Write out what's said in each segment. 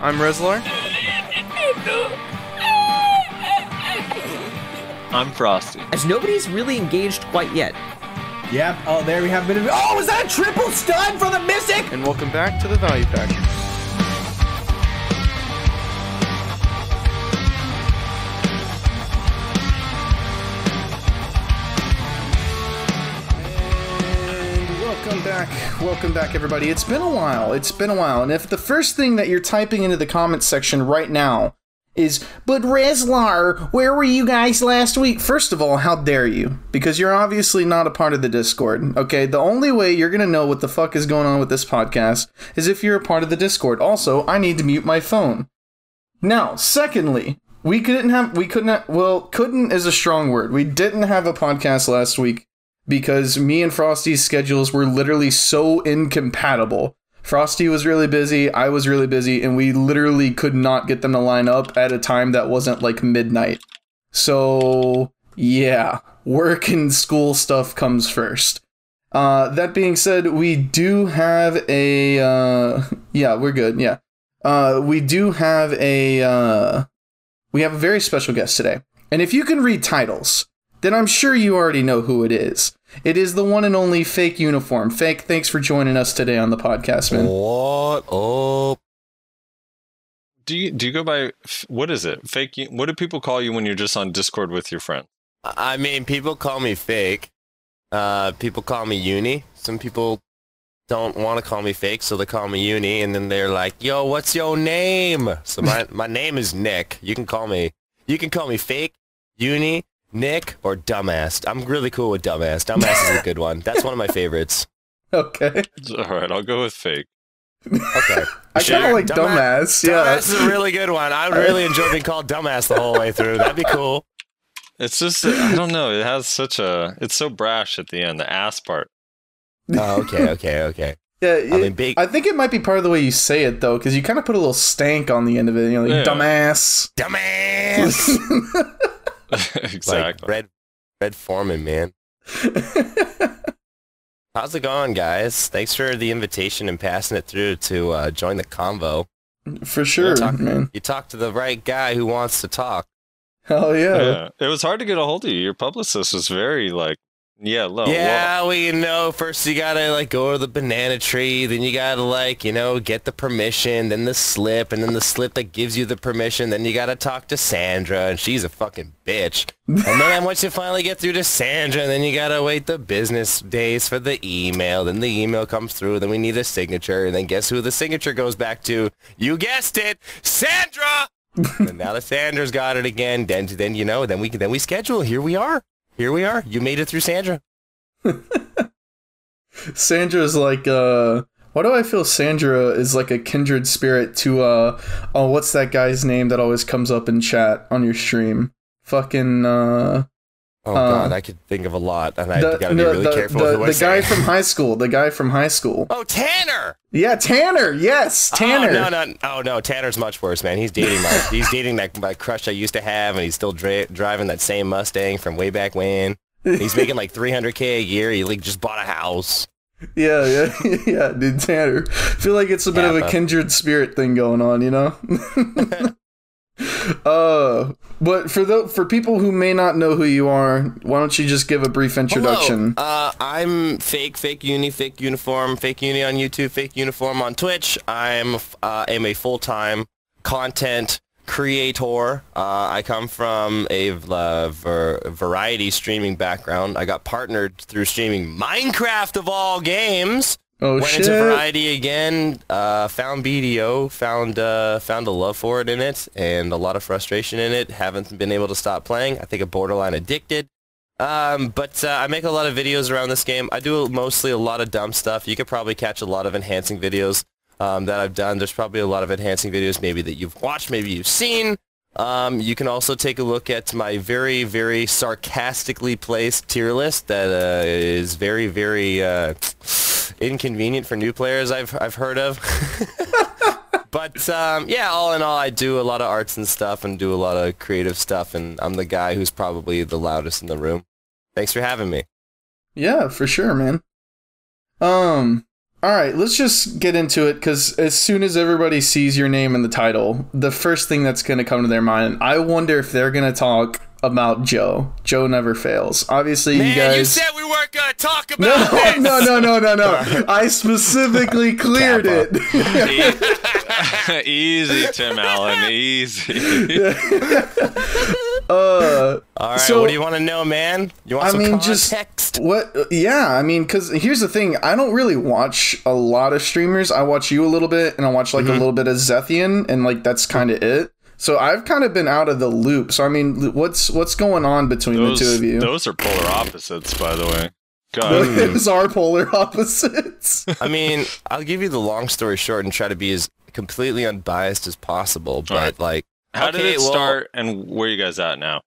I'm Rezlar. I'm Frosty. As nobody's really engaged quite yet. Yep. Oh, there we have a bit of. Oh, was that a triple stun for the Mystic? And welcome back to the Value Pack. Back. Welcome back, everybody. It's been a while. It's been a while. And if the first thing that you're typing into the comments section right now is, but Rezlar, where were you guys last week? First of all, how dare you? Because you're obviously not a part of the Discord. Okay, the only way you're gonna know what the fuck is going on with this podcast is if you're a part of the Discord. Also, I need to mute my phone. Now, secondly, we couldn't have we couldn't have, well, couldn't is a strong word. We didn't have a podcast last week because me and Frosty's schedules were literally so incompatible. Frosty was really busy, I was really busy, and we literally could not get them to line up at a time that wasn't like midnight. So, yeah, work and school stuff comes first. Uh, that being said, we do have a, uh, yeah, we're good, yeah. Uh, we do have a, uh, we have a very special guest today. And if you can read titles, then I'm sure you already know who it is. It is the one and only Fake Uniform. Fake, thanks for joining us today on the podcast, man. What up? Do you do you go by what is it? Fake? What do people call you when you're just on Discord with your friend? I mean, people call me fake. Uh, people call me uni. Some people don't want to call me fake, so they call me uni, and then they're like, "Yo, what's your name?" So my my name is Nick. You can call me. You can call me fake, uni, Nick, or dumbass. I'm really cool with dumbass. Dumbass is a good one. That's one of my favorites. Okay. All right, I'll go with fake. Okay. I kind of like dumbass. Yeah. Dumbass is a really good one. I would really enjoy being called dumbass the whole way through. That'd be cool. It's just I don't know. It has such a. It's so brash at the end. The ass part. Oh, okay, okay, okay. Yeah, I mean, big I think it might be part of the way you say it though, because you kind of put a little stank on the end of it. You know, like Yeah. dumbass. dumbass. exactly. Like Red Red Forman, man. How's it going, guys? Thanks for the invitation and passing it through to uh, join the convo. For sure, talk- man. You talked to the right guy who wants to talk. Hell yeah. yeah. It was hard to get a hold of you. Your publicist was very like, yeah, low. yeah, well, you know, first you gotta like go to the banana tree, then you gotta like, you know, get the permission, then the slip, and then the slip that gives you the permission, then you gotta talk to Sandra, and she's a fucking bitch. and then once you finally get through to Sandra, then you gotta wait the business days for the email, then the email comes through, then we need a signature, and then guess who the signature goes back to? You guessed it, Sandra! and now that Sandra's got it again, then then you know, then we then we schedule. Here we are. Here we are. You made it through Sandra. Sandra's like, uh, why do I feel Sandra is like a kindred spirit to, uh, oh, what's that guy's name that always comes up in chat on your stream? Fucking, uh, Oh Uh, god, I could think of a lot, and I the, gotta be the- really the- careful the- with the guy from high school, the guy from high school. Oh, Tanner! Yeah, Tanner. Yes, Tanner. Oh, no, no, oh no, Tanner's much worse, man. He's dating my, he's dating that my crush I used to have, and he's still dri- driving that same Mustang from way back when. He's making like 300k a year. He like just bought a house. Yeah, yeah, yeah, dude, Tanner. I feel like it's a bit of a kindred spirit thing going on, you know? uh, but for the for people who may not know who you are, why don't you just give a brief introduction? Hello. Uh, I'm fake, fake uni, fake uniform, fake uni on YouTube, fake uniform on Twitch. I'm uh, am a full time content creator. Uh, I come from a uh, ver- variety streaming background. I got partnered through streaming Minecraft of all games. Oh Went shit! into variety again. Uh, found BDO. Found uh, found a love for it in it, and a lot of frustration in it. Haven't been able to stop playing. I think I'm borderline addicted. Um, but uh, I make a lot of videos around this game. I do mostly a lot of dumb stuff. You could probably catch a lot of enhancing videos um, that I've done. There's probably a lot of enhancing videos maybe that you've watched, maybe you've seen. Um, you can also take a look at my very, very sarcastically placed tier list that uh, is very, very uh, inconvenient for new players I've, I've heard of. but um, yeah, all in all, I do a lot of arts and stuff and do a lot of creative stuff, and I'm the guy who's probably the loudest in the room. Thanks for having me. Yeah, for sure, man. Um, All right, let's just get into it because as soon as everybody sees your name in the title, the first thing that's going to come to their mind, I wonder if they're going to talk about Joe. Joe never fails. Obviously, Man, you guys. you said we weren't gonna talk about no, this. no, no, no, no, no. I specifically cleared Kappa. it. easy, Tim Allen. Easy. uh, All right, So- what do you want to know, man? You want I some mean, just- context? what? Yeah, I mean, because here's the thing. I don't really watch a lot of streamers. I watch you a little bit, and I watch like a little bit of Zethian, and like that's kind of it. So I've kind of been out of the loop. So I mean, what's what's going on between Those, the two of you? those are polar opposites, by the way. God. Those are polar opposites. I mean, I'll give you the long story short and try to be as completely unbiased as possible. But right. like, How did Okay, it well- start, and where you guys at now?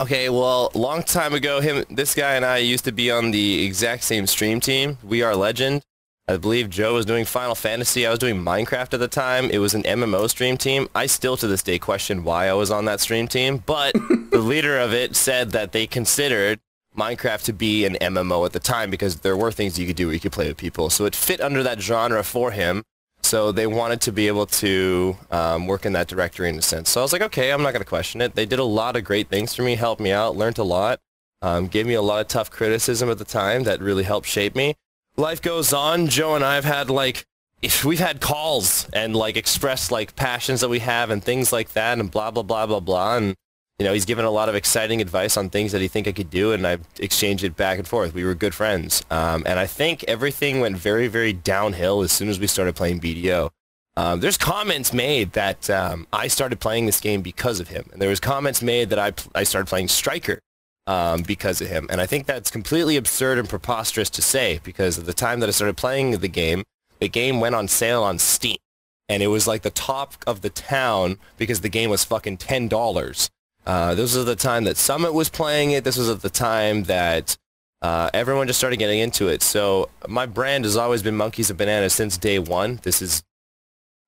okay, well, long time ago, him, this guy and I used to be on the exact same stream team. We are Legend. I believe Joe was doing Final Fantasy. I was doing Minecraft at the time. It was an MMO stream team. I still to this day question why I was on that stream team, but the leader of it said that they considered Minecraft to be an MMO at the time because there were things you could do where you could play with people. So it fit under that genre for him. So they wanted to be able to um, work in that directory in a sense. So I was like, okay, I'm not going to question it. They did a lot of great things for me, helped me out, learned a lot, um, gave me a lot of tough criticism at the time that really helped shape me. Life goes on. Joe and I have had like, we've had calls and like expressed like passions that we have and things like that and blah, blah, blah, blah, blah. And you know, he's given a lot of exciting advice on things that he think I could do, and I've exchanged it back and forth. We were good friends, um, and I think everything went very, very downhill as soon as we started playing BDO. Um, there's comments made that um, I started playing this game because of him, and there was comments made that I I started playing Striker um, because of him, and I think that's completely absurd and preposterous to say because at the time that I started playing the game, the game went on sale on Steam, and it was like the top of the town because the game was fucking ten dollars. Uh, this was the time that Summit was playing it. This was at the time that uh, everyone just started getting into it. So my brand has always been Monkeys and Bananas since day one. This is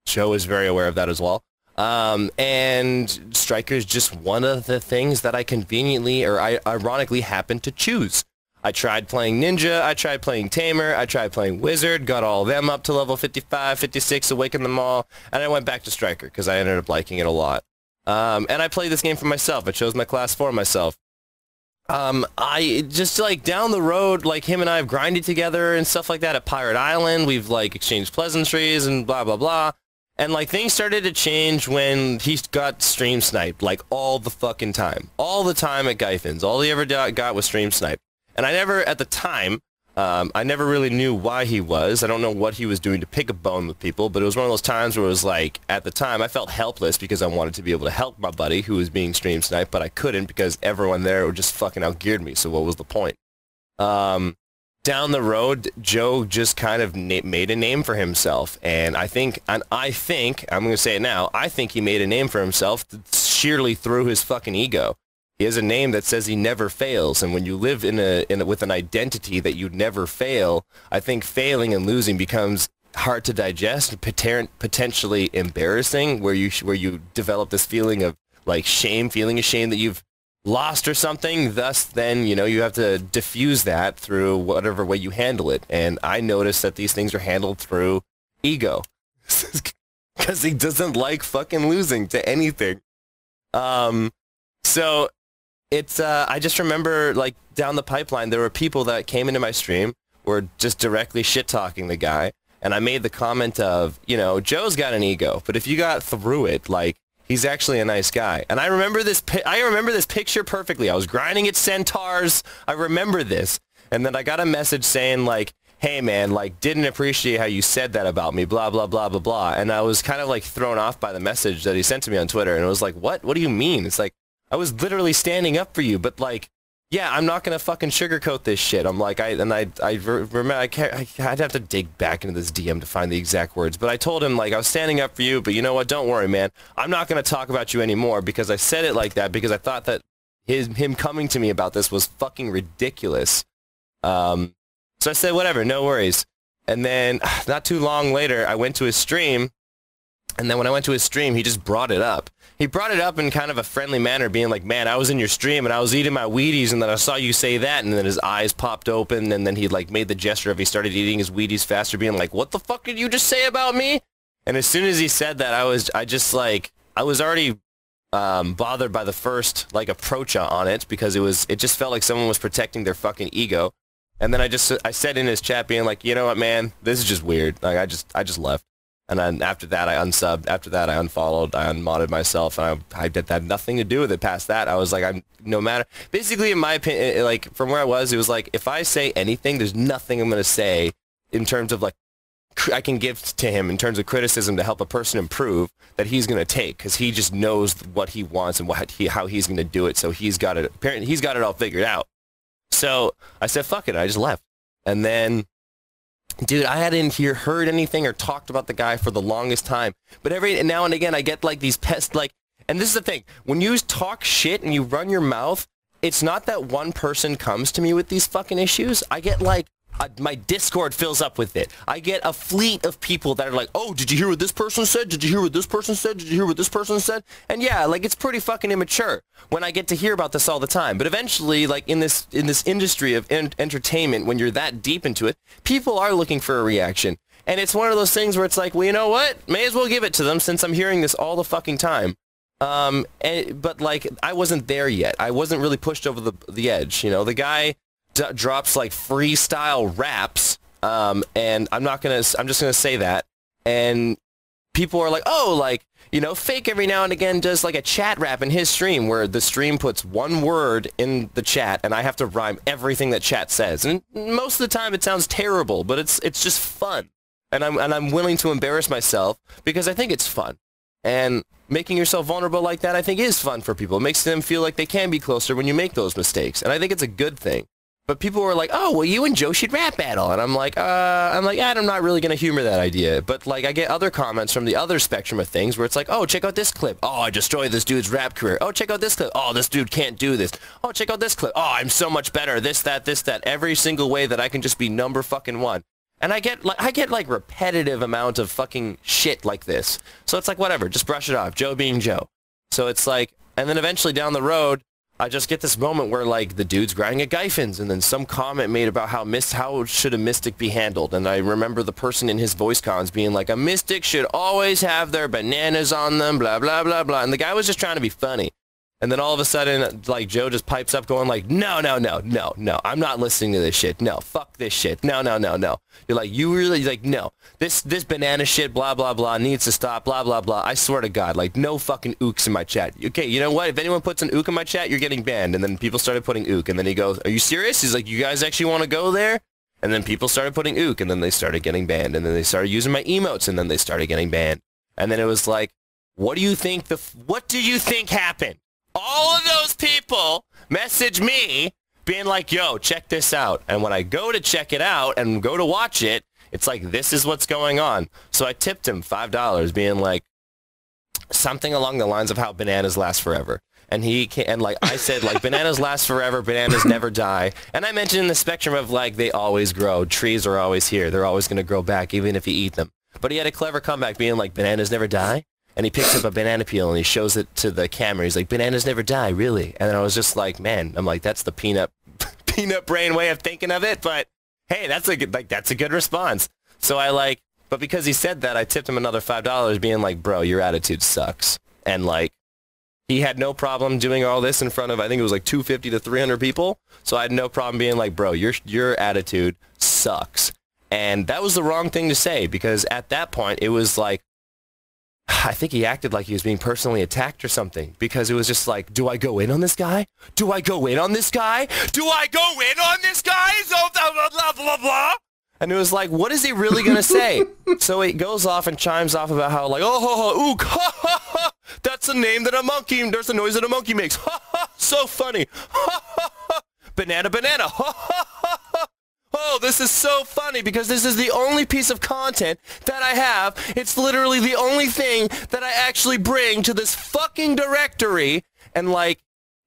Joe is very aware of that as well. Um, and Striker is just one of the things that I conveniently or I ironically happened to choose. I tried playing Ninja, I tried playing Tamer, I tried playing Wizard, got all of them up to level 55, 56, awakened them all, and I went back to Striker because I ended up liking it a lot. Um, and I played this game for myself. I chose my class for myself. Um, I just like down the road, like him and I have grinded together and stuff like that at Pirate Island. We've like exchanged pleasantries and blah blah blah. And like things started to change when he got stream sniped like all the fucking time, all the time at Gyfins. All he ever got was stream sniped. And I never at the time, um, I never really knew why he was. I don't know what he was doing to pick a bone with people, but it was one of those times where it was like, at the time, I felt helpless because I wanted to be able to help my buddy who was being stream sniped, but I couldn't because everyone there just fucking outgeared me. So what was the point? Um, down the road, Joe just kind of na- made a name for himself, and I think, and I think, I'm going to say it now, I think he made a name for himself sheerly through his fucking ego. He has a name that says he never fails, and when you live in a, in a with an identity that you never fail, I think failing and losing becomes hard to digest, poten- potentially embarrassing, where you where you develop this feeling of like shame, feeling ashamed that you've lost or something. Thus, then you know you have to diffuse that through whatever way you handle it. And I noticed that these things are handled through ego, because he doesn't like fucking losing to anything. Um, so it's uh, I just remember like down the pipeline there were people that came into my stream were just directly shit talking the guy, and I made the comment of you know Joe's got an ego, but if you got through it, like he's actually a nice guy. And I remember this I remember this picture perfectly. I was grinding at Centaurs. I remember this, and then I got a message saying like. Hey man, like didn't appreciate how you said that about me, blah blah blah blah blah. And I was kind of like thrown off by the message that he sent to me on Twitter, and it was like, what? What do you mean? It's like I was literally standing up for you, but like, yeah, I'm not gonna fucking sugarcoat this shit. I'm like, I and I I remember I can't, I, I'd have to dig back into this DM to find the exact words, but I told him like I was standing up for you, but you know what? Don't worry, man. I'm not gonna talk about you anymore because I said it like that because I thought that his him coming to me about this was fucking ridiculous. Um, so I said whatever, no worries. And then not too long later, I went to his stream And then when I went to his stream, he just brought it up. He brought it up in kind of a friendly manner, being like, man, I was in your stream and I was eating my Wheaties and then I saw you say that and then his eyes popped open and then he like made the gesture of he started eating his Wheaties faster, being like, what the fuck did you just say about me? And as soon as he said that, I was, I just like, I was already um, bothered by the first like approach on it because it was, it just felt like someone was protecting their fucking ego. And then I just, I said in his chat being like, you know what, man, this is just weird. Like I just, I just left. And then after that, I unsubbed. After that, I unfollowed. I unmodded myself, and I, I did that nothing to do with it. Past that, I was like, I'm no matter. Basically, in my opinion, eh, eh, like from where I was, it was like if I say anything, there's nothing I'm gonna say in terms of like I can give to him in terms of criticism to help a person improve that he's gonna take because he just knows what he wants and what he how he's gonna do it. So he's got it. Apparently, he's got it all figured out. So I said, fuck it. I just left, and then dude, I hadn't hear heard anything or talked about the guy for the longest time. But every now and again, I get like these pest like, and this is the thing: when you talk shit and you run your mouth, it's not that one person comes to me with these fucking issues. I get like. My Discord fills up with it. I get a fleet of people that are like, "Oh, did you hear what this person said? Did you hear what this person said? Did you hear what this person said?" And yeah, like it's pretty fucking immature when I get to hear about this all the time. But eventually, like in this in this industry of en- entertainment, when you're that deep into it, people are looking for a reaction. And it's one of those things where it's like, well, you know what? May as well give it to them since I'm hearing this all the fucking time. Um, and, but like, I wasn't there yet. I wasn't really pushed over the the edge. You know, the guy d- drops like freestyle raps, um, and I'm not gonna. I'm just gonna say that. And people are like, oh, like you know, fake every now and again does like a chat rap in his stream where the stream puts one word in the chat and I have to rhyme everything that chat says. And most of the time it sounds terrible, but it's it's just fun. And I'm and I'm willing to embarrass myself because I think it's fun. And making yourself vulnerable like that I think is fun for people. It makes them feel like they can be closer when you make those mistakes. And I think it's a good thing. But people were like, "Oh, well, you and Joe should rap battle," and I'm like, "Uh, I'm like, I'm not really gonna humor that idea." But like, I get other comments from the other spectrum of things where it's like, "Oh, check out this clip. Oh, I destroyed this dude's rap career. Oh, check out this clip. Oh, this dude can't do this. Oh, check out this clip. Oh, I'm so much better. This, that, this, that. Every single way that I can just be number fucking one." And I get like I get like repetitive amount of fucking shit like this. So it's like whatever, just brush it off. Joe being Joe. So it's like, and then eventually down the road, I just get this moment where like the dude's grinding at Gyfins and then some comment made about how mis- how should a mystic be handled. And I remember the person in his voice cons being like a mystic should always have their bananas on them blah blah blah blah. And the guy was just trying to be funny and then all of a sudden like Joe just pipes up going like no no no no no. I'm not listening to this shit. No fuck this shit. No no no no. You're like you really like no. This this banana shit blah blah blah needs to stop blah blah blah. I swear to God like no fucking ooks in my chat. Okay you know what? If anyone puts an ook in my chat you're getting banned. And then people started putting ook. And then he goes are you serious? He's like you guys actually want to go there? And then people started putting ook. And then they started getting banned. And then they started using my emotes. And then they started getting banned. And then it was like what do you think the what do you think happened all of those people message me being like, yo, check this out. And when I go to check it out and go to watch it, it's like, this is what's going on. So I tipped him $5 being like, something along the lines of how bananas last forever. And he can, and like I said, like bananas last forever, bananas never die. And I mentioned in the spectrum of like they always grow. Trees are always here. They're always going to grow back even if you eat them. But he had a clever comeback being like bananas never die. And he picks up a banana peel and he shows it to the camera. He's like, bananas never die, really? And I was just like, man, I'm like, that's the peanut peanut brain way of thinking of it. But hey, that's a good like that's a good response. So I like, but because he said that, I tipped him another five dollars, being like, bro, your attitude sucks. And like, he had no problem doing all this in front of I think it was like 250 to 300 people. So I had no problem being like, bro, your your attitude sucks. And that was the wrong thing to say because at that point it was like I think he acted like he was being personally attacked or something because it was just like, do I go in on this guy? Do I go in on this guy? Do I go in on this guy? So blah blah blah blah blah. And it was like, what is he really gonna say? so it goes off and chimes off about how like, oh ho ho ook, ha ha ha. That's a name that a monkey. There's a noise that a monkey makes. Ha ha. So funny. Ha ha ha. Banana banana. Ha ha ha ha. Oh, this is so funny because this is the only piece of content that I have. It's literally the only thing that I actually bring to this fucking directory. And like,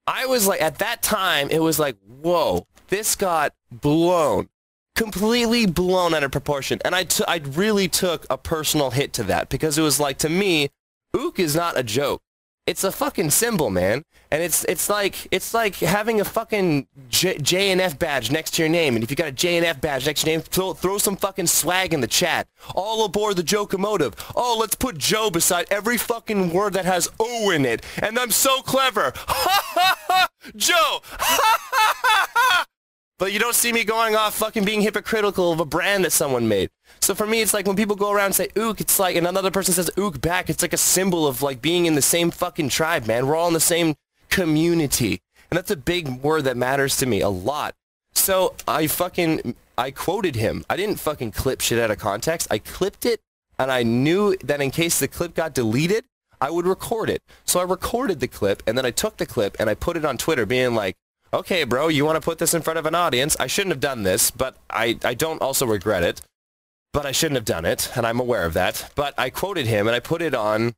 I was like, at that time, it was like, whoa, this got blown. completely blown out of proportion. And I, I really took a personal hit to that because it was like, to me, ook is not a joke. It's a fucking symbol, man. And it's it's like it's like having a fucking J, badge next to your name. And if you got a J and F badge next to your name, throw, throw some fucking swag in the chat. All aboard the Jokomotive. Oh, let's put Joe beside every fucking word that has O in it. And I'm so clever. Ha ha! Joe! But you don't see me going off fucking being hypocritical of a brand that someone made. So for me, it's like when people go around and say ook, it's like, and another person says ook back, it's like a symbol of like being in the same fucking tribe, man. We're all in the same community. And that's a big word that matters to me a lot. So I fucking, I quoted him. I didn't fucking clip shit out of context. I clipped it and I knew that in case the clip got deleted, I would record it. So I recorded the clip and then I took the clip and I put it on Twitter being like, okay, bro, you want to put this in front of an audience? I shouldn't have done this, but I, I don't also regret it. But I shouldn't have done it, and I'm aware of that. But I quoted him, and I put it on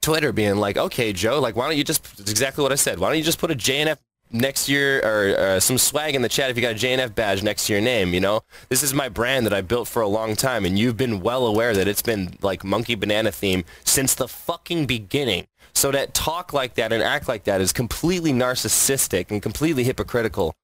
Twitter being like, okay, Joe, like, why don't you just, it's exactly what I said, why don't you just put a JNF next to your, or uh, some swag in the chat if you got a JNF badge next to your name, you know? This is my brand that I built for a long time, and you've been well aware that it's been, like, monkey banana theme since the fucking beginning. So that talk like that and act like that is completely narcissistic and completely hypocritical.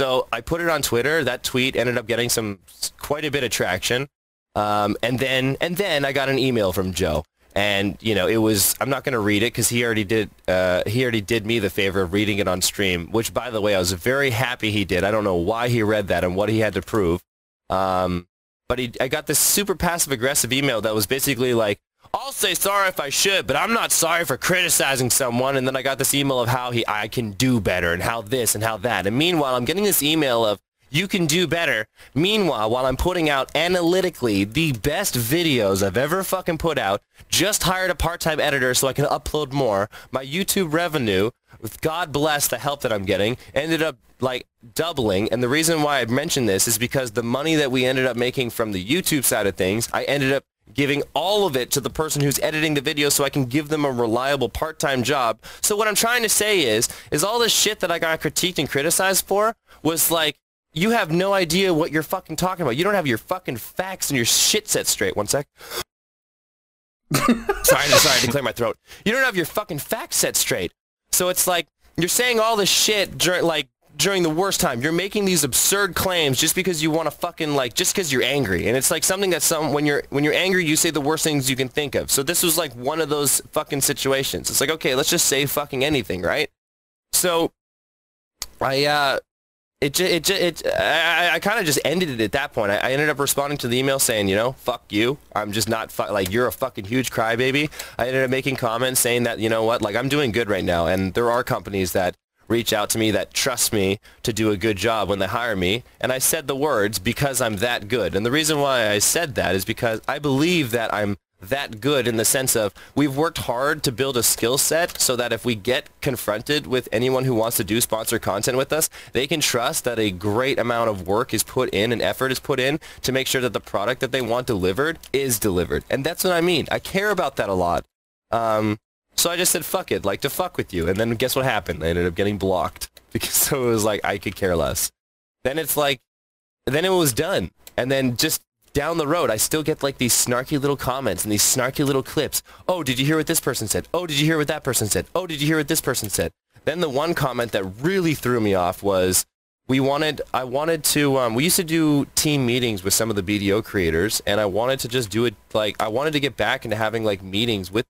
So I put it on Twitter. That tweet ended up getting some quite a bit of traction. Um, and then and then I got an email from Joe, and you know it was I'm not going to read it because he already did uh, he already did me the favor of reading it on stream. Which by the way I was very happy he did. I don't know why he read that and what he had to prove. Um, but he, I got this super passive aggressive email that was basically like, I'll say sorry if I should, but I'm not sorry for criticizing someone. And then I got this email of how he I can do better and how this and how that. And meanwhile, I'm getting this email of you can do better. Meanwhile, while I'm putting out analytically the best videos I've ever fucking put out, just hired a part-time editor so I can upload more. My YouTube revenue, with God bless the help that I'm getting, ended up like doubling. And the reason why I mentioned this is because the money that we ended up making from the YouTube side of things, I ended up giving all of it to the person who's editing the video so I can give them a reliable part-time job. So what I'm trying to say is, is all this shit that I got critiqued and criticized for was like, you have no idea what you're fucking talking about. You don't have your fucking facts and your shit set straight. One sec. sorry, sorry to clear my throat. You don't have your fucking facts set straight. So it's like, you're saying all this shit during, like, during the worst time. You're making these absurd claims just because you want to fucking like just because you're angry. And it's like something that some when you're when you're angry, you say the worst things you can think of. So this was like one of those fucking situations. It's like okay, let's just say fucking anything, right? So I uh it ju- it ju- it I, I kind of just ended it at that point. I, I ended up responding to the email saying, you know, fuck you. I'm just not fu- like you're a fucking huge crybaby. I ended up making comments saying that you know what, like I'm doing good right now, and there are companies that reach out to me that trust me to do a good job when they hire me. And I said the words because I'm that good. And the reason why I said that is because I believe that I'm that good in the sense of we've worked hard to build a skill set so that if we get confronted with anyone who wants to do sponsored content with us, they can trust that a great amount of work is put in and effort is put in to make sure that the product that they want delivered is delivered. And that's what I mean. I care about that a lot. Um, so I just said, fuck it, like to fuck with you. And then guess what happened? I ended up getting blocked because so it was like, I could care less. Then it's like, then it was done. And then just down the road, I still get like these snarky little comments and these snarky little clips. Oh, did you hear what this person said? Oh, did you hear what that person said? Oh, did you hear what this person said? Then the one comment that really threw me off was, we wanted, I wanted to, um, we used to do team meetings with some of the BDO creators and I wanted to just do it like, I wanted to get back into having like meetings with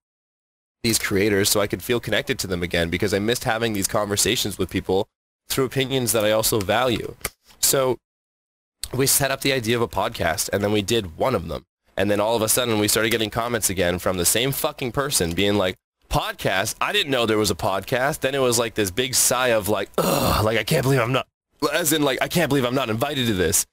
these creators so I could feel connected to them again because I missed having these conversations with people through opinions that I also value. So we set up the idea of a podcast and then we did one of them. And then all of a sudden we started getting comments again from the same fucking person being like, podcast? I didn't know there was a podcast. Then it was like this big sigh of like, ugh, like I can't believe I'm not, as in like, I can't believe I'm not invited to this.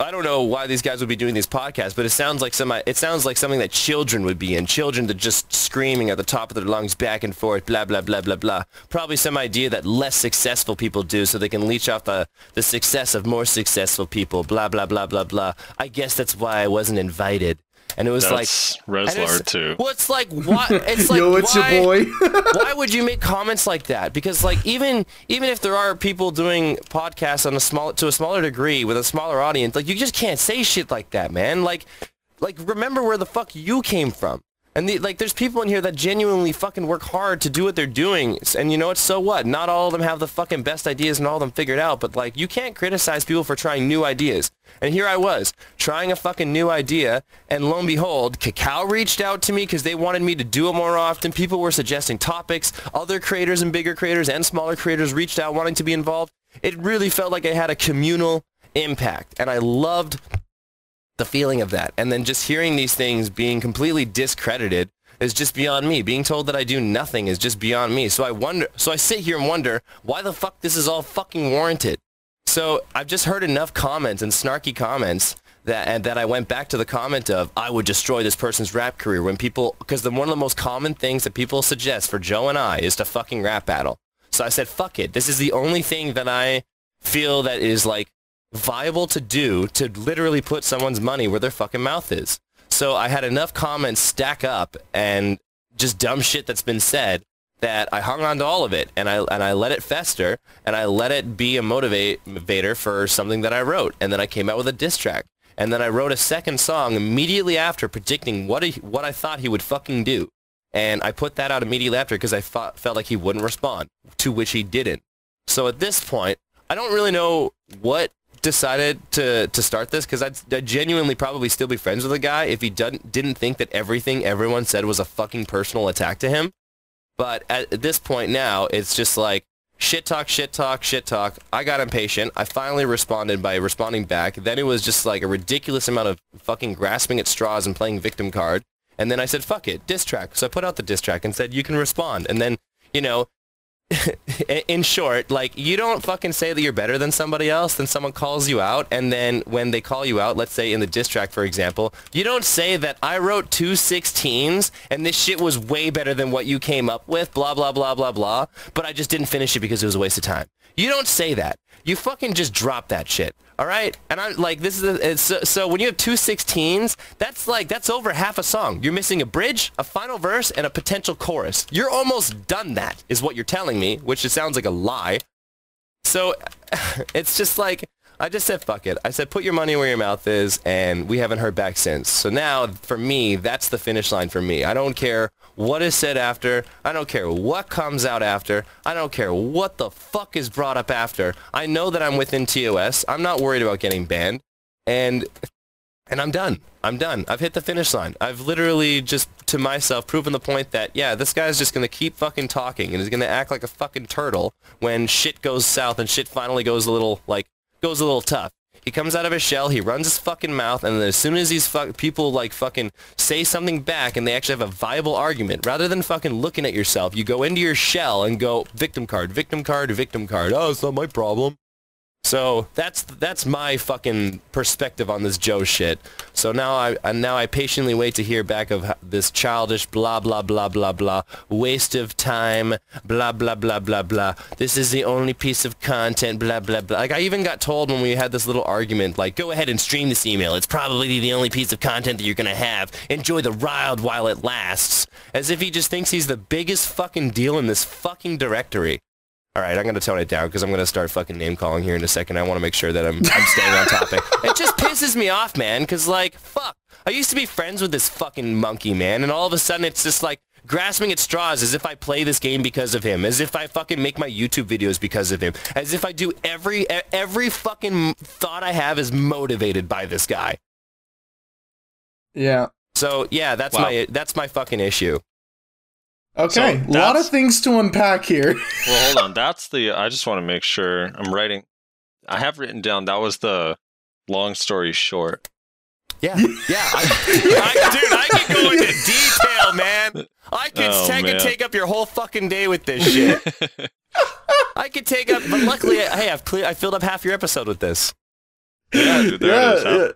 I don't know why these guys would be doing these podcasts, but it sounds like some. It sounds like something that children would be in. Children that just screaming at the top of their lungs, back and forth, blah blah blah blah blah. Probably some idea that less successful people do, so they can leech off the the success of more successful people. Blah blah blah blah blah. I guess that's why I wasn't invited. And it was like That's and it's- Reslard too. Well, it's like what? It's like Yo, it's why, your boy. why would you make comments like that? Because like even even if there are people doing podcasts on a small to a smaller degree with a smaller audience, like you just can't say shit like that, man. Like like remember where the fuck you came from. And the, like there's people in here that genuinely fucking work hard to do what they're doing. And you know what? So what? Not all of them have the fucking best ideas and all of them figured out, but like you can't criticize people for trying new ideas. And here I was trying a fucking new idea, and lo and behold, Kakao reached out to me because they wanted me to do it more often. People were suggesting topics. Other creators and bigger creators and smaller creators reached out wanting to be involved. It really felt like I had a communal impact, and I loved the feeling of that. And then just hearing these things being completely discredited is just beyond me. Being told that I do nothing is just beyond me. So I wonder, so I sit here and wonder why the fuck this is all fucking warranted. So I've just heard enough comments and snarky comments that and that I went back to the comment of I would destroy this person's rap career when people because one of the most common things that people suggest for Joe and I is to fucking rap battle. So I said fuck it. This is the only thing that I feel that is like viable to do to literally put someone's money where their fucking mouth is. So I had enough comments stack up and just dumb shit that's been said that I hung on to all of it and I and I let it fester and I let it be a motivator for something that I wrote and then I came out with a diss track and then I wrote a second song immediately after predicting what he, what I thought he would fucking do and I put that out immediately after because I felt like he wouldn't respond to which he didn't. So at this point, I don't really know what decided to to start this because I'd, I'd genuinely probably still be friends with the guy if he didn't didn't think that everything everyone said was a fucking personal attack to him. But at, at this point now, it's just like shit talk, shit talk, shit talk. I got impatient. I finally responded by responding back. Then it was just like a ridiculous amount of fucking grasping at straws and playing victim card. And then I said, fuck it, diss track. So I put out the diss track and said, you can respond. And then, you know, in short, like you don't fucking say that you're better than somebody else, then someone calls you out, and then when they call you out, let's say in the diss track, for example, you don't say that I wrote two 16s and this shit was way better than what you came up with, blah, blah, blah, blah, blah, but I just didn't finish it because it was a waste of time. You don't say that. You fucking just drop that shit. All right? And I'm like, this is, a, so, so when you have two 16s, that's like, that's over half a song. You're missing a bridge, a final verse, and a potential chorus. You're almost done that, is what you're telling me, which it sounds like a lie. So it's just like, I just said, fuck it. I said, put your money where your mouth is, and we haven't heard back since. So now, for me, that's the finish line for me. I don't care what is said after. I don't care what comes out after. I don't care what the fuck is brought up after. I know that I'm within TOS. I'm not worried about getting banned. And and I'm done. I'm done. I've hit the finish line. I've literally just to myself proven the point that yeah, this guy's just gonna keep fucking talking and is gonna act like a fucking turtle when shit goes south and shit finally goes a little like goes a little tough. He comes out of his shell, he runs his fucking mouth, and then as soon as these fuck people like fucking say something back and they actually have a viable argument, rather than fucking looking at yourself, you go into your shell and go victim card, victim card, victim card. Oh, it's not my problem. So that's that's my fucking perspective on this Joe shit. So now I and now I patiently wait to hear back of this childish blah blah blah blah blah waste of time blah blah blah blah blah. This is the only piece of content blah blah blah. Like I even got told when we had this little argument, like go ahead and stream this email. It's probably the only piece of content that you're gonna have. Enjoy the ride while it lasts. As if he just thinks he's the biggest fucking deal in this fucking directory. All right, I'm gonna tone it down because I'm gonna start fucking name calling here in a second. I want to make sure that I'm I'm staying on topic. It just pisses me off, man. Because like, fuck, I used to be friends with this fucking monkey, man, and all of a sudden it's just like grasping at straws as if I play this game because of him, as if I fucking make my YouTube videos because of him, as if I do every every fucking thought I have is motivated by this guy. yeah. So yeah, that's Wow. my that's my fucking issue. Okay. So a lot of things to unpack here. Well, hold on. That's the. I just want to make sure I'm writing. I have written down. That was the long story short. Yeah, yeah, I, I, dude, I can go into detail, man. I could Oh, take, man. take up your whole fucking day with this shit. I could take up, but luckily, hey, I've cle- I filled up half your episode with this. yeah, dude, there yeah, it is. yeah.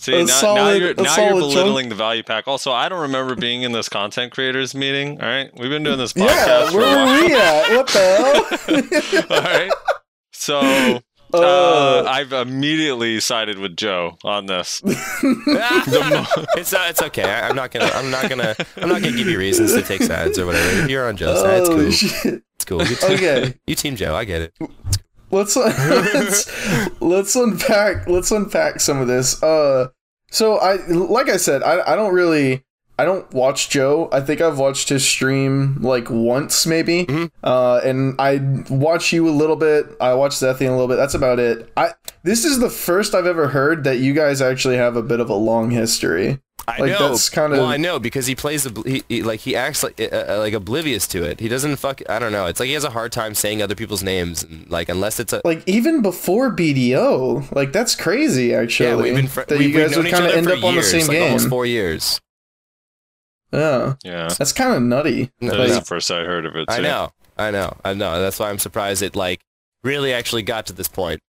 See, A now, now you're now you're solid chunk. belittling the value pack. Also, I don't remember being in this content creators meeting. All right, we've been doing this podcast Yeah, for a where while. were we at? What the hell? All right. So Uh, I've immediately sided with Joe on this. it's uh, it's okay. I, I'm not gonna I'm not gonna I'm not gonna give you reasons to take sides or whatever. If you're on Joe's side, it's Oh, cool. shit. It's cool. You team, Okay. you team Joe. I get it. Let's let's let's unpack let's unpack some of this. Uh, so I like I said, I I don't really I don't watch Joe. I think I've watched his stream like once maybe. Mhm. Uh, and I watch you a little bit. I watch Zethian a little bit. That's about it. I this is the first I've ever heard that you guys actually have a bit of a long history. I Like, know. that's kind of- well, I know because he plays the he, he, like he acts like uh, uh, like oblivious to it. He doesn't fuck. I don't know. It's like he has a hard time saying other people's names and like unless it's a Like even before BDO, like that's crazy. Actually, yeah. We've been fr- that we've, you guys would kind of end for up on the same like game. almost four years. Yeah, Yeah, that's kind of nutty. No, that Like- is the first I heard of it. Too. I know. I know. I know. That's why I'm surprised it like really actually got to this point.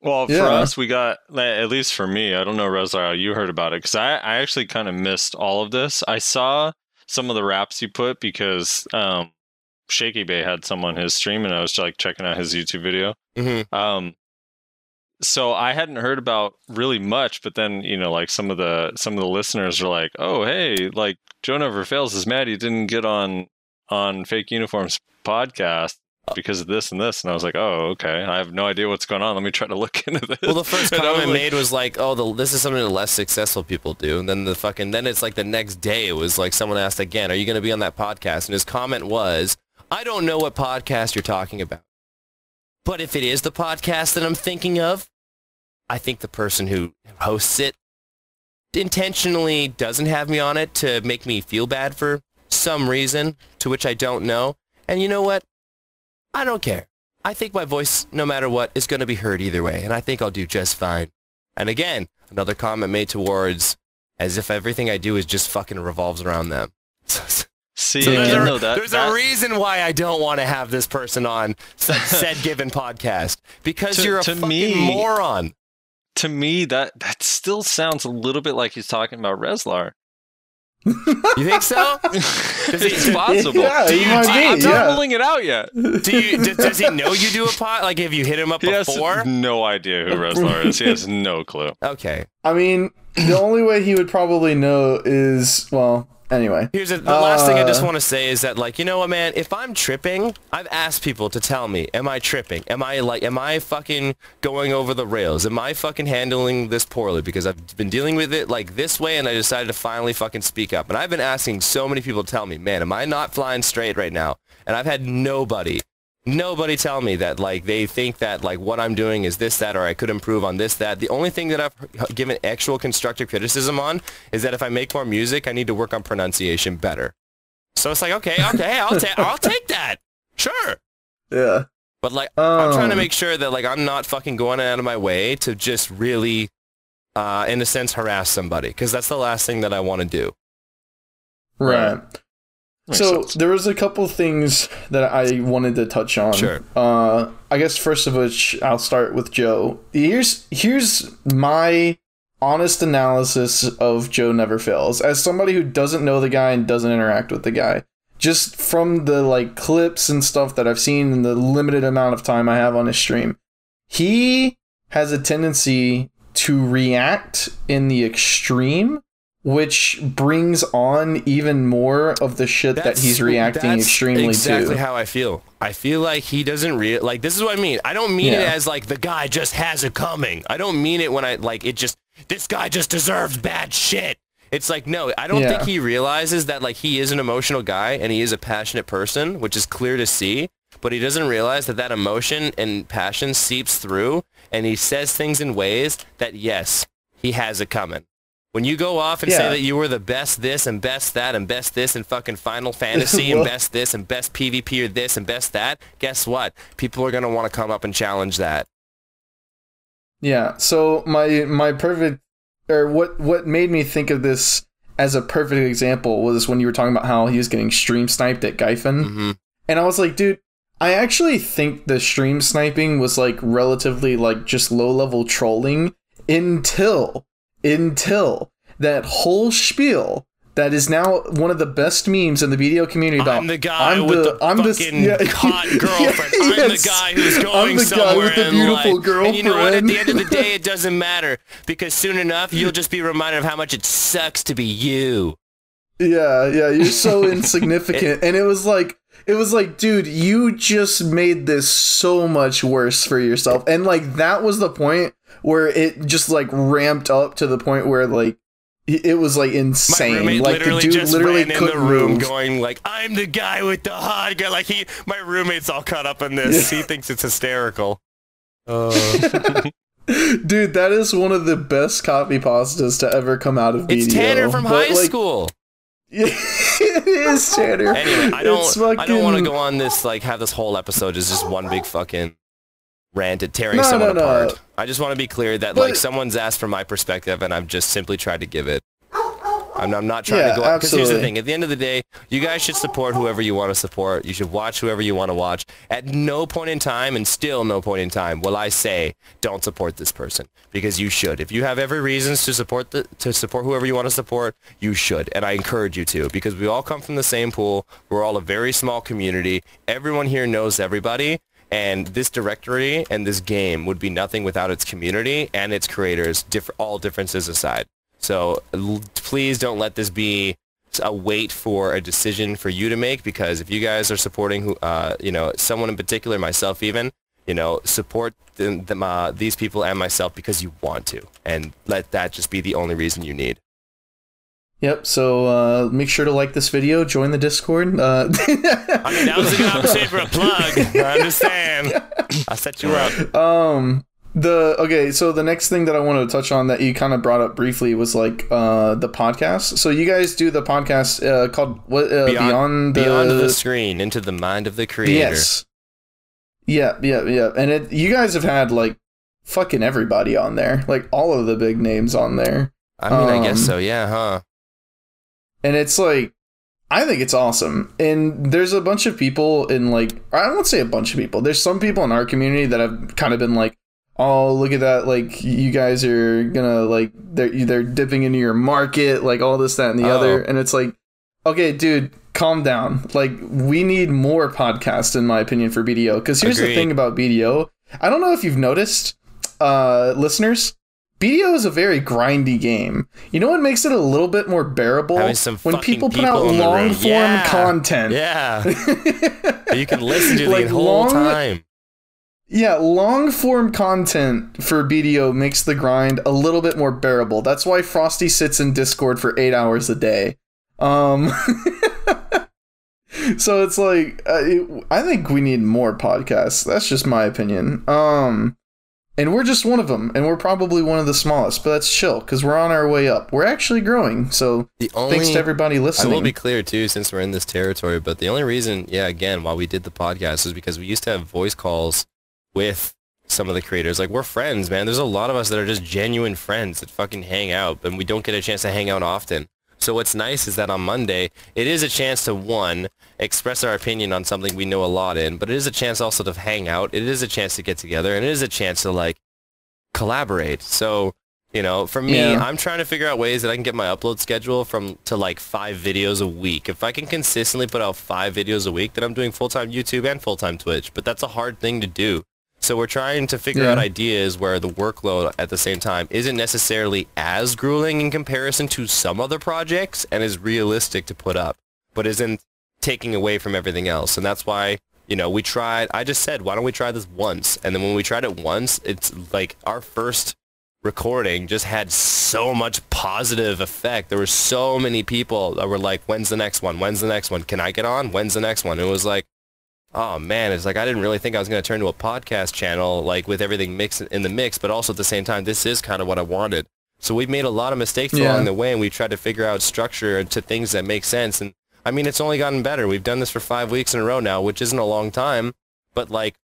Well, for us, we got at least for me. I don't know, how you heard about it because I, I actually kind of missed all of this. I saw some of the raps you put because um, Shaky Bay had some on his stream, and I was like checking out his YouTube video. hmm Um, so I hadn't heard about really much, but then you know, like some of the some of the listeners are like, "Oh, hey, like Joe Never Fails is mad he didn't get on on Fake Uniforms podcast because of this and this," and I was like, "Oh, okay. I have no idea what's going on. Let me try to look into this." Well, the first And I comment like- made was like, "Oh, the, this is something the less successful people do." And then the fucking then it's like the next day it was like someone asked again, "Are you going to be on that podcast?" And his comment was, "I don't know what podcast you're talking about, but if it is the podcast that I'm thinking of, I think the person who hosts it intentionally doesn't have me on it to make me feel bad for some reason to which I don't know. And you know what? I don't care. I think my voice, no matter what, is going to be heard either way, and I think I'll do just fine. And again, another comment made towards as if everything I do is just fucking revolves around them. See, So there's, again, a, that, there's that- a reason why I don't want to have this person on said, said given podcast because To- you're a fucking me- moron. to me that that still sounds a little bit like he's talking about Rezlar. You think so? it's possible. Yeah, Do he you, might do you- be, I'm not yeah. ruling it out yet. Do you, d- does he know you do a pot? Like, have you hit him up He has before? no idea who Rezlar is. He has no clue. Okay. I mean, the only way he would probably know is well. Anyway, Here's a, the last thing I just Uh, want to say is that like you know what man? If I'm tripping I've asked people to tell me am I tripping? Am I like am I fucking going over the rails? Am I fucking handling this poorly? Because I've been dealing with it like this way and I decided to finally fucking speak up. And I've been asking so many people to tell me man am I not flying straight right now? And I've had nobody nobody tell me that like they think that like what I'm doing is this that or I could improve on this that. The only thing that I've given actual constructive criticism on is that if I make more music, I need to work on pronunciation better. So it's like okay, okay, I'll take I'll take that. Sure. yeah. But like I'm trying to Um, make sure that like I'm not fucking going out of my way to just really uh in a sense harass somebody because that's the last thing that I want to do. Right. Makes so sense. there was a couple things that I wanted to touch on. Sure. Uh, I guess first of which I'll start with Joe. Here's here's my honest analysis of Joe Never Fails as somebody who doesn't know the guy and doesn't interact with the guy. Just from the like clips and stuff that I've seen in the limited amount of time I have on his stream, he has a tendency to react in the extreme which brings on even more of the shit that he's reacting that's extremely exactly to. how I feel. I feel like he doesn't real like this is what I mean. I don't mean it as like the guy just has it coming. I don't mean it when I like it just this guy just deserves bad shit. It's like no, I don't Yeah. think he realizes that like he is an emotional guy and he is a passionate person, which is clear to see. But he doesn't realize that that emotion and passion seeps through, and he says things in ways that yes, he has it coming. When you go off and say that you were the best this and best that and best this and fucking Final Fantasy and best this and best PvP or this and best that, guess what? People are gonna want to come up and challenge that. Yeah. So my my perfect or what what made me think of this as a perfect example was when you were talking about how he was getting stream sniped at Gyfin. hmm And I was like, dude, I actually think the stream sniping was like relatively like just low level trolling until until that whole spiel that is now one of the best memes in the BDO community. About I'm the guy I'm with the, the I'm fucking the, hot girlfriend. I'm the guy who's I'm going the guy somewhere with the beautiful life. girlfriend. And you know what? At the end of the day, it doesn't matter because soon enough, you'll just be reminded of how much it sucks to be you. Yeah, yeah, you're so insignificant. and it was like it was like, dude, you just made this so much worse for yourself. And like that was the point where it just like ramped up to the point where like it it was like insane. roommate Like the dude just literally ran in couldn't the room move. going like, I'm the guy with the hot guy. Like he, my roommate's all caught up in this. He thinks it's hysterical. Uh, Dude, that is one of the best copy pastas to ever come out of BDO. it's Tanner from But, high like, school. it is Tanner. Anyway, I don't. It's I don't want to go on this like have this whole episode as just one big fucking rant at tearing No, someone no, no. apart. I just want to be clear that But- like someone's asked for my perspective, and I've just simply tried to give it. I'm, I'm not trying Yeah, to go because here's the thing. At the end of the day, you guys should support whoever you want to support. You should watch whoever you want to watch. At no point in time, and still no point in time, will I say don't support this person because you should. If you have every reasons to support the to support whoever you want to support, you should, and I encourage you to because we all come from the same pool. We're all a very small community. Everyone here knows everybody. And this directory and this game would be nothing without its community and its creators, diff- all differences aside. So l- please don't let this be a wait for a decision for you to make because if you guys are supporting who, uh, you know, someone in particular, myself even, you know, support them, them, uh, these people and myself because you want to, and let that just be the only reason you need. Yep. So uh, make sure to like this video, join the Discord. Uh, I mean, that was a good opportunity for a plug. I understand. I set you up. um the okay so the next thing that i wanted to touch on that you kind of brought up briefly was like uh the podcast so you guys do the podcast uh called what uh, beyond, the, beyond the screen, into the mind of the creator. yes yeah yeah yeah and it you guys have had like fucking everybody on there like all of the big names on there I mean, I guess Um, so. Yeah, huh? And it's like I think it's awesome. And there's a bunch of people in like I won't say a bunch of people. There's some people in our community that have kind of been like, "Oh, look at that! Like you guys are gonna like they're they're dipping into your market, like all this, that, and the Oh. other." And it's like, okay, dude, calm down. Like we need more podcasts, in my opinion, for BDO. Because here's the thing about BDO. I don't know if you've noticed, uh, listeners. BDO is a very grindy game. You know what makes it a little bit more bearable? When people put people out in the room. long form Yeah. content. Yeah. you can listen to Like the whole long- time. Yeah, long form content for BDO makes the grind a little bit more bearable. That's why Frosty sits in Discord for eight hours a day. Um, so it's like uh, it, I think we need more podcasts. That's just my opinion. Um, and we're just one of them, and we're probably one of the smallest. But that's chill because we're on our way up. We're actually growing. So The only thanks to everybody listening. I will be clear too, since we're in this territory. But the only reason, yeah, again, why we did the podcast is because we used to have voice calls with some of the creators. Like we're friends, man. There's a lot of us that are just genuine friends that fucking hang out, and we don't get a chance to hang out often. So what's nice is that on Monday, it is a chance to one express our opinion on something we know a lot in, but it is a chance also to hang out. It is a chance to get together, and it is a chance to like collaborate. So you know, for me, Yeah. I'm trying to figure out ways that I can get my upload schedule from to like five videos a week. If I can consistently put out five videos a week, then I'm doing full-time YouTube and full-time Twitch. But that's a hard thing to do. So we're trying to figure Yeah. out ideas where the workload at the same time isn't necessarily as grueling in comparison to some other projects and is realistic to put up, but isn't taking away from everything else. And that's why, you know, we tried, I just said, why don't we try this once? And then when we tried it once, it's like our first recording just had so much positive effect. There were so many people that were like, when's the next one? When's the next one? Can I get on? When's the next one? It was like, oh man, it's like I didn't really think I was going to turn to a podcast channel like with everything mixed in the mix, but also at the same time, this is kind of what I wanted. So we've made a lot of mistakes Yeah. along the way and we tried to figure out structure to things that make sense. And I mean, it's only gotten better. We've done this for five weeks in a row now, which isn't a long time, but like,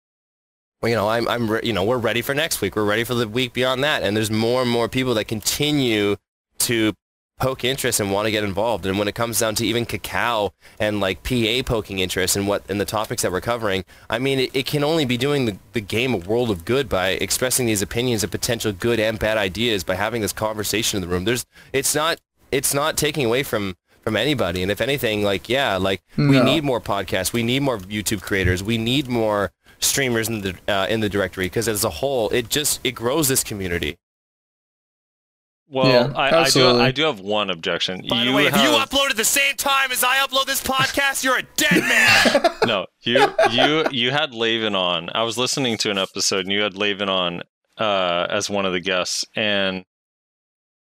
you know, I'm, I'm, re- you know, we're ready for next week. We're ready for the week beyond that. And there's more and more people that continue to poke interest and want to get involved. And when it comes down to even Kakao and like PA poking interest in what in the topics that we're covering, I mean, it, it can only be doing the, the game a world of good by expressing these opinions of potential good and bad ideas by having this conversation in the room. There's, it's not, it's not taking away from from anybody. And if anything, like yeah, like we need more podcasts, we need more YouTube creators, we need more streamers in the uh, in the directory because as a whole, it just it grows this community. Well, Yeah, I, I do. I do have one objection. By you the way, if you upload at the same time as I upload this podcast, you're a dead man. no, you you you had Laven on. I was listening to an episode, and you had Laven on uh, as one of the guests, and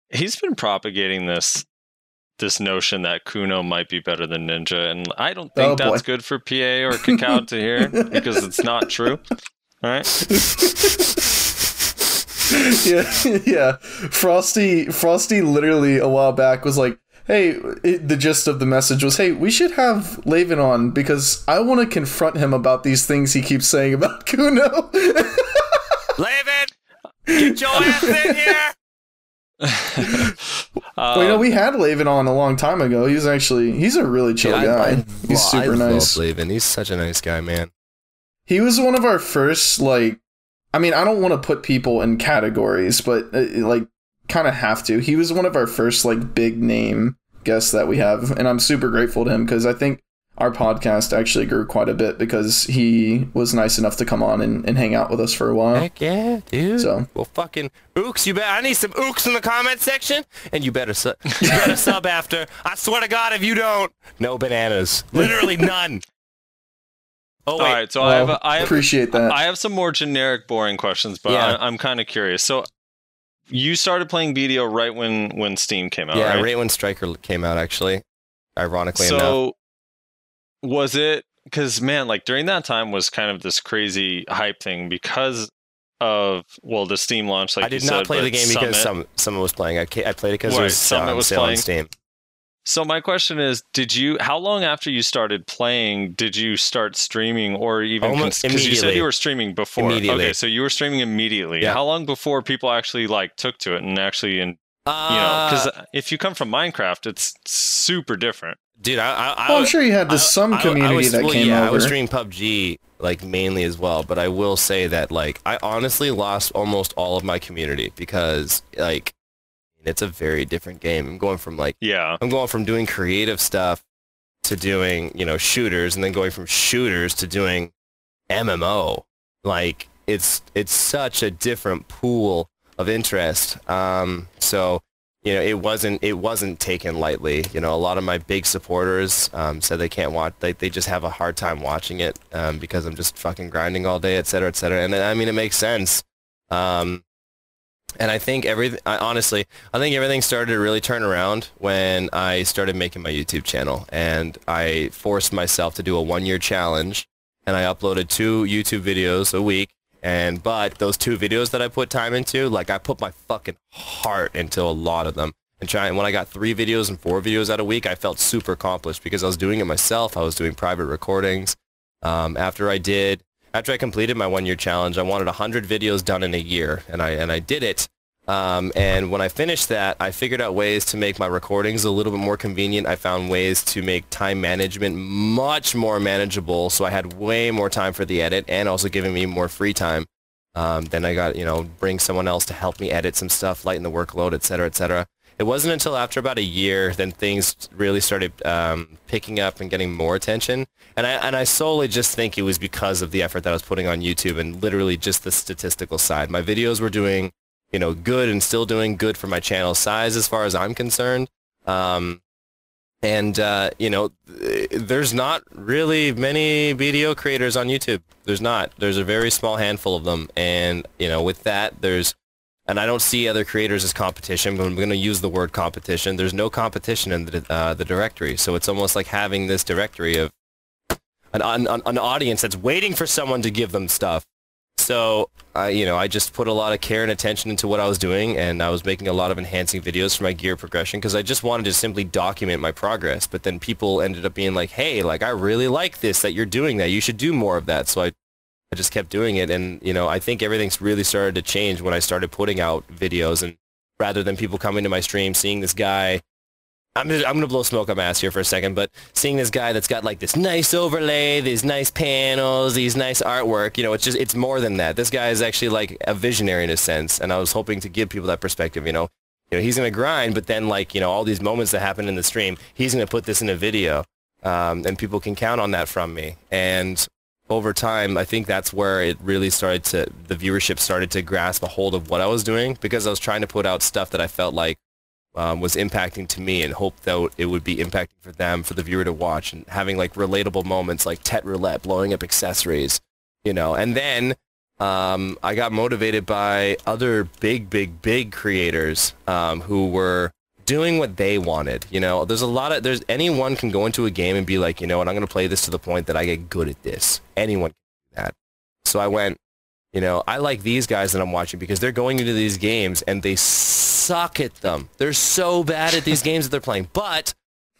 he's been propagating this this notion that Kuno might be better than Ninja, and I don't think Oh, boy. that's good for PA or Kakao to hear because it's not true. All right. yeah, yeah. Frosty, Frosty, literally a while back was like, "Hey," it, the gist of the message was, "Hey, we should have Laven on because I want to confront him about these things he keeps saying about Kuno." Laven, get your ass in here. well, you know, Um, we had Laven on a long time ago. He's actually he's a really chill Yeah, I- guy. I- he's well, super I nice. Love Laven. He's such a nice guy, man. He was one of our first like I mean, I don't want to put people in categories, but uh, like kind of have to. He was one of our first like big name guests that we have, and I'm super grateful to him because I think our podcast actually grew quite a bit because he was nice enough to come on and, and hang out with us for a while. Heck yeah, dude. So- well, fucking ooks. You bet. I need some ooks in the comment section, and you better su- you better sub after. I swear to God, if you don't, no bananas. Literally none. Oh wait. right. So I have a, I have appreciate that. I have some more generic, boring questions, but Yeah. I, I'm kind of curious. So, you started playing BDO right when when Steam came out, yeah, right? right when Striker came out, actually. Ironically enough. so, was it because man, like during that time was kind of this crazy hype thing because of well the Steam launch. Like I did you not said, play the but game because some someone was playing. I, I played it because Right, it was Summit um, was sale on playing. Steam. So my question is, did you? How long after you started playing did you start streaming, or even Almost because you said you were streaming before? Immediately. Okay, so you were streaming immediately. Yeah. How long before people actually like took to it and actually and you know Uh, because if you come from Minecraft, it's super different. dude, I, I, I well, I'm sure you had I- this some I- I community was- that well, came yeah, I over. was streaming PUBG like mainly as well, but I will say that like I honestly lost almost all of my community because like it's a very different game. I'm going from like Yeah, I'm going from doing creative stuff to doing, you know, shooters and then going from shooters to doing MMO. Like it's it's such a different pool of interest. Um so you know, it wasn't it wasn't taken lightly. You know, a lot of my big supporters um, said they can't watch. They they just have a hard time watching it um, because I'm just fucking grinding all day, et cetera, et cetera. And I mean, it makes sense. Um, and I think everything. Honestly, I think everything started to really turn around when I started making my YouTube channel, and I forced myself to do a one-year challenge, and I uploaded two YouTube videos a week. And but those two videos that I put time into, like I put my fucking heart into a lot of them. And trying when I got three videos and four videos out a week, I felt super accomplished because I was doing it myself. I was doing private recordings. Um, after I did, after I completed my one-year challenge, I wanted 100 videos done in a year, and I and I did it. Um, and when I finished that, I figured out ways to make my recordings a little bit more convenient. I found ways to make time management much more manageable, so I had way more time for the edit, and also giving me more free time. Um, then I got, you know, bring someone else to help me edit some stuff, lighten the workload, et cetera, et cetera. It wasn't until after about a year then things really started um, picking up and getting more attention. And I, and I solely just think it was because of the effort that I was putting on YouTube and literally just the statistical side. My videos were doing, you know, good and still doing good for my channel size as far as I'm concerned. Um, and, uh, you know, there's not really many video creators on YouTube. There's not. There's a very small handful of them. And, you know, with that, there's, and I don't see other creators as competition, but I'm going to use the word competition. There's no competition in the, uh, the directory. So it's almost like having this directory of an, an, an audience that's waiting for someone to give them stuff. So, I, you know, I just put a lot of care and attention into what I was doing, and I was making a lot of enhancing videos for my gear progression because I just wanted to simply document my progress. But then people ended up being like, "Hey, like I really like this that you're doing that. You should do more of that." So I, I just kept doing it, and you know, I think everything's really started to change when I started putting out videos, and rather than people coming to my stream, seeing this guy I'm gonna, I'm gonna blow smoke up my ass here for a second, but seeing this guy that's got like this nice overlay, these nice panels, these nice artwork, you know, it's just it's more than that. This guy is actually like a visionary in a sense, and I was hoping to give people that perspective. You know, you know, he's going to grind, but then like, you know, all these moments that happen in the stream, he's going to put this in a video. Um, and people can count on that from me. And over time, I think that's where it really started to, the viewership started to grasp a hold of what I was doing because I was trying to put out stuff that I felt like um, was impacting to me and hoped that it would be impacting for them, for the viewer to watch and having like relatable moments like Tet Roulette, blowing up accessories, you know. And then um, I got motivated by other big, big, big creators um, who were doing what they wanted. You know, there's a lot of there's anyone can go into a game and be like, you know what, I'm going to play this to the point that I get good at this. Anyone can do that. So I went, you know, I like these guys that I'm watching because they're going into these games and they suck at them. They're so bad at these games that they're playing, but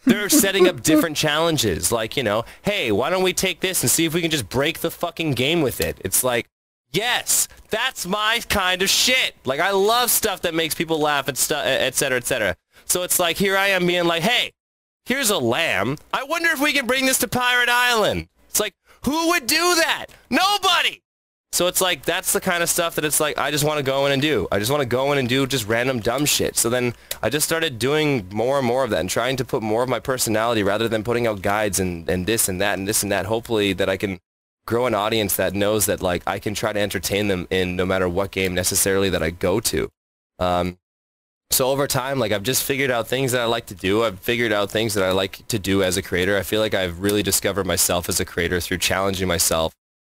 they're setting up different challenges. Like, you know, hey, why don't we take this and see if we can just break the fucking game with it? It's like, yes, that's my kind of shit. Like, I love stuff that makes people laugh and stuff, et cetera, et cetera. So it's like, here I am being like, hey, here's a lamb. I wonder if we can bring this to Pirate Island. It's like, who would do that? Nobody. So it's like that's the kind of stuff that it's like I just want to go in and do. I just want to go in and do just random dumb shit. So then I just started doing more and more of that and trying to put more of my personality rather than putting out guides and, and this and that and this and that. Hopefully that I can grow an audience that knows that like I can try to entertain them in no matter what game necessarily that I go to. Um, so over time, like I've just figured out things that I like to do. I've figured out things that I like to do as a creator. I feel like I've really discovered myself as a creator through challenging myself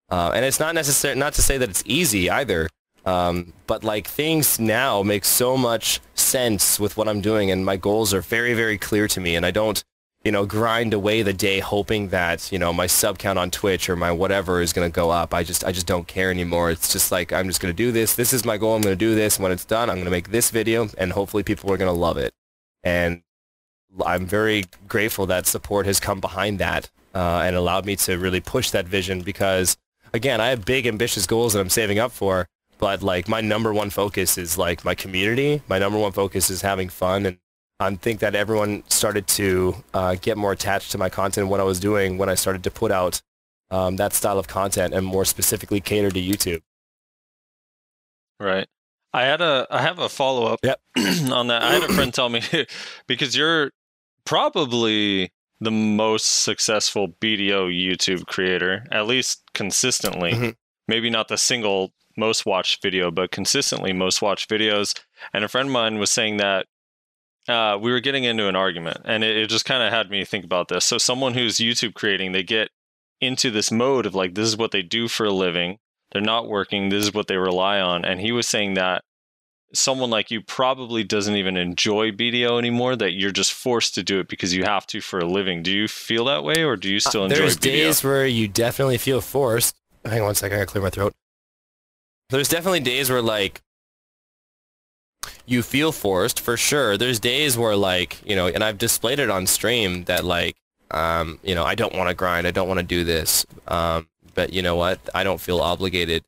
uh, and it's not necessary, not to say that it's easy either. Um, but like things now make so much sense with what I'm doing, and my goals are very, very clear to me. And I don't, you know, grind away the day hoping that you know my sub count on Twitch or my whatever is going to go up. I just, I just don't care anymore. It's just like I'm just going to do this. This is my goal. I'm going to do this. When it's done, I'm going to make this video, and hopefully people are going to love it. And I'm very grateful that support has come behind that uh, and allowed me to really push that vision because again, I have big ambitious goals that I'm saving up for, but like my number one focus is like my community. My number one focus is having fun, and I think that everyone started to uh, get more attached to my content and what I was doing when I started to put out um, that style of content and more specifically cater to YouTube. Right. I had a I have a follow up Yep. on that. I had a friend tell me because you're probably the most successful BDO YouTube creator, at least consistently. Mhm. Maybe not the single most watched video, but consistently most watched videos. And a friend of mine was saying that uh, we were getting into an argument, and it, it just kind of had me think about this. So, someone who's YouTube creating, they get into this mode of like, this is what they do for a living. They're not working. This is what they rely on. And he was saying that someone like you probably doesn't even enjoy BDO anymore, that you're just forced to do it because you have to for a living. Do you feel that way or do you still enjoy Uh, There's BDO? days where you definitely feel forced. Hang on one second, I gotta clear my throat. There's definitely days where like you feel forced for sure. There's days where like, you know, and I've displayed it on stream that like, um, you know, I don't want to grind. I don't want to do this. Um, but you know what? I don't feel obligated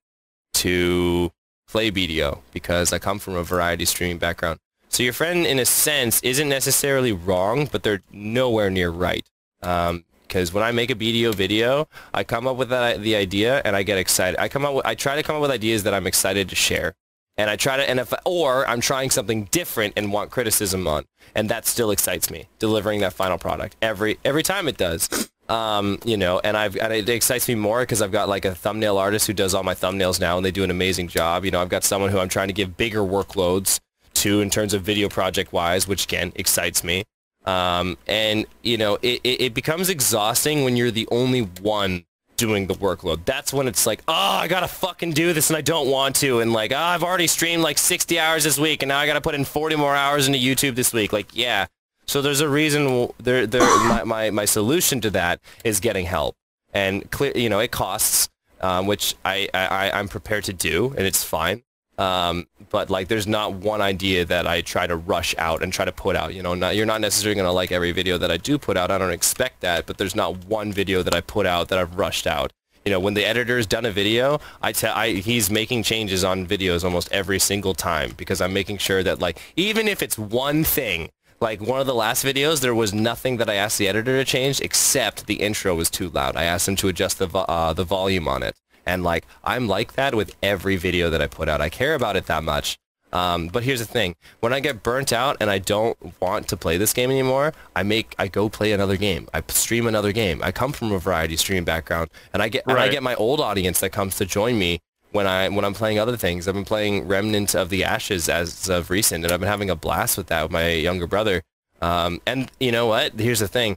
to play BDO because I come from a variety streaming background. So your friend, in a sense, isn't necessarily wrong, but they're nowhere near right. Um, because when I make a BDO video, I come up with that, the idea and I get excited. I come up with, I try to come up with ideas that I'm excited to share. And I try to, and if, or I'm trying something different and want criticism on, and that still excites me, delivering that final product every, every time it does. Um, you know, and I've, and it excites me more because I've got like a thumbnail artist who does all my thumbnails now and they do an amazing job. You know, I've got someone who I'm trying to give bigger workloads to in terms of video project wise, which again excites me. Um, and you know, it, it, it becomes exhausting when you're the only one doing the workload. That's when it's like, oh, I gotta fucking do this and I don't want to. And like, oh, I've already streamed like 60 hours this week and now I gotta put in 40 more hours into YouTube this week. Like, yeah. So there's a reason there, there, my, my, my solution to that is getting help. And clear, you know, it costs, um, which I, I, I'm prepared to do and it's fine. Um, but like, there's not one idea that I try to rush out and try to put out. You know, not, you're not necessarily going to like every video that I do put out. I don't expect that, but there's not one video that I put out that I've rushed out. You know, when the editor's done a video, I tell I he's making changes on videos almost every single time because I'm making sure that like even if it's one thing, like one of the last videos, there was nothing that I asked the editor to change except the intro was too loud. I asked him to adjust the vo- uh, the volume on it. And like I'm like that with every video that I put out. I care about it that much. Um, but here's the thing: when I get burnt out and I don't want to play this game anymore, I make I go play another game. I stream another game. I come from a variety stream background, and I get and I get my old audience that comes to join me when I when I'm playing other things. I've been playing Remnant of the Ashes as of recent, and I've been having a blast with that with my younger brother. Um, and you know what? Here's the thing: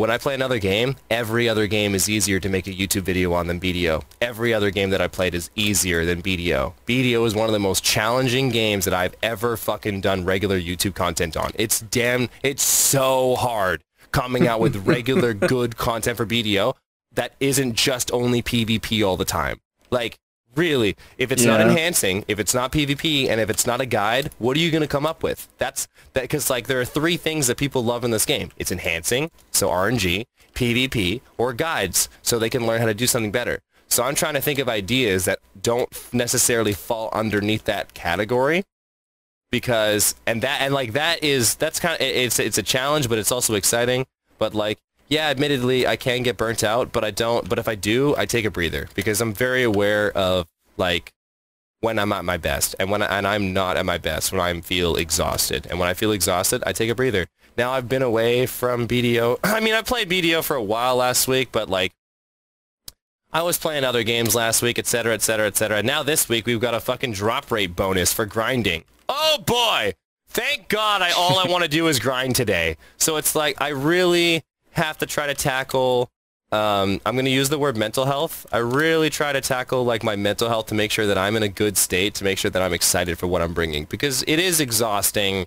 when I play another game, every other game is easier to make a YouTube video on than BDO. Every other game that I played is easier than BDO. BDO is one of the most challenging games that I've ever fucking done regular YouTube content on. It's damn, it's so hard coming out with regular good content for BDO that isn't just only PvP all the time. Like, really, if it's not enhancing, if it's not PvP, and if it's not a guide, what are you going to come up with? That's that because like there are three things that people love in this game. It's enhancing, so RNG, PvP, or guides, so they can learn how to do something better. So I'm trying to think of ideas that don't necessarily fall underneath that category because and that and like that is that's kind of it's it's a challenge but it's also exciting but like yeah admittedly i can get burnt out but i don't but if i do i take a breather because i'm very aware of like when i'm at my best and when I, and i'm not at my best when i feel exhausted and when i feel exhausted i take a breather now i've been away from bdo i mean i played bdo for a while last week but like I was playing other games last week, etc., etc., et cetera, et cetera. Now this week we've got a fucking drop rate bonus for grinding. Oh boy! Thank God I all I want to do is grind today. So it's like I really have to try to tackle um, I'm going to use the word mental health. I really try to tackle like my mental health to make sure that I'm in a good state, to make sure that I'm excited for what I'm bringing because it is exhausting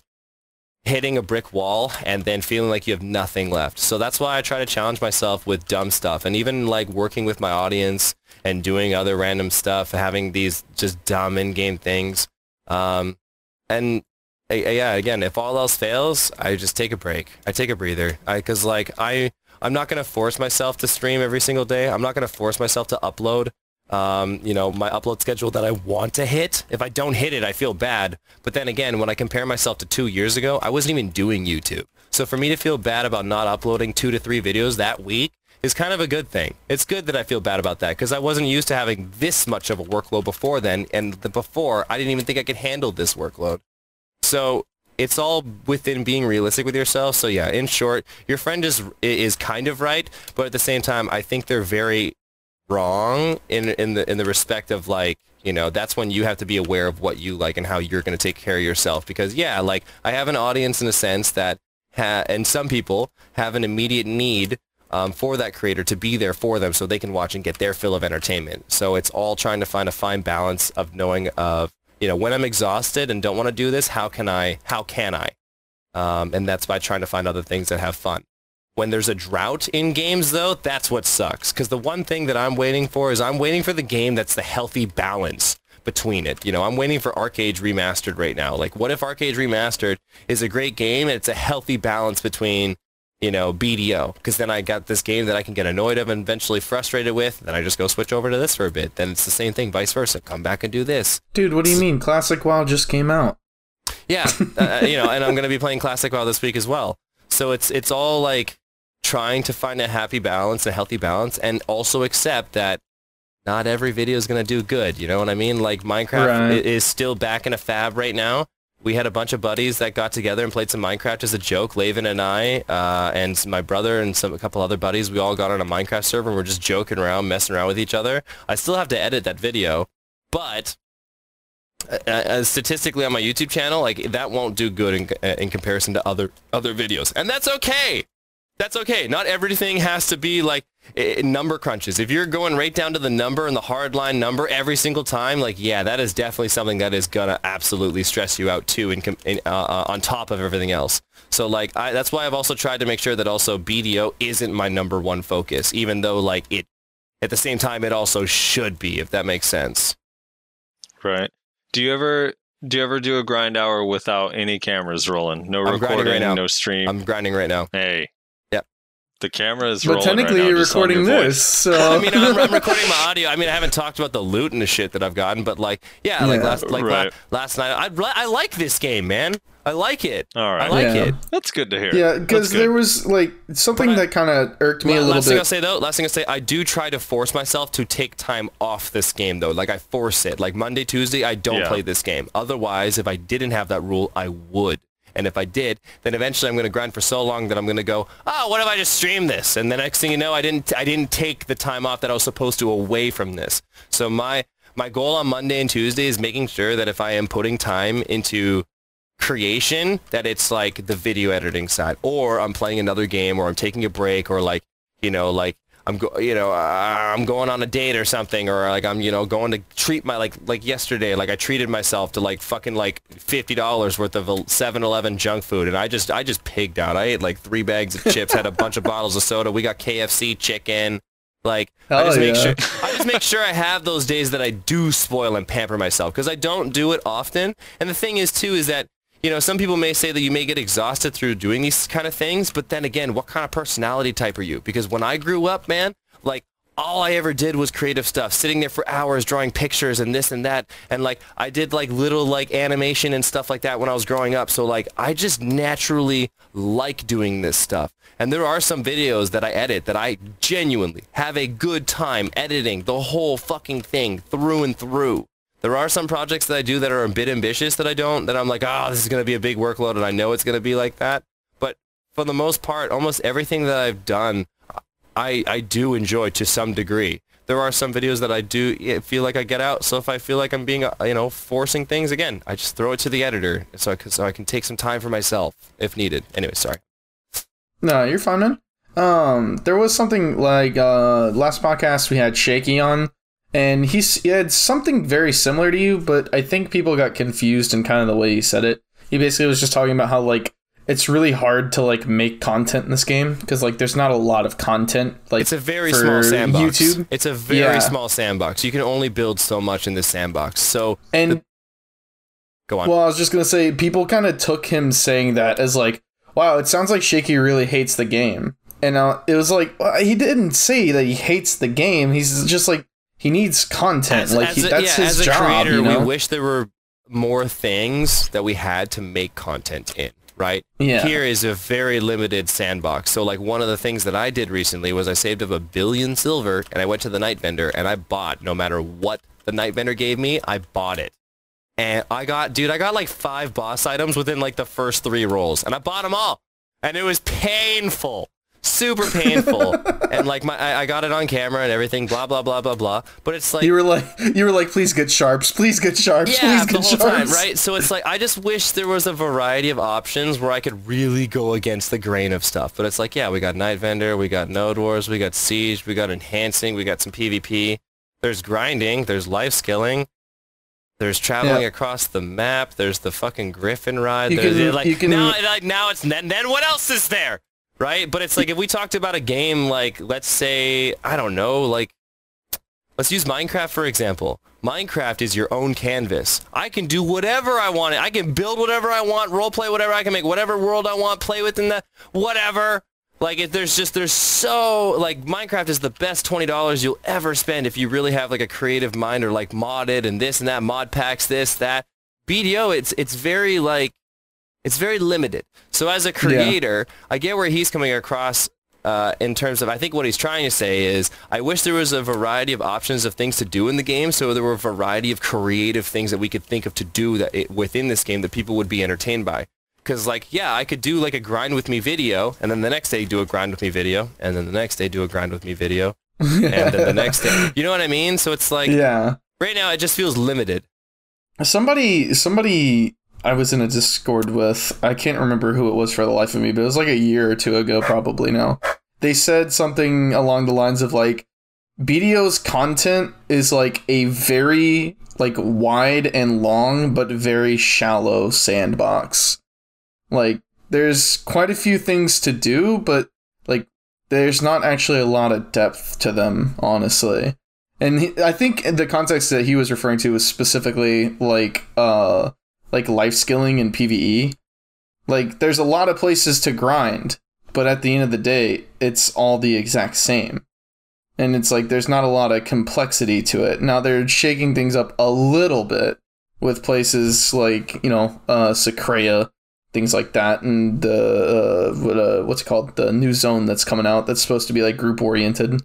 hitting a brick wall and then feeling like you have nothing left. So that's why I try to challenge myself with dumb stuff and even like working with my audience and doing other random stuff, having these just dumb in-game things. Um, and yeah, again, if all else fails, I just take a break. I take a breather. Cuz like I I'm not to force myself to stream every single day. I'm not to force myself to upload um, you know, my upload schedule that I want to hit. If I don't hit it, I feel bad. But then again, when I compare myself to two years ago, I wasn't even doing YouTube. So for me to feel bad about not uploading two to three videos that week is kind of a good thing. It's good that I feel bad about that because I wasn't used to having this much of a workload before then. And the before, I didn't even think I could handle this workload. So it's all within being realistic with yourself. So yeah, in short, your friend is is kind of right, but at the same time, I think they're very wrong in in the in the respect of like you know that's when you have to be aware of what you like and how you're going to take care of yourself because yeah like i have an audience in a sense that ha- and some people have an immediate need um, for that creator to be there for them so they can watch and get their fill of entertainment so it's all trying to find a fine balance of knowing of you know when i'm exhausted and don't want to do this how can i how can i um, and that's by trying to find other things that have fun when there's a drought in games, though, that's what sucks. Because the one thing that I'm waiting for is I'm waiting for the game that's the healthy balance between it. You know, I'm waiting for Arcade Remastered right now. Like, what if Arcade Remastered is a great game and it's a healthy balance between, you know, BDO? Because then I got this game that I can get annoyed of and eventually frustrated with. Then I just go switch over to this for a bit. Then it's the same thing, vice versa. Come back and do this. Dude, what do you mean? Classic WoW just came out. Yeah, uh, you know, and I'm going to be playing Classic WoW this week as well. So it's it's all like trying to find a happy balance, a healthy balance, and also accept that not every video is going to do good. You know what I mean? Like Minecraft Right. is still back in a fab right now. We had a bunch of buddies that got together and played some Minecraft as a joke. Laven and I, uh, and my brother and some a couple other buddies, we all got on a Minecraft server and we're just joking around, messing around with each other. I still have to edit that video, but uh, uh, statistically on my YouTube channel, like that won't do good in, uh, in comparison to other other videos, and that's okay. That's okay. Not everything has to be like number crunches. If you're going right down to the number and the hard line number every single time, like yeah, that is definitely something that is gonna absolutely stress you out too, in, in uh, uh, on top of everything else. So like I, that's why I've also tried to make sure that also BDO isn't my number one focus, even though like it at the same time it also should be, if that makes sense. Right. Do you ever do you ever do a grind hour without any cameras rolling? No I'm recording, right no stream. I'm grinding right now. hey. Yep. The camera is But rolling technically, right now, you're just recording your this, so I mean, I'm, I'm recording my audio. I mean, I haven't talked about the loot and the shit that I've gotten, but like, yeah, like last, like la- Right. last night, I, I like this game, man. I like it. All right. I like Yeah. it. That's good to hear. Yeah, because there was like something I- that kind of irked me a little last thing I'll bit. say though, last thing I'll say, I do try to force myself to take time off this game though. Like I force it. Like Monday, Tuesday, I don't Yeah. play this game. Otherwise, if I didn't have that rule, I would. And if I did, then eventually I'm going to grind for so long that I'm going to go, oh, what if I just stream this? And the next thing you know, I didn't, I didn't take the time off that I was supposed to away from this. So my, my goal on Monday and Tuesday is making sure that if I am putting time into creation, that it's like the video editing side, or I'm playing another game, or I'm taking a break, or like, you know, like I'm go, you know, uh, I'm going on a date or something, or like I'm, you know, going to treat my like like yesterday, like I treated myself to like fucking like fifty dollars worth of 7-Eleven junk food, and I just I just pigged out. I ate like three bags of chips, had a bunch of bottles of soda. We got KFC chicken. Like I Hell just make sure I just make sure I have those days that I do spoil and pamper myself because I don't do it often. And the thing is too is that you know some people may say that you may get exhausted through doing these kind of things, but then again, what kind of personality type are you? Because when I grew up, man, like all I ever did was creative stuff, sitting there for hours drawing pictures and this and that. And like I did like little like animation and stuff like that when I was growing up. So like I just naturally like doing this stuff. And there are some videos that I edit that I genuinely have a good time editing the whole fucking thing through and through. There are some projects that I do that are a bit ambitious that I don't, that I'm like, oh, this is going to be a big workload and I know it's going to be like that. But for the most part, almost everything that I've done, I, I do enjoy to some degree. There are some videos that I do feel like I get out. So if I feel like I'm being, uh, you know, forcing things again, I just throw it to the editor so I can, so I can take some time for myself if needed. Anyway, sorry. No, you're fine, man. Um, there was something like uh last podcast we had Shaky on, and he had something very similar to you, but I think people got confused in kind of the way he said it. He basically was just talking about how like it's really hard to like make content in this game because like there's not a lot of content. Like It's a very small sandbox. YouTube. It's a very Yeah. small sandbox. You can only build so much in this sandbox. So And go on. Well, I was just gonna say people kind of took him saying that as like, wow, it sounds like Shaky really hates the game, and uh, it was like well, he didn't say that he hates the game. He's just like he needs content. like he, a, that's yeah, his as a job. creator, you know? we wish there were more things that we had to make content in. Right Yeah. here is a very limited sandbox. So like one of the things that I did recently was I saved up a billion silver and I went to the night vendor and I bought no matter what the night vendor gave me, I bought it. And I got, dude, I got like five boss items within like the first three rolls, and I bought them all, and it was painful, super painful, and like my, I, I got it on camera and everything, blah blah blah blah blah. But it's like, you were like, you were like, please get sharps, please get sharps, yeah, please the get whole time, right? So it's like I just wish there was a variety of options where I could really go against the grain of stuff. But it's like, yeah, we got Night Vendor, we got Node Wars, we got Siege, we got enhancing, we got some PvP. There's grinding, there's life skilling, there's traveling Yeah. across the map, there's the fucking Griffin ride. You there's, can- like, can- now, like now it's then then what else is there, right? But it's like if we talked about a game like let's say I don't know like Let's use Minecraft for example. Minecraft is your own canvas. I can do whatever I want. I can build whatever I want, role play whatever I can make, whatever world I want, play within the whatever. Like it, there's just there's so like Minecraft is the best twenty dollars you'll ever spend if you really have like a creative mind or like modded and this and that mod packs this that. BDO it's it's very like it's very limited. So as a creator, I get where he's coming across uh, in terms of I think what he's trying to say is I wish there was a variety of options of things to do in the game, so there were a variety of creative things that we could think of to do that it, within this game that people would be entertained by. Because like yeah, I could do like a grind with me video, and then the next day do a grind with me video, and then the next day do a grind with me video, and then the next day, you know what I mean? So it's like yeah. right now it just feels limited. Somebody, somebody, I was in a Discord with. I can't remember who it was for the life of me, but it was like a year or two ago, probably now. They said something along the lines of like, BDO's content is like a very like wide and long, but very shallow sandbox. Like, there's quite a few things to do, but like, there's not actually a lot of depth to them, honestly and he, I think the context that he was referring to was specifically like uh like life skilling and PVE. Like there's a lot of places to grind, but at the end of the day, it's all the exact same. And it's like there's not a lot of complexity to it. Now they're shaking things up a little bit with places like, you know, uh Sacrea things like that, and the uh, what, uh, what's it called the new zone that's coming out that's supposed to be like group oriented,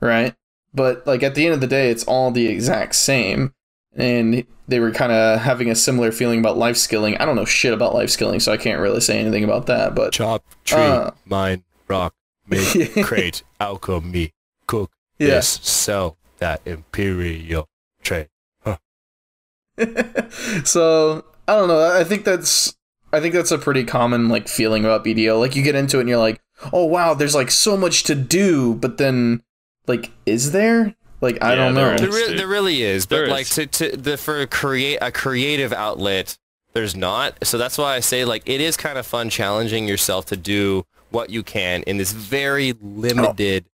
right? But like at the end of the day, it's all the exact same. And they were kind of having a similar feeling about life skilling. I don't know shit about life skilling, so I can't really say anything about that. But Chop, tree, Uh. mine, rock, make, crate, alchemy, cook, yeah, this, sell, that imperial trade. so I don't know. I think that's I think that's a pretty common like feeling about BDO. Like you get into it and you're like, oh wow, there's like so much to do, but then like, is there? Like I Yeah, don't know. There, is. re- there really is, but There like is. to, to the for create a creative outlet, there's not. So that's why I say like it is kind of fun challenging yourself to do what you can in this very limited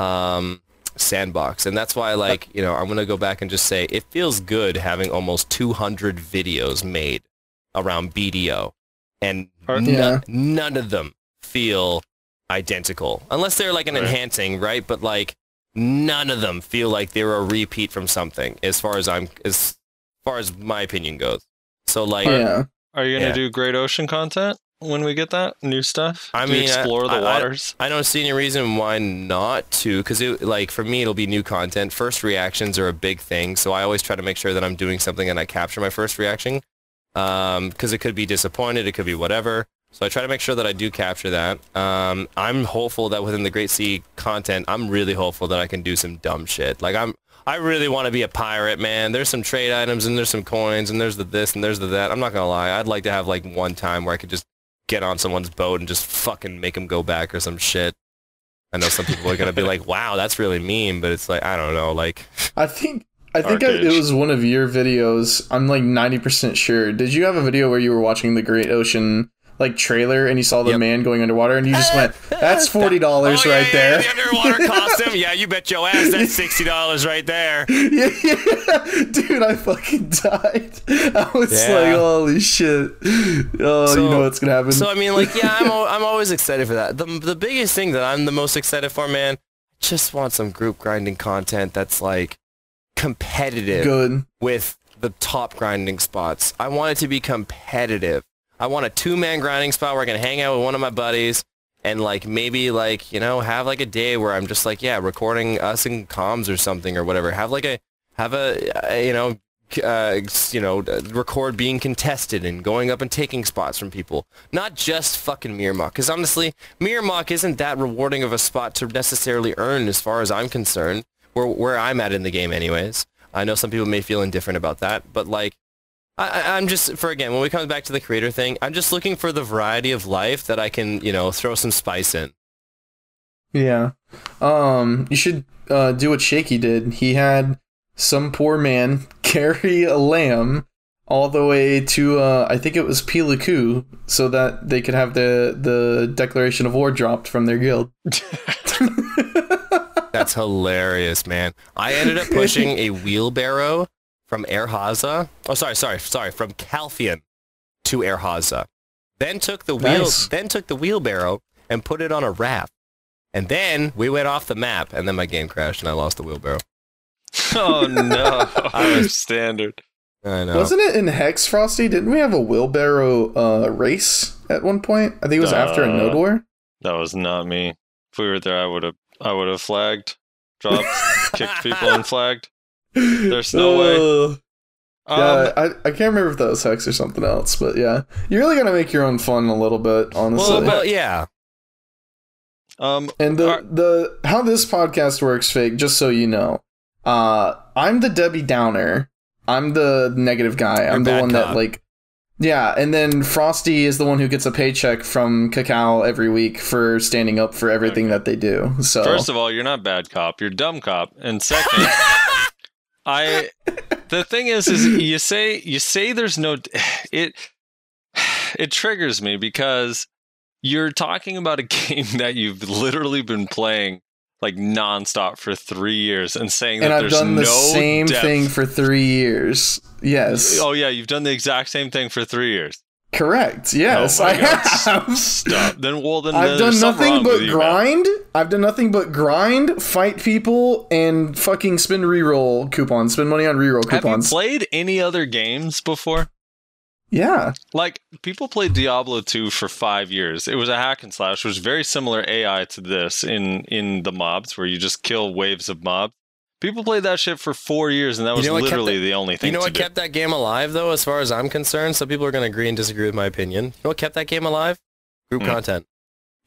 um, sandbox, and that's why like you know I'm gonna go back and just say it feels good having almost 200 videos made around BDO, and Are- no- Yeah. none of them feel identical unless they're like an Right. enhancing, right? But like none of them feel like they're a repeat from something as far as I'm as far as my opinion goes. So like yeah. Are you gonna Yeah. do Great Ocean content when we get that new stuff? I Do you mean, I- explore the I- I- waters. I don't see any reason why not to, because it like for me it'll be new content. First reactions are a big thing, so I always try to make sure that I'm doing something and I capture my first reaction, um, because it could be disappointed, it could be whatever. So I try to make sure that I do capture that. Um, I'm hopeful that within the Great Sea content, I'm really hopeful that I can do some dumb shit. Like I'm, I really want to be a pirate, man. There's some trade items and there's some coins and there's the this and there's the that. I'm not gonna lie, I'd like to have like one time where I could just get on someone's boat and just fucking make them go back or some shit. I know some people are gonna be like, "Wow, that's really mean," but it's like I don't know, like I think I think I, it was one of your videos. I'm like 90% sure. Did you have a video where you were watching the Great Ocean like trailer and you saw the Yep. man going underwater and you just went, "That's $40 Oh, right yeah, yeah, there." the underwater costume. Yeah, you bet your ass that's sixty dollars right there. yeah, yeah. Dude, I fucking died. I was Yeah. like, holy shit. Oh, So- you know what's gonna happen. So I mean, like, yeah, I'm al- I'm always excited for that. The the biggest thing that I'm the most excited for, man, just want some group grinding content that's like competitive. Good. with the top grinding spots. I want it to be competitive. I want a two-man grinding spot where I can hang out with one of my buddies and like maybe like, you know, have like a day where I'm just like, yeah, recording us in comms or something or whatever. Have like a have a you know uh, you know, uh, record being contested and going up and taking spots from people. Not just fucking Mirumok. Because honestly, Mirumok isn't that rewarding of a spot to necessarily earn as far as I'm concerned. Where, where I'm at in the game anyways. I know some people may feel indifferent about that, but like, I, I- I'm just, for again, when we come back to the creator thing, I'm just looking for the variety of life that I can, you know, throw some spice in. Yeah. Um, you should uh, do what Shaky did. He had some poor man carry a lamb all the way to uh, I think it was Pila Ku so that they could have the the declaration of war dropped from their guild. That's hilarious, man. I ended up pushing a wheelbarrow from Arehaza. Oh, sorry, sorry, sorry, from Calpheon to Arehaza. Then took the wheel, Nice. then took the wheelbarrow and put it on a raft. And then we went off the map, and then my game crashed, and I lost the wheelbarrow. oh no, I was- standard. I know. Wasn't it in Hex Frosty? Didn't we have a wheelbarrow uh, race at one point? I think it was after a Uh, node war. That was not me. If we were there, I would have. I would have flagged, dropped, kicked people, and flagged. There's no way. Uh, Um, yeah, I, I can't remember if that was Hex or something else, but yeah, you really gotta make your own fun a little bit, honestly. well, well, yeah. um, And the Are- the how this podcast works, fake. Just so you know, uh, I'm the Debbie Downer. I'm the negative guy. I'm the one cop. that like, yeah. And then Frosty is the one who gets a paycheck from Kakao every week for standing up for everything that they do. So First of all, you're not bad cop. You're dumb cop. And second, I the thing is is you say you say there's no it it triggers me because you're talking about a game that you've literally been playing like nonstop for 3 years and saying and that I've there's done no the same depth. thing for three years. Yes, Oh yeah, you've done the exact same thing for 3 years. Correct. Oh yes, Oh I God. have. Stop. Then well then I've uh, done nothing but with you, man. grind. I've done nothing but grind, fight people, and fucking spend reroll coupons. Spend money on reroll coupons. Have you played any other games before? Yeah. Like people played Diablo 2 for 5 years. It was a hack and slash, which was very similar AI to this in in the mobs where you just kill waves of mobs. People played that shit for 4 years and that You was know literally it- the only thing You know what do. kept that game alive, though, as far as I'm concerned? Some people are going to agree and disagree with my opinion. You know what kept that game alive? Group Hmm. content.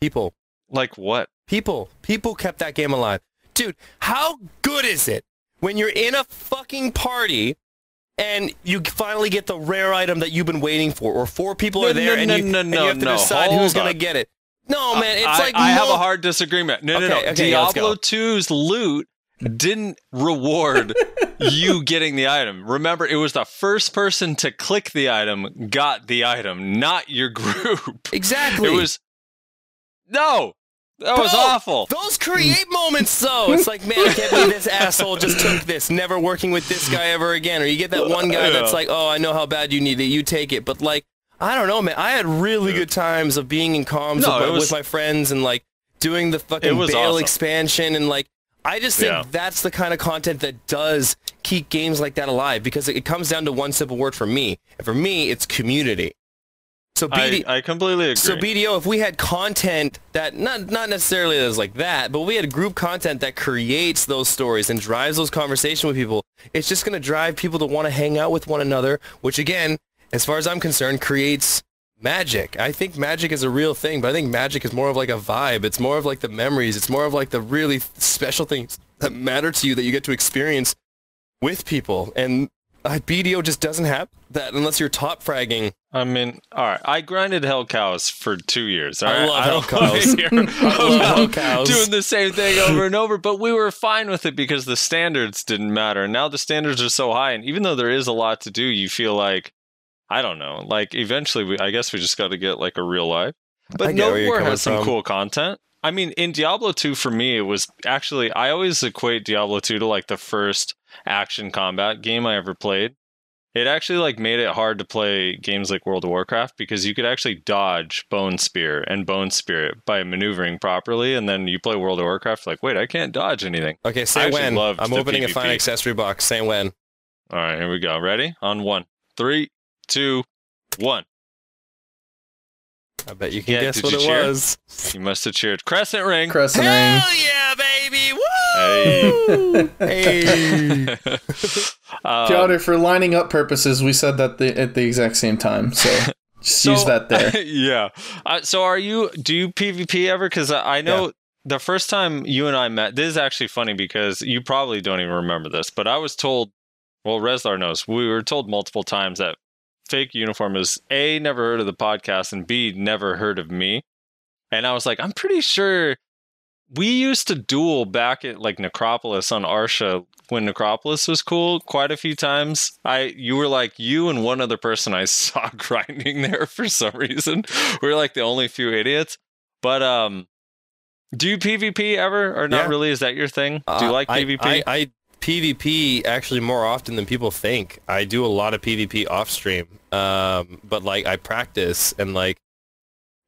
People. like what? People. People kept that game alive. Dude, how good is it when you're in a fucking party and you finally get the rare item that you've been waiting for, or four people No, are there no, and, no, you, no, and you have to no. decide who's going to get it. No, man, it's I, like I have a hard disagreement. No, no, Okay, no. okay, Diablo go. 2's loot didn't reward you getting the item. Remember, it was the first person to click the item got the item, not your group. Exactly. It was no. That was awful. Those create moments, though. It's like, man, I can't believe this asshole just took this. Never working with this guy ever again. Or you get that one guy that's like, oh, I know how bad you need it. You take it. But like, I don't know, man. I had really good times of being in comms No, with, was- with my friends and like doing the fucking Baal awesome. expansion and like. I just think Yeah. that's the kind of content that does keep games like that alive because it, it comes down to one simple word for me. And for me, it's community. So BD, I, I completely agree. so BDO, if we had content that not not necessarily as like that, but we had group content that creates those stories and drives those conversations with people, it's just going to drive people to want to hang out with one another. Which again, as far as I'm concerned, creates magic. I think magic is a real thing, but I think magic is more of like a vibe. It's more of like the memories. It's more of like the really special things that matter to you that you get to experience with people. And uh, BDO just doesn't have that unless you're top fragging I mean, all right. I grinded Hell Cows for two years. all I right? love don't Hell Cows. I love Hell Cows. Doing the same thing over and over, but we were fine with it because the standards didn't matter. And now the standards are so high, and even though there is a lot to do, you feel like I don't know. Like eventually, we I guess we just got to get like a real life. But get Node where you're War has some from. cool content. I mean, in Diablo 2, for me, it was actually I always equate Diablo 2 to like the first action combat game I ever played. It actually like made it hard to play games like World of Warcraft because you could actually dodge Bone Spear and Bone Spirit by maneuvering properly, and then you play World of Warcraft like, wait, I can't dodge anything. Okay, I say actually when. I'm opening a fine accessory box. Say when. All right, here we go. Ready? On one, three, two, one. I bet you can Yeah, guess what it cheer? was. You must have cheered. Crescent Ring. Crescent ring. Hell yeah, baby! Woo! hey. Um, Piotr, for lining up purposes, we said that the, at the exact same time. So just use that there. yeah. Uh, so are you? Do you PvP ever? Because I I know the first time you and I met. This is actually funny because you probably don't even remember this, but I was told. Well, Rezlar knows. We were told multiple times that fake uniform is a never heard of the podcast and b never heard of me. And I was like, I'm pretty sure we used to duel back at like Necropolis on Arsha when Necropolis was cool quite a few times. I you were like you and one other person I saw grinding there for some reason. We were like the only few idiots. But um do you PvP ever or not Yeah. really? Is that your thing? Do you Uh, like I- PvP? I, I PvP actually more often than people think. I do a lot of PvP off stream, um, but like I practice and like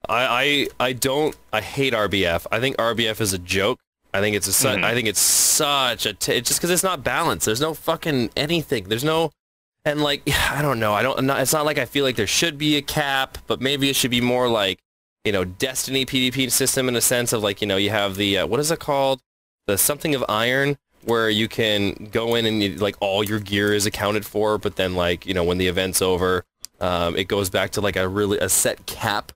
I I I don't I hate RBF. I think RBF is a joke. I think it's a su- Mhm. I think it's such a t- it's just because it's not balanced. There's no fucking anything. There's no and like I don't know. I don't. Not, it's not like I feel like there should be a cap, but maybe it should be more like you know Destiny PvP system in a sense of like you know you have the uh, what is it called the something of iron where you can go in and you, like all your gear is accounted for, but then like you know when the event's over, um, it goes back to like a really a set cap.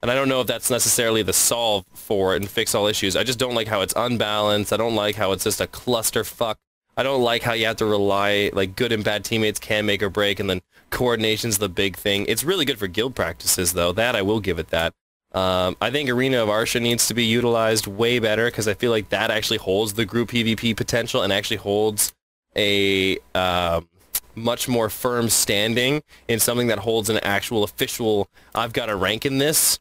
And I don't know if that's necessarily the solve for it and fix all issues. I just don't like how it's unbalanced. I don't like how it's just a clusterfuck. I don't like how you have to rely, like good and bad teammates can make or break, and then coordination's the big thing. It's really good for guild practices, though. That I will give it that. Um, I think Arena of Arsha needs to be utilized way better because I feel like that actually holds the group PvP potential and actually holds a um, much more firm standing in something that holds an actual official. I've got a rank in this.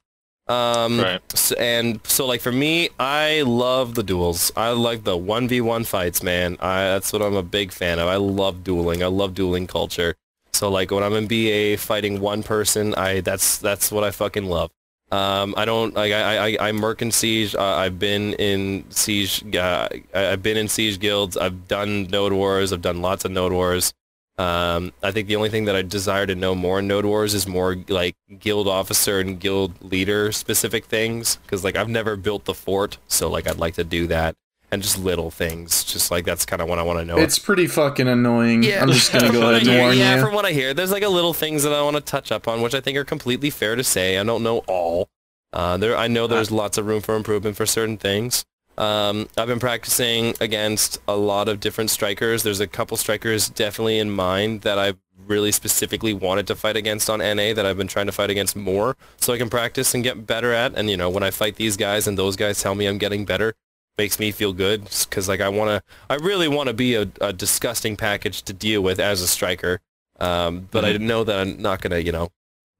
Um, Right. s- and so like for me, I love the duels. I like the one v one fights, man. I, that's what I'm a big fan of. I love dueling. I love dueling culture. So like when I'm in BA fighting one person, I that's that's what I fucking love. Um, I don't like I I I merc in siege. Uh, I've been in siege. Uh, I- I've been in siege guilds. I've done node wars. I've done lots of node wars. Um, I think the only thing that I desire to know more in Node Wars is more like guild officer and guild leader specific things because like I've never built the fort, so like I'd like to do that and just little things, just like that's kind of what I want to know. It's pretty fucking annoying. Yeah, I'm just gonna go ahead and warn yeah, you. from what I hear, there's like a little things that I want to touch up on, which I think are completely fair to say. I don't know all. Uh, there, I know there's lots of room for improvement for certain things. Um, I've been practicing against a lot of different strikers. There's a couple strikers definitely in mind that I've really specifically wanted to fight against on NA that I've been trying to fight against more so I can practice and get better at. And, you know, when I fight these guys and those guys tell me I'm getting better, makes me feel good because like I want to, I really want to be a, a disgusting package to deal with as a striker. Um, but I know that I'm not going to, you know,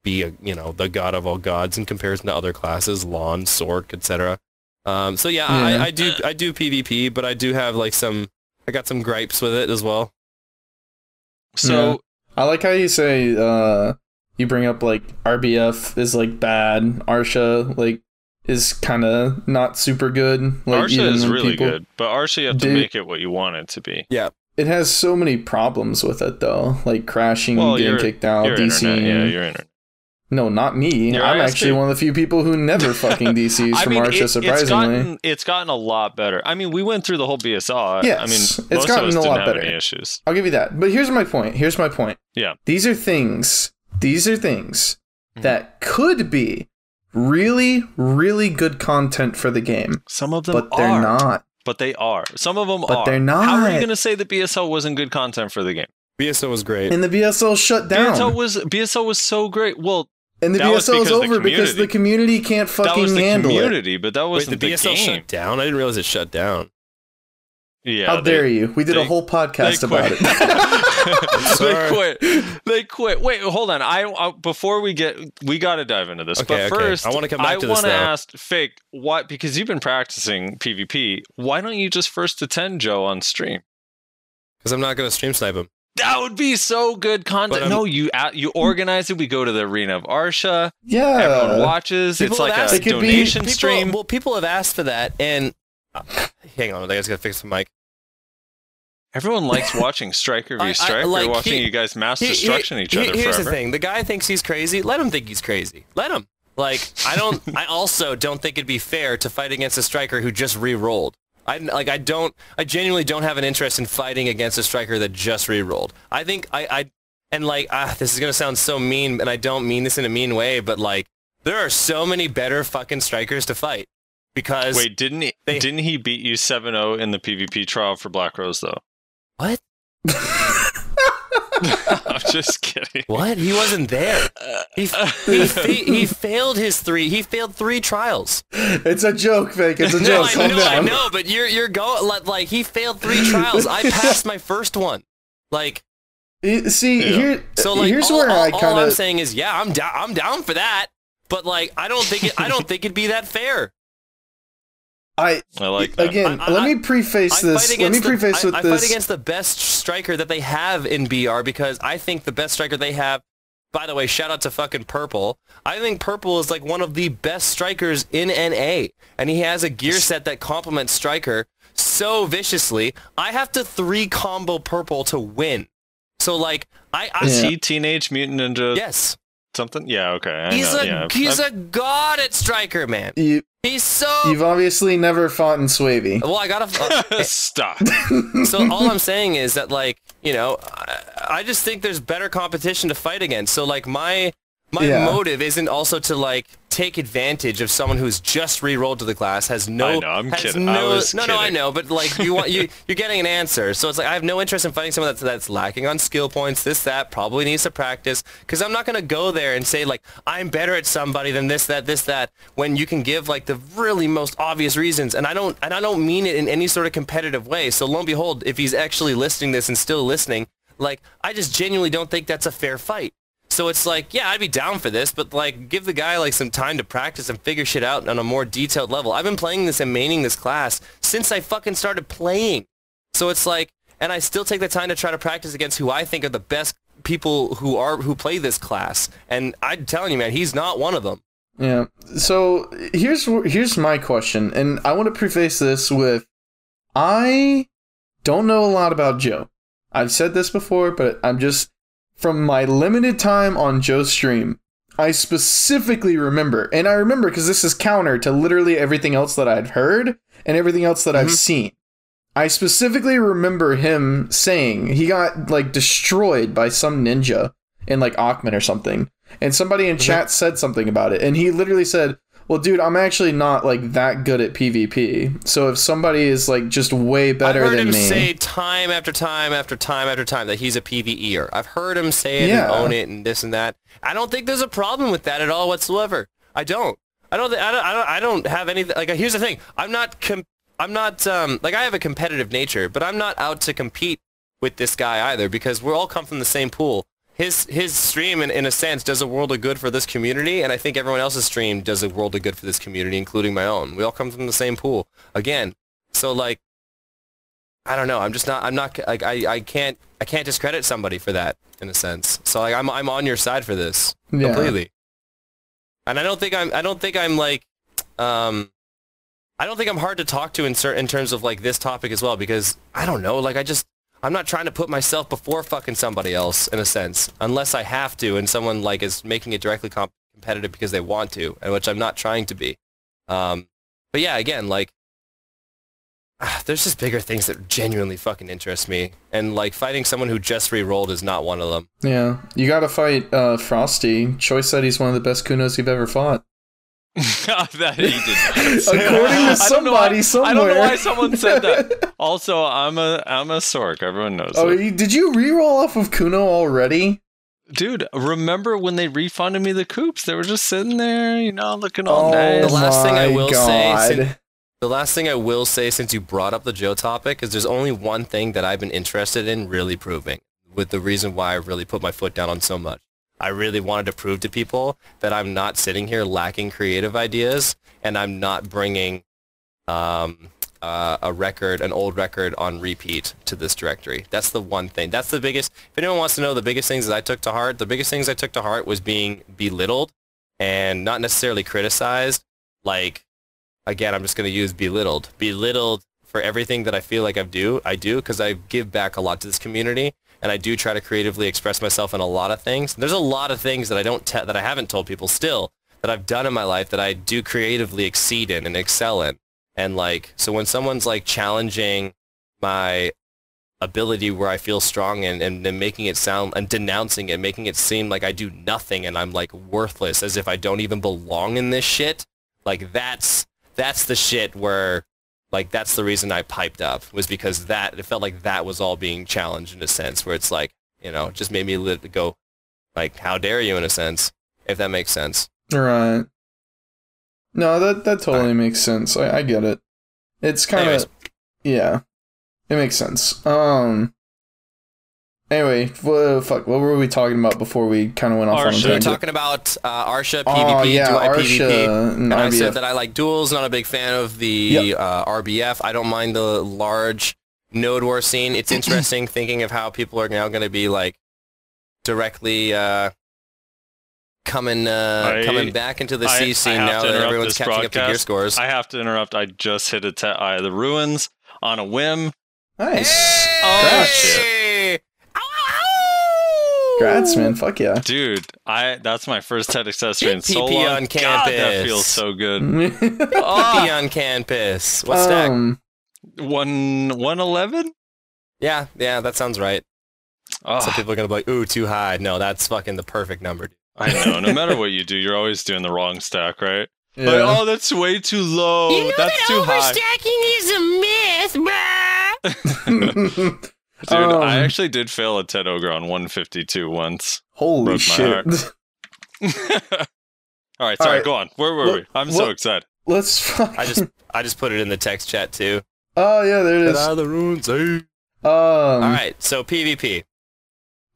be a, you know, the god of all gods in comparison to other classes, Lahn, Sork, etc. Um, so yeah, Yeah. I, I do, I do PvP, but I do have like some, I got some gripes with it as well. So I like how you say uh you bring up like RBF is like bad, Arsha like is kind of not super good. Like Arsha is really people- good, but Arsha you have to make it what you want it to be. Yeah, it has so many problems with it though, like crashing, Well, getting kicked out, Your DC. internet, yeah, your internet. No, not me. Your I'm ISP. actually one of the few people who never fucking DCs I from mean, Arsha. it- surprisingly, it's gotten it's gotten a lot better. I mean, we went through the whole BSR. Yes, I mean, it's most gotten of us a lot better. issues. I'll give you that. But here's my point. Here's my point. Yeah. These are things. These are things Mhm. that could be really, really good content for the game, Some of them but they're not. but they are. Some of them But are. they're not. How are you going to say that BSL wasn't good content for the game? BSO was great. And the BSL shut down. BSL was BSL was so great. Well, and the that was BSL is because of the over because the community can't that fucking was the handle it. community, but that wasn't the BSL game. shut down? I didn't realize it shut down. Yeah, How they- dare you? We did a whole podcast about it. they quit. They quit. Wait, hold on. I, I before we get, we got to dive into this. Okay, but okay. first, I wanna come back to this I wanna ask Fake what because you've been practicing PvP. Why don't you just first attend Joe on stream? Because I'm not going to stream snipe him. That would be so good content. But, um, no, you uh, you organize it. We go to the arena of Arsha. yeah. Everyone watches. people It's like have a asked- It could be- donation People, stream. Well, people have asked for that, and uh, hang on, I just got to fix the mic. Everyone likes watching Striker I- v I- Striker. like, watching he- you guys mass He- he- destruction each he- other Here's forever. the thing: the guy thinks he's crazy. Let him think he's crazy. Let him. Like I don't. I also don't think it'd be fair to fight against a striker who just re-rolled. I like. I don't. I genuinely don't have an interest in fighting against a striker that just re-rolled. I think I. I and like ah, this is gonna sound so mean, and I don't mean this in a mean way, but like there are so many better fucking strikers to fight because Wait, didn't he? they- didn't he beat you 7-0 in the PvP trial for Black Rose though? what? I'm just kidding. What? He wasn't there. He he, fa- he failed his three. He failed three trials. It's a joke, fake. It's a No, joke. I Calm know, I know, but you're you're going like, like he failed three trials. I passed my first one. Like See, Yeah. here, so, like here's all, where all, I all kind I'm of saying is, yeah, I'm down. I'm down for that. But like, I don't think it. I don't think it'd be that fair. I I like that. again. I- I- let me preface I this. fight Let me against the, preface I, with I this. fight against the best striker that they have in BR because I think the best striker they have. By the way, shout out to fucking Purple. I think Purple is like one of the best strikers in NA, and he has a gear set that complements Striker so viciously. I have to three combo Purple to win. So like, I, I Is he Teenage Mutant Ninja yes, something? Yeah, okay. I he's know, a yeah. he's I've- a god at Striker, man. you, He's so. you've obviously never fought in Swavey. well, I gotta. uh, Stop. so all I'm saying is that like you know I, I just think there's better competition to fight against. So like my my Yeah. motive isn't also to like take advantage of someone who's just re-rolled to the class has no I know, I'm has kidding. I no was no no I know but like you want you you're getting an answer so it's like I have no interest in fighting someone that's that's lacking on skill points this that probably needs to practice because I'm not gonna go there and say like I'm better at somebody than this that this that when you can give like the really most obvious reasons and I don't and I don't mean it in any sort of competitive way so lo and behold if he's actually listening this and still listening like I just genuinely don't think that's a fair fight so it's like, yeah, I'd be down for this, but like, give the guy like some time to practice and figure shit out on a more detailed level. I've been playing this and maining this class since I fucking started playing. So it's like, and I still take the time to try to practice against who I think are the best people who are who play this class. And I'm telling you, man, he's not one of them. Yeah. So here's here's my question, and I want to preface this with, I don't know a lot about Joe. I've said this before, but I'm just from my limited time on Joe's stream. I specifically remember, and I remember because this is counter to literally everything else that I'd heard and everything else that I've Mhm. seen. I specifically remember him saying he got like destroyed by some ninja in like Aakman or something. And somebody in chat said something about it. And he literally said, Well, dude, I'm actually not like that good at PvP. So if somebody is like just way better than me. I've heard than him me. say time after time after time after time that he's a PVEer. I've heard him say it Yeah. and own it and this and that. I don't think there's a problem with that at all whatsoever. I don't. I don't. I don't. I don't, I don't have any. Like, here's the thing. I'm not. Com- I'm not. Um, like, I have a competitive nature, but I'm not out to compete with this guy either because we all come from the same pool. His his stream, in, in a sense, does a world of good for this community, and I think everyone else's stream does a world of good for this community, including my own. We all come from the same pool. Again, so like, I don't know. I'm just not. I'm not. Like, I, I can't. I can't discredit somebody for that in a sense. So like, I'm I'm on your side for this Yeah. completely. And I don't think I'm. I don't think I'm like. Um, I don't think I'm hard to talk to in certain in terms of like this topic as well because I don't know. Like I just. I'm not trying to put myself before fucking somebody else in a sense, unless I have to, and someone like is making it directly comp- competitive because they want to, and which I'm not trying to be. Um, but yeah, again, like ah, there's just bigger things that genuinely fucking interest me, and like fighting someone who just re-rolled is not one of them. Yeah. You gotta fight uh, Frosty. Choi said he's one of the best Kunos you've ever fought. that he did not. According to I don't why- somebody I don't know why someone said that. Also, I'm a I'm a Sork. Everyone knows Oh, it. you, did you re-roll off of Kuno already? Dude, remember when they refunded me the coops? They were just sitting there, you know, looking all oh nice. The last thing I my will say, since- The last thing I will say since you brought up the Joe topic is there's only one thing that I've been interested in really proving with the reason why I really put my foot down on so much. I really wanted to prove to people that I'm not sitting here lacking creative ideas and I'm not bringing um, uh, a record, an old record on repeat to this directory. That's the one thing. That's the biggest, if anyone wants to know the biggest things that I took to heart, the biggest things I took to heart was being belittled and not necessarily criticized. Like, again, I'm just going to use belittled. Belittled for everything that I feel like I do. I do because I give back a lot to this community, and I do try to creatively express myself in a lot of things. There's a lot of things that I don't te- that I haven't told people still that I've done in my life that I do creatively exceed in and excel in. And like, so when someone's like challenging my ability where I feel strong and, and, and making it sound and denouncing it, making it seem like I do nothing and I'm like worthless as if I don't even belong in this shit. Like that's that's the shit where like that's the reason I piped up was because that it felt like that was all being challenged in a sense where it's like, you know, it just made me go like how dare you in a sense, if that makes sense. Right. No, that that totally makes sense. I, I get it. It's kind of yeah, it makes sense. Um. Anyway, wha- fuck. What were we talking about before we kind of went off on a Arsha. So you're tangent? talking about uh, Arsha Oh PvP, yeah, do I Arsha PvP? and And I said that I like duels, not a big fan of the Yep. uh, RBF. I don't mind the large node war scene. It's interesting thinking of how people are now going to be like directly uh, coming uh, I- coming back into the I- C I scene now that everyone's this catching up to gear scores. I have to interrupt. I just hit a te- uh, the ruins on a whim. nice. Oh, Congrats. shit. Congrats, man. Fuck yeah. Dude, I that's my first TET accessory in so long. on God, that feels so good. PP Oh, on campus. What's that? um, one one eleven. Yeah, yeah, that sounds right. Oh, Some people are gonna be like, "Ooh, too high." No, that's fucking the perfect number. dude. I know. No matter what you do, you're always doing the wrong stack, right? Like, oh, that's way too low. You know that's too high. Dude, Um, I actually did fail a TET Ogre on 152 once. Holy broke shit. All right, sorry, right. go on. Where were Well- we? I'm so excited. Let's fuck. I just, I just put it in the text chat too. Oh yeah, there it is. of the ruins, eh? Um, All right, so PvP.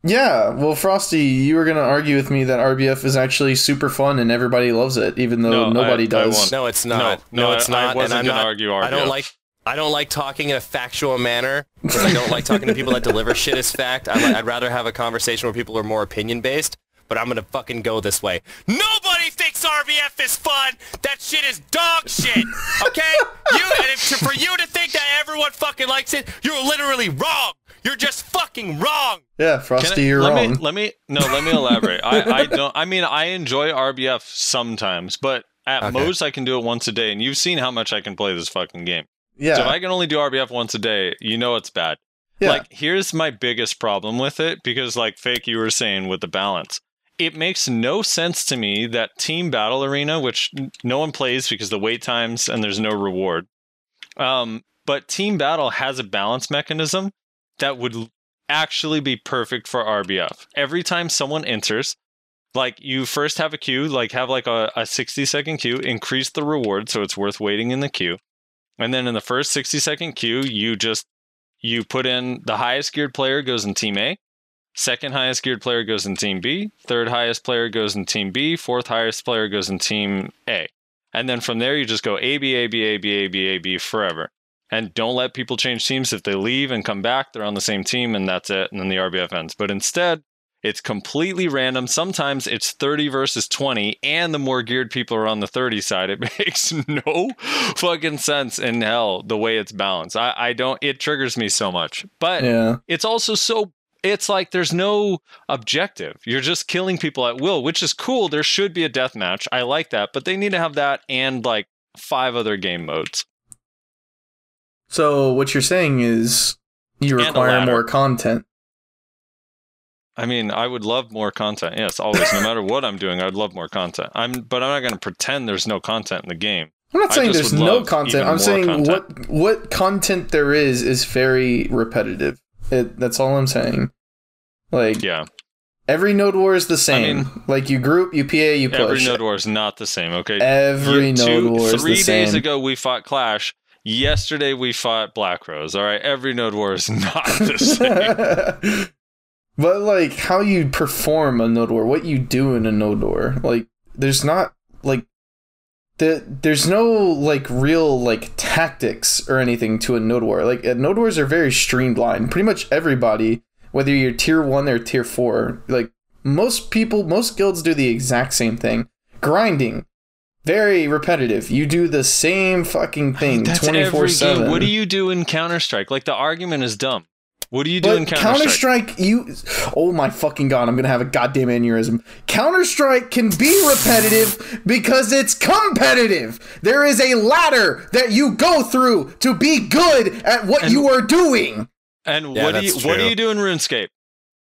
Yeah, well, Frosty, you were gonna argue with me that RBF is actually super fun and everybody loves it, even though No, nobody I does. won't. No, it's not. no, No, it's I, not. I wasn't and I'm gonna not. argue RBF. I don't like. I don't like talking in a factual manner because I don't like talking to people that deliver shit as fact. I li- I'd rather have a conversation where people are more opinion based. But I'm gonna fucking go this way. Nobody thinks RBF is fun. That shit is dog shit. Okay? You and if, for you to think that everyone fucking likes it, you're literally wrong. You're just fucking fucking wrong. Yeah, Frosty, I- you're let wrong. Me, let me no, let me elaborate. I, I don't. I mean, I enjoy RBF sometimes, but at Okay. most I can do it once a day, and you've seen how much I can play this fucking game. Yeah, So if I can only do RBF once a day, you know it's bad. yeah. Like, here's my biggest problem with it because, like, fake, you were saying with the balance, it makes no sense to me that Team Battle Arena, which no one plays because the wait times and there's no reward, um, but Team Battle has a balance mechanism that would actually be perfect for RBF. Every time someone enters, like you first have a queue, like have like a, a 60 second queue, increase the reward so it's worth waiting in the queue. And then in the first 60 second queue, you just you put in the highest geared player goes in team A, second highest geared player goes in team B, third highest player goes in team B, fourth highest player goes in team A. And then from there you just go A B A B A B A B A B forever. And don't let people change teams if they leave and come back, they're on the same team and that's it and then the RBF ends. But instead, it's completely random. Sometimes it's 30 versus 20, and the more geared people are on the 30 side. It makes no fucking sense in hell the way it's balanced. I, I don't, it triggers me so much. But yeah. it's also so, it's like there's no objective. You're just killing people at will, which is cool. There should be a death match. I like that, but they need to have that and like five other game modes. So what you're saying is you require more content. I mean, I would love more content. Yes, always. No matter what I'm doing, I'd love more content. I'm, but I'm not going to pretend there's no content in the game. I'm not saying there's no content. I'm saying content. what what content there is is very repetitive. It, that's all I'm saying. Like Yeah, every node war is the same. mean- like you group, you PA, you push. every node war is not the same. Okay, Every You- node two- war is Three the same. days ago, we fought Clash. Yesterday, we fought Black Rose. All right, every node war is not the same. But like how you perform a node war, what you do in a node war, like there's not like the there's no like real like tactics or anything to a node war. Like uh, node wars are very streamlined. Pretty much everybody, whether you're tier one or tier four, like most people, most guilds do the exact same thing. Grinding. Very repetitive. You do the same fucking thing twenty four seven. What do you do in Counter Strike? Like the argument is dumb. What do you do in Counter Counter Strike? Strike, you. Oh my fucking god! I'm gonna have a goddamn aneurysm. Counter Strike can be repetitive because it's competitive. There is a ladder that you go through to be good at what And- you are doing. And Yeah, what do you that's what do you do in RuneScape?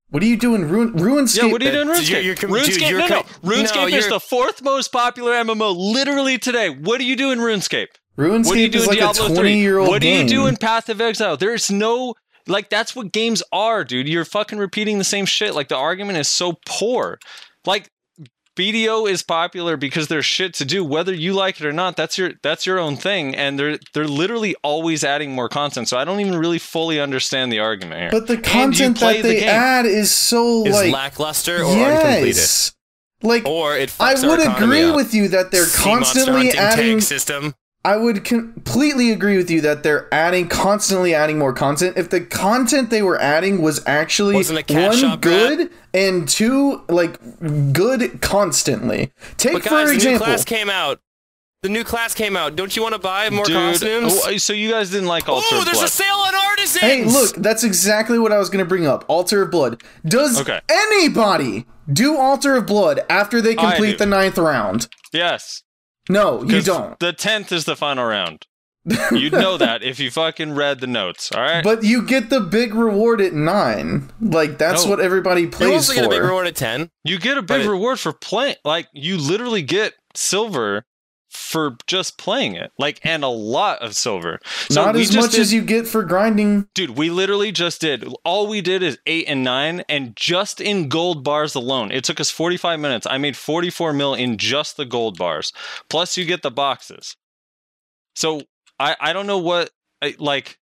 What do you do in Ruin RuneScape? Yeah, what do you do in RuneScape? you're- you're com- RuneScape, you're no, no. RuneScape no, is you're- the fourth most popular MMO literally today. What do you do in RuneScape? RuneScape What do you do is in like Diablo a 3? 20 year old What do you do in Path of Exile? There's no like that's what games are, dude. You're fucking repeating the same shit. Like the argument is so poor. Like BDO is popular because there's shit to do, whether you like it or not. That's your that's your own thing, and they're they're literally always adding more content. So I don't even really fully understand the argument here. But the content that the they game. add is so Is like lackluster or uncompleted? yes. Like Or it I would agree up. with you that they're Sea constantly adding tank system. I would completely agree with you that they're adding constantly adding more content. If the content they were adding was actually Wasn't a cat one shop good and two like good constantly. Take But for guys, the new class came out. The new class came out. Don't you want to buy more Dude, costumes? oh, so you guys didn't like Altar Oh, of there's Blood? a sale on artisans. hey, look, that's exactly what I was going to bring up. Altar of Blood. Does Okay. anybody do Altar of Blood after they complete the ninth round? yes, No, you don't. The tenth is the final round. You'd know that if you fucking read the notes. All right. But you get the big reward at nine. Like that's No. what everybody plays. You plays also get a big reward at ten. You get a But big it- reward for playing. Like you literally get silver for just playing it. Like and a lot of silver. So Not as much did- as you get for grinding. Dude, we literally just did. All we did is eight and nine, and just in gold bars alone, it took us 45 minutes. I made 44 mil in just the gold bars. Plus, you get the boxes. So I I don't know what I, like.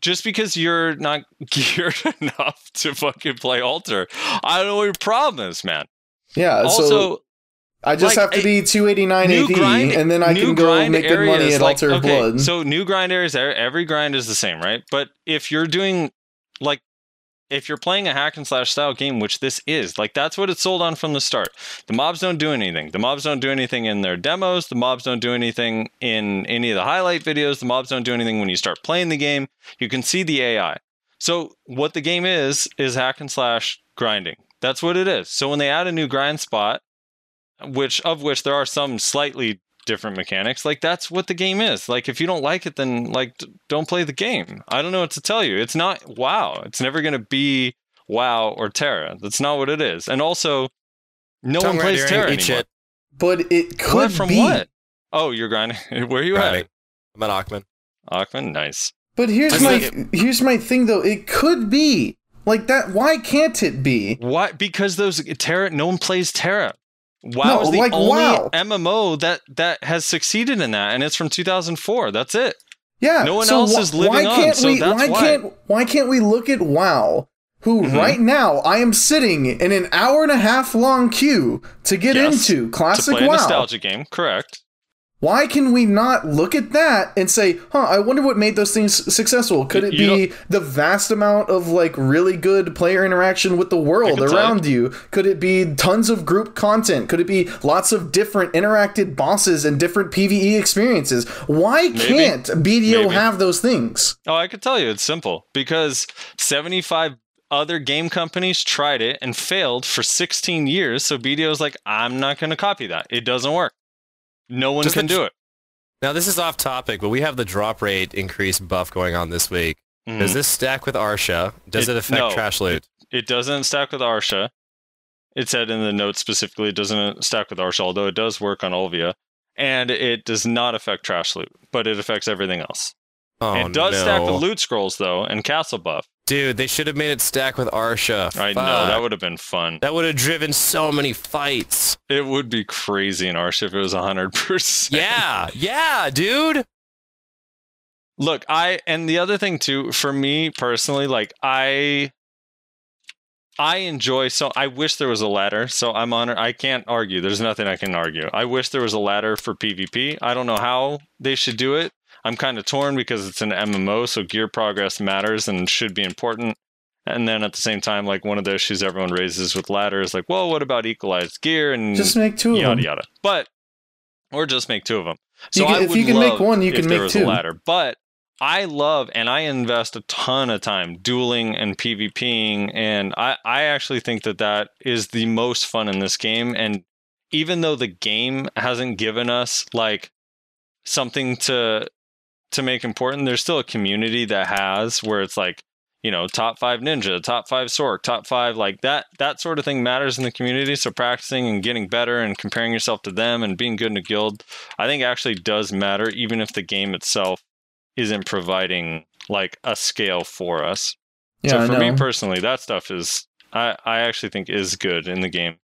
Just because you're not geared enough to fucking play altar, I don't know what your problem is, man. Yeah. also, so I just like, have to be 289 new AP, grind, and then I can go make good money at like, Altar of okay, Blood. So new grind areas, every grind is the same, right? But if you're doing like if you're playing a hack and slash style game, which this is, like that's what it's sold on from the start. The mobs don't do anything. The mobs don't do anything in their demos. The mobs don't do anything in any of the highlight videos. The mobs don't do anything when you start playing the game. You can see the AI. So what the game is is hack and slash grinding. That's what it is. So when they add a new grind spot, which of which there are some slightly different mechanics, like that's what the game is. Like if you don't like it, then like d- don't play the game. I don't know what to tell you. It's not WoW. It's never gonna be WoW or TERA. That's not what it is. And also, no Tongue one plays TERA anymore. shit. But it What could from be. what? Oh, you're grinding. Where are you Grinding. at? I'm at Aakman. Aakman, nice. But here's I my think here's my thing though. It could be like that. Why can't it be? Why? Because those TERA, no one plays TERA. WoW No, is the like only WoW. MMO that that has succeeded in that, and it's from 2004. That's it. Yeah. No one so else wh- is living why on, can't so we? that's why why. can't why can't we look at WoW? Who Mhm. right now I am sitting in an hour and a half long queue to get Yes, into classic to play a WoW. nostalgia game, correct? Why can we not look at that and say, "Huh, I wonder what made those things successful? Could it You be the vast amount of like really good player interaction with the world around you? Could it be tons of group content? Could it be lots of different interacted bosses and different PvE experiences? Why can't BDO Maybe. have those things?" Oh, I could tell you it's simple because 75 other game companies tried it and failed for 16 years. So BDO's like, I'm not going to copy that. It doesn't work. No one can the- do it. Now this is off topic, but we have the drop rate increase buff going on this week. Mhm. Does this stack with Arsha? Does It- it, affect no. trash loot? It doesn't stack with Arsha. It said in the notes specifically it doesn't stack with Arsha, although it does work on Olvia. And it does not affect trash loot, but it affects everything else. Oh it does no. stack with loot scrolls though, and castle buff. Dude, they should have made it stack with Arsha. I know that would have been fun. That would have driven so many fights. It would be crazy in Arsha if it was hundred percent. Yeah, yeah, dude. Look, I and the other thing too, for me personally, like I I enjoy so I wish there was a ladder. So I'm on I can't argue. There's nothing I can argue. I wish there was a ladder for PvP. I don't know how they should do it. I'm kind of torn because it's an MMO, so gear progress matters and should be important. And then at the same time, like one of the issues everyone raises with ladder is like, well, what about equalized gear and Just make two of yada them. yada. Yada. But or just make two of them. You So can- if you can make one, you can make two. Ladder, but I love and I invest a ton of time dueling and PvPing, and I I actually think that that is the most fun in this game. And even though the game hasn't given us like something to to make important, there's still a community that has where it's like you know top five ninja top five sork top five like that that sort of thing matters in the community. So practicing and getting better and comparing yourself to them and being good in a guild i think actually does matter even if the game itself isn't providing like a scale for us. Yeah, so for me personally that stuff is i i actually think is good in the game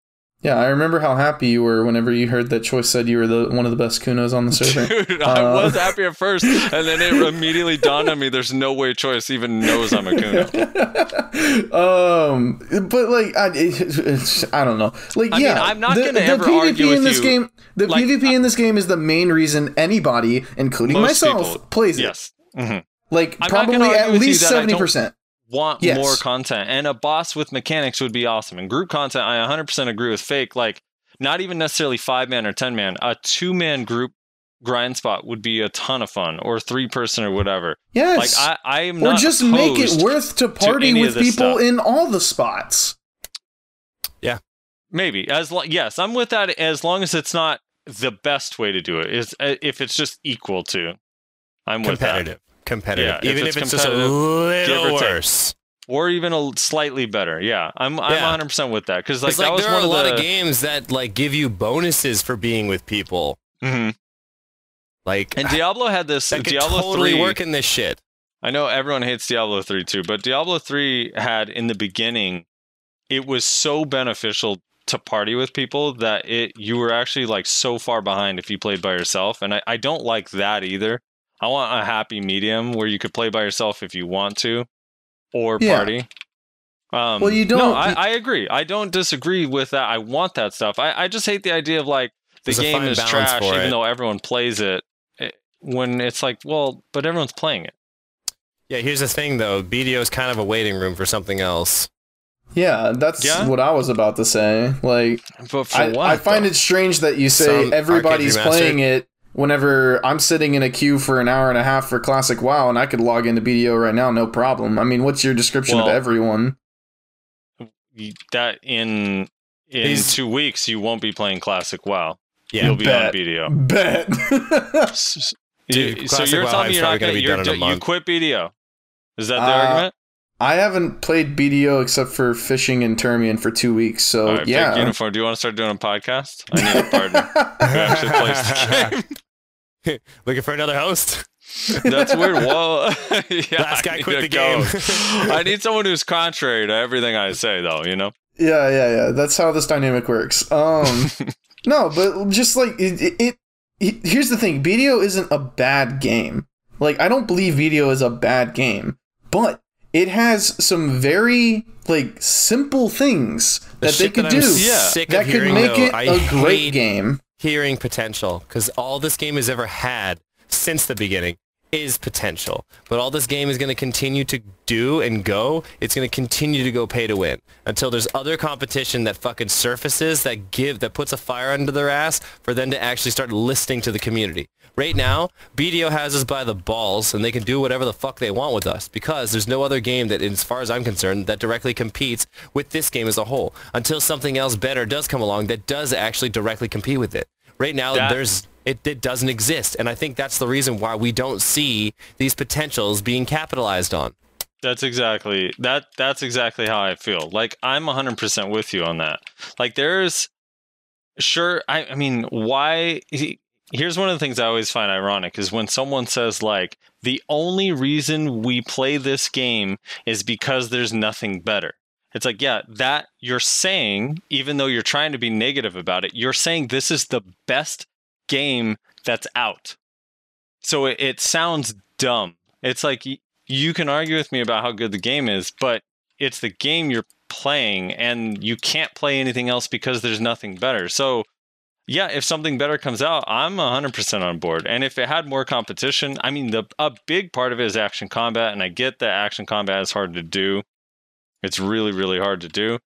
yeah, I remember how happy you were whenever you heard that Choice said you were the one of the best Kunos on the server. Dude, I Uh, was happy at first, and then it immediately dawned on me: there's no way Choice even knows I'm a Kuno. um, but like I, it's, I don't know. Like I mean, yeah, I'm not the, gonna the ever PvP argue in with this you. game. The Like, PvP in this game is the main reason anybody, including myself, people- plays it. Yes. hmm Like I'm probably at least I seventy percent. Want Yes. more content and a boss with mechanics would be awesome and group content i 100% agree with fake like not even necessarily five man or ten man a two man group grind spot would be a ton of fun or three person or whatever Yes. like i i am or not just make it worth to party any of with people stuff. in all the spots. Yeah. Maybe as lo- yes i'm with that as long as it's not the best way to do it is uh, if it's just equal to i'm with that Competitive. Competitive. Yeah, if Even it's if it's just a little worse. or even a slightly better yeah i'm i'm Yeah. 100% with that because like that like was there are one a of lot the of games that like give you bonuses for being with people. Mhm. Like and diablo had this that diablo totally 3 work in this shit. I know everyone hates Diablo 3 too, but Diablo 3 had in the beginning, it was so beneficial to party with people that it you were actually like so far behind if you played by yourself. And I, I don't like that either. I want a happy medium where you could play by yourself if you want to or Yeah. party. Um, Well, you don't- I, I agree. I don't disagree with that. I want that stuff. I, I just hate the idea of like the There's game is trash even it. though everyone plays it. it. When it's like, well, but everyone's playing it. Yeah, here's the thing though. BDO is kind of a waiting room for something else. Yeah, that's Yeah? what I was about to say. Like But for I, what? I find though? it strange that you say Some everybody's playing it whenever I'm sitting in a queue for an hour and a half for Classic WoW, and I could log into BDO right now, no problem. I mean, what's your description Well- of everyone? That in in He's- two weeks you won't be playing classic WoW. Yeah. You'll be Bet. on BDO. Bet. S- s- Dude, so you're WoW telling me you're not gonna gonna be you're, done in a you quit BDO? Is that the Uh, argument? I haven't played BDO except for fishing in Terrmian for two weeks, so All right, yeah. Uniform. Do you want to start doing a podcast? I need a partner who actually plays the game. Looking for another host? That's weird. Whoa. yeah, Last guy quit the go. game. I need someone who's contrary to everything I say, though. You know. Yeah, yeah, yeah. That's how this dynamic works. Um, no, but just like it, it, it, it- here's the thing: BDO isn't a bad game. Like, I don't believe BDO is a bad game, but it has some very like simple things The that they could I'm do sick that could hearing, make though, it I a great game. hearing potential because all this game has ever had since the beginning is potential. But all this game is going to continue to do and go, it's going to continue to go pay to win until there's other competition that fucking surfaces that give that puts a fire under their ass for them to actually start listening to the community. Right now, BDO has us by the balls and they can do whatever the fuck they want with us because there's no other game that, as far as I'm concerned, that directly competes with this game as a whole until something else better does come along that does actually directly compete with it. Right now, That- there's it, it doesn't exist, and I think that's the reason why we don't see these potentials being capitalized on. That's exactly that. That's exactly how I feel. Like I'm 100 percent with you on that. Like there's sure. I, I mean, why? He- Here's one of the things I always find ironic is when someone says like the only reason we play this game is because there's nothing better. It's like yeah, that you're saying even though you're trying to be negative about it, you're saying this is the best game that's out. So it, it sounds dumb. It's like you can argue with me about how good the game is, but it's the game you're playing and you can't play anything else because there's nothing better. So, yeah, if something better comes out, I'm 100% on board. And if it had more competition, I mean, the a big part of it is action combat, and I get that action combat is hard to do. It's really, really hard to do.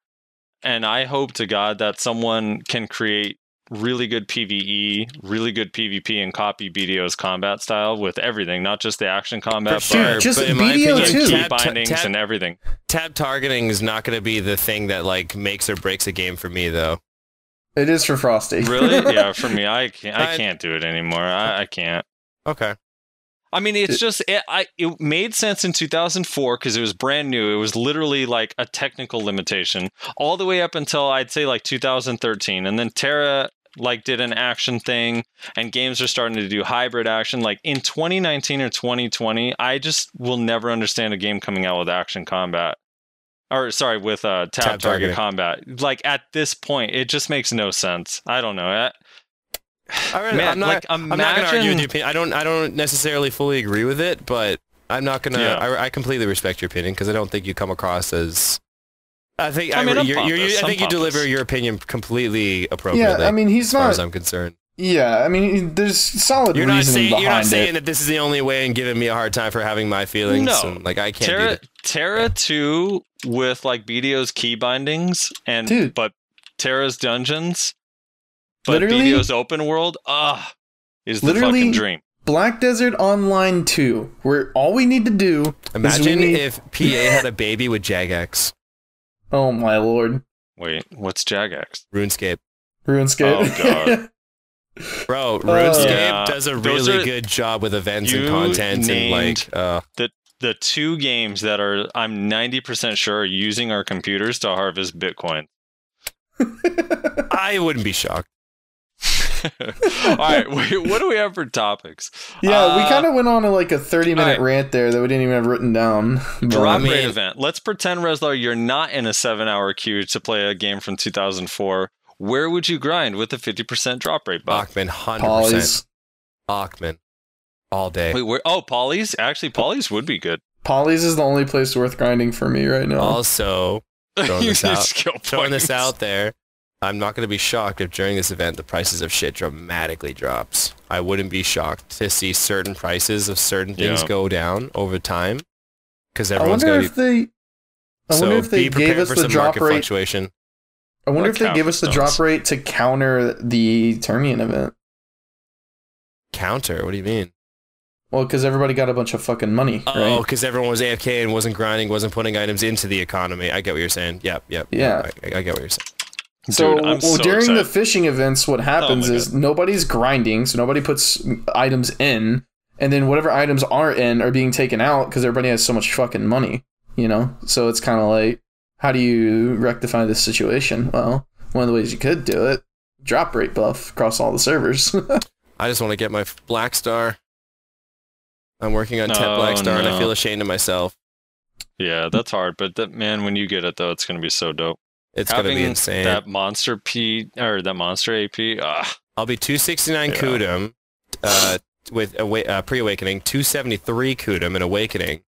And I hope to God that someone can create really good PvE, really good PvP, and copy BDO's combat style with everything, not just the action combat, For sure, but just but in my opinion, too. key tab- bindings tab- and everything. tab targeting is not going to be the thing that like makes or breaks a game for me, though. It is for Frosty. Really? yeah, for me, I can't. I I- can't do it anymore. I, I can't. Okay. I mean, it's just it, I it made sense in 2004 because it was brand new. It was literally like a technical limitation all the way up until I'd say like 2013, and then TERA like did an action thing, and games are starting to do hybrid action. Like in 2019 or 2020, I just will never understand a game coming out with action combat. Or sorry, with uh, tab, Tab target targeting. combat. Like at this point, it just makes no sense. I don't know. I, All right, Man, I'm not, like, I'm not going to argue with imagine- your opinion. I don't. I don't necessarily fully agree with it, but I'm not going to. Yeah. I, I completely respect your opinion because I don't think you come across as. I think I I, mean, I'm you're, you're, pompous, I I'm think you deliver your opinion completely appropriately. yeah, I mean, he's as far as. I'm concerned. Yeah, I mean, there's solid You're not reasoning saying you're not saying it. that this is the only way and giving me a hard time for having my feelings. No. and, like I can't do TERA that. TERA 2 with like BDO's key bindings and Dude. but TERA's dungeons, but Literally- BDO's open world, ah, is the Literally- fucking dream. Black Desert Online 2, where all we need to do is we Imagine need- if PA had a baby with Jagex, Oh my lord. Wait, what's Jagex? RuneScape. RuneScape. Oh, God. Bro, RuneScape Yeah. does a really are- good job with events and You content and like uh The two games that are I'm 90% sure are using our computers to harvest Bitcoin. I wouldn't be shocked. All right, wait, what do we have for topics? yeah, we Uh, kind of went on a, like a 30 minute alright. rant there that we didn't even have written down. Drop I mean- rate event. Let's pretend, Rezlar, you're not in a seven hour queue to play a game from 2004. Where would you grind with a 50% drop rate, Buck? Bachman, hundred Polys. percent. Bachman, all day. Wait, where? Oh, Polly's? Actually, Polly's would be good. Polly's is the only place worth grinding for me right now. Also, Throwing You this out. skill throwing this out there, I'm not going to be shocked if during this event the prices of shit dramatically drops. I wouldn't be shocked to see certain prices of certain things Yeah. go down over time because everyone's going to be. they. I so wonder if they gave us for the some drop market rate. fluctuation. I wonder Like if they gave us the drop rate to counter the Terrmian event. Counter? What do you mean? Well, because everybody got a bunch of fucking money, Oh, right? because everyone was AFK and wasn't grinding, wasn't putting items into the economy. I get what you're saying. Yep, yep. Yeah. I, I get what you're saying. So, Dude, well, so during the excited. fishing events, what oh happens my is nobody's grinding, so nobody puts items in, and then whatever items are in are being taken out because everybody has so much fucking money, you know. So it's kind of like, how do you rectify this situation? Well, one of the ways you could do it, drop rate buff across all the servers. I just want to get my Black Star. I'm working on 10 Oh, Black Star and I feel ashamed of myself. Yeah, that's hard, but that man, when you get it though, it's gonna be so dope. It's going to be insane. That monster P or that monster AP. Ah, I'll be 269 Yeah. Kutum uh, with awa- uh, pre-awakening, 273 Kutum in awakening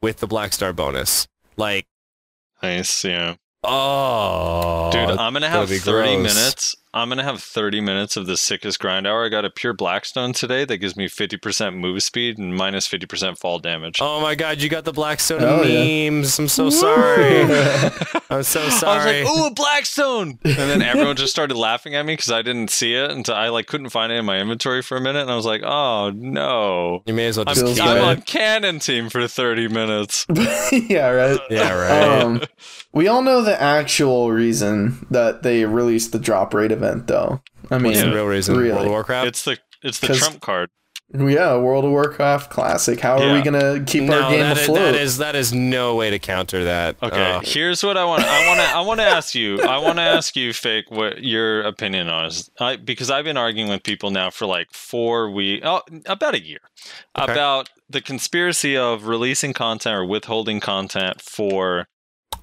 with the Black Star bonus. Like, nice. Yeah, oh, dude, I'm gonna have 30 gross. minutes. I'm gonna have 30 minutes of the sickest grind hour. I got a pure Blackstone today that gives me 50% move speed and minus 50% fall damage. oh my god, you got the Blackstone Oh, yeah. memes. I'm so sorry. I'm so sorry. I was like, "Ooh, a Blackstone!" And then everyone just started laughing at me because I didn't see it until I like couldn't find it in my inventory for a minute, and I was like, "Oh no!" you may as well I'm, just Feels keep I'm it. on cannon team for 30 minutes. yeah, right. Yeah, right. Um, we all know the actual reason that they released the drop rate event, though. I mean, What's the real reason? really. World of Warcraft? It's the it's the 'Cause- trump card. yeah, World of Warcraft Classic. How are we gonna keep no, our game that is, afloat? that is that is no way to counter that. Okay, Uh, here's what I want. I want to. I want to ask you. I want to ask you, fake, what your opinion on is. I, because I've been arguing with people now for like four weeks, oh, about a year, Okay. about the conspiracy of releasing content or withholding content for.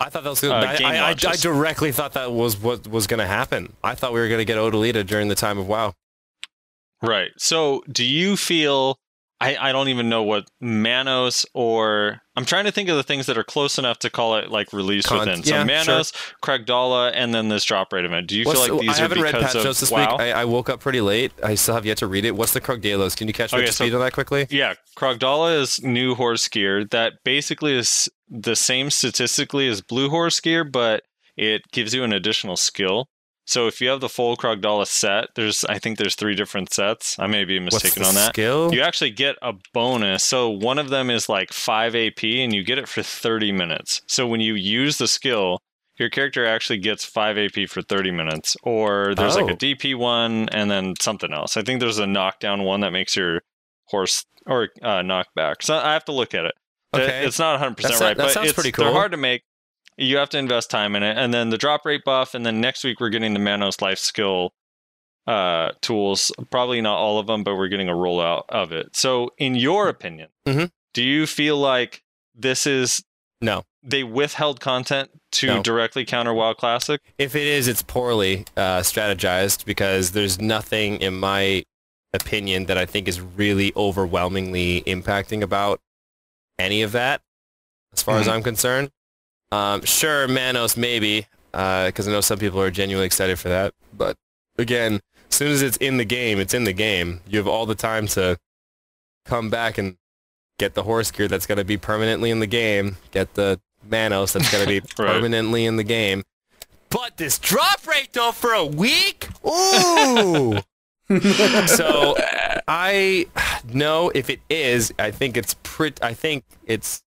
I thought that was. Uh, I, I, I, I directly thought that was what was going to happen. I thought we were going to get O'dyllita during the time of WoW. Right. So, do you feel? I, I don't even know what Manos or I'm trying to think of the things that are close enough to call it like release Con- within. So yeah, Manos, Krogdalo, and then this drop rate event. Do you What's feel like these are the- these I are haven't read because patch notes this WoW? week. I, I woke up pretty late. I still have yet to read it. What's the Krogdalos? Can you catch me Okay, up to so- speed on that quickly? Yeah, Krogdalo is new horse gear that basically is the same statistically as blue horse gear, but it gives you an additional skill. So if you have the full Krogdalo set, there's I think there's three different sets. I may be mistaken on that. skill? You actually get a bonus. So one of them is like 5 AP and you get it for 30 minutes. So when you use the skill, your character actually gets 5 AP for 30 minutes. Or there's like Oh. a DP one and then something else. I think there's a knockdown one that makes your horse or uh, knockback. So I have to look at it. Okay. It's not 100% That right, that but sounds it's, pretty they're cool. hard to make. You have to invest time in it. And then the drop rate buff. And then next week we're getting the Manos life skill uh, tools. Probably not all of them, but we're getting a rollout of it. So, in your opinion, Mhm. do you feel like this is No. they withheld content to No. directly counter WoW Classic? If it is, it's poorly uh, strategized because there's nothing, in my opinion, that I think is really overwhelmingly impacting about any of that, as far as Mhm. I'm concerned. Um, sure, Manos maybe, because I know some people are genuinely excited for that. But again, as soon as it's in the game, it's in the game. You have all the time to come back and get the horse gear that's going to be permanently in the game. Get the Manos that's going to be Right. permanently in the game. But this drop rate though for a week? Ooh. so I know if it is, I think it's pretty. I think it's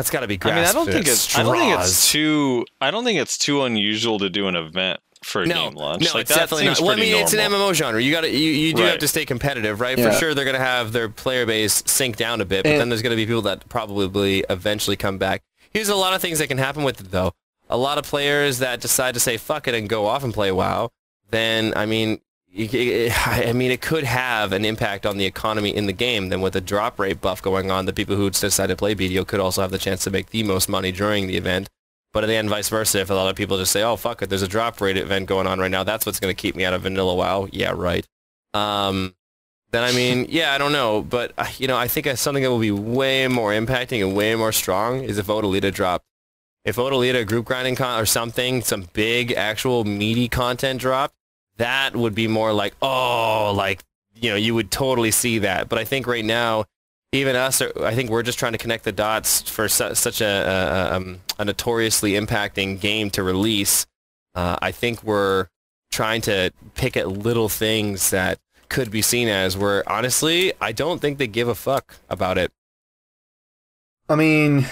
that's got to be. great. I mean, I don't think at it's I don't think it's too I don't think it's too unusual to do an event for a no, game launch. No, like, it's that definitely seems not. Well, I pretty mean, it's an. MMO genre. You got to you, you do have to stay competitive, right? Yeah. For sure, they're going to have their player base sink down a bit, but And- then there's going to be people that probably eventually come back. Here's a lot of things that can happen with it, though. A lot of players that decide to say fuck it and go off and play WoW. Then, I mean, I mean, it could have an impact on the economy in the game. Then, with a drop rate buff going on, the people who decide to play BDO could also have the chance to make the most money during the event. But at the end, vice versa, if a lot of people just say, "Oh fuck it, there's a drop rate event going on right now. That's what's going to keep me out of vanilla WoW." Yeah, right. Um, then I mean, yeah, I don't know, but uh, you know, I think something that will be way more impacting and way more strong is if O'dyllita dropped. If O'dyllita group grinding con or something, some big actual meaty content dropped, that would be more like, oh, like you know, you would totally see that. But I think right now, even us, are, I think we're just trying to connect the dots for su- such a, a, um, a notoriously impacting game to release. Uh, I think we're trying to pick at little things that could be seen as. Where honestly, I don't think they give a fuck about it. I mean,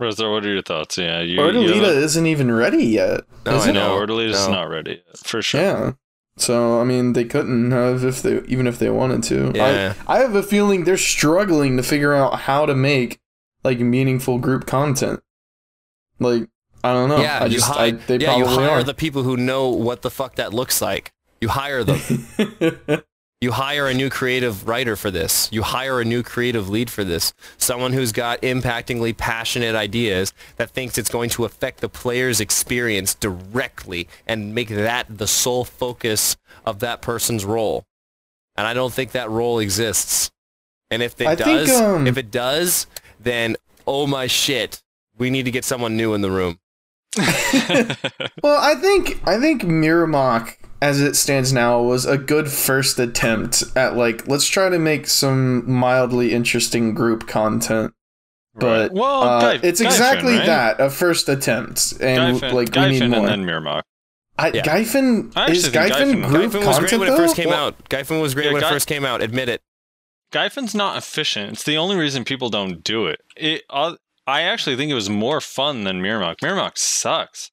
Rezlar, what are your thoughts? Yeah, you. you O'dyllita haven't- isn't even ready yet. No, is I it? know. No, O'dyllita's No. not ready yet, for sure. Yeah. So I mean, they couldn't have if they even if they wanted to. Yeah. I, I have a feeling they're struggling to figure out how to make like meaningful group content. Like I don't know. yeah, I just you I, hire, they yeah, you probably hire are. the people who know what the fuck that looks like. You hire them. You hire a new creative writer for this. You hire a new creative lead for this. Someone who's got impactingly passionate ideas that thinks it's going to affect the player's experience directly and make that the sole focus of that person's role. And I don't think that role exists. And if it I think, does, um, if it does, then oh my shit, we need to get someone new in the room. well, I think I think Mirumok as it stands now was a good first attempt at like let's try to make some mildly interesting group content. But Right. well, uh, Guy- it's Gyfin, exactly right? that a first attempt, and Gyfin, like we Gyfin need and more. then Mirumok. I, Yeah. Gyfin I is think Gyfin Gyfin- group Gyfin was content great when it first came Well- out. Gyfin was great Yeah, when Guy- it first came out. Admit it. Gyfin's not efficient. It's the only reason people don't do it. It. Uh, I actually think it was more fun than Mirumok. Mirumok sucks.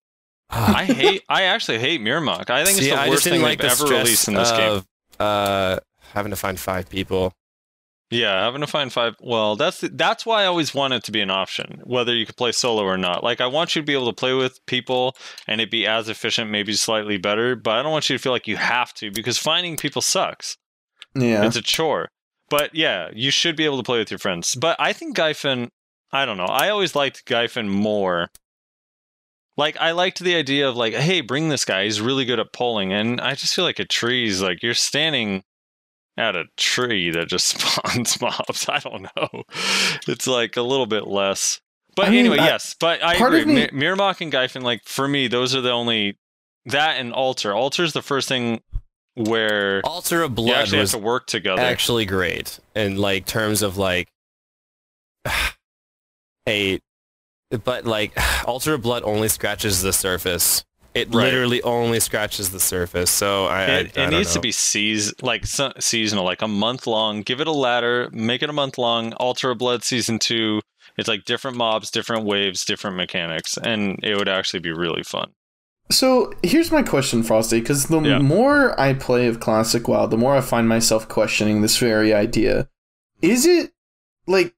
I hate. I actually hate Mirumok. I think it's the I worst thing like they've the ever released in this game. of, Uh, having to find five people. Yeah, having to find five. Well, that's the, that's why I always want it to be an option, whether you could play solo or not. Like, I want you to be able to play with people and it be as efficient, maybe slightly better. But I don't want you to feel like you have to because finding people sucks. Yeah, It's a chore. But yeah, you should be able to play with your friends. But I think Gyfin, I don't know. I always liked Gyfin more. Like I liked the idea of like, hey, bring this guy. He's really good at pulling, And I just feel like a tree's like you're standing at a tree that just spawns mobs. I don't know. It's like a little bit less. But I mean, anyway, I- yes. But I agree. of me- Mir- and Gyfin, like for me, those are the only that and Altar. Altar's the first thing where Altar of you Blood actually was have to work together. actually great in like terms of like a but like Altar of Blood only scratches the surface. It Right. literally only scratches the surface. So I, I, It, I it don't needs to be seas like se- seasonal, like a month long. Give it a ladder, make it a month long. Altar of Blood season two. It's like different mobs, different waves, different mechanics, and it would actually be really fun. So here's my question, Frosty, because the Yeah. more I play of Classic WoW, the more I find myself questioning this very idea. Is it like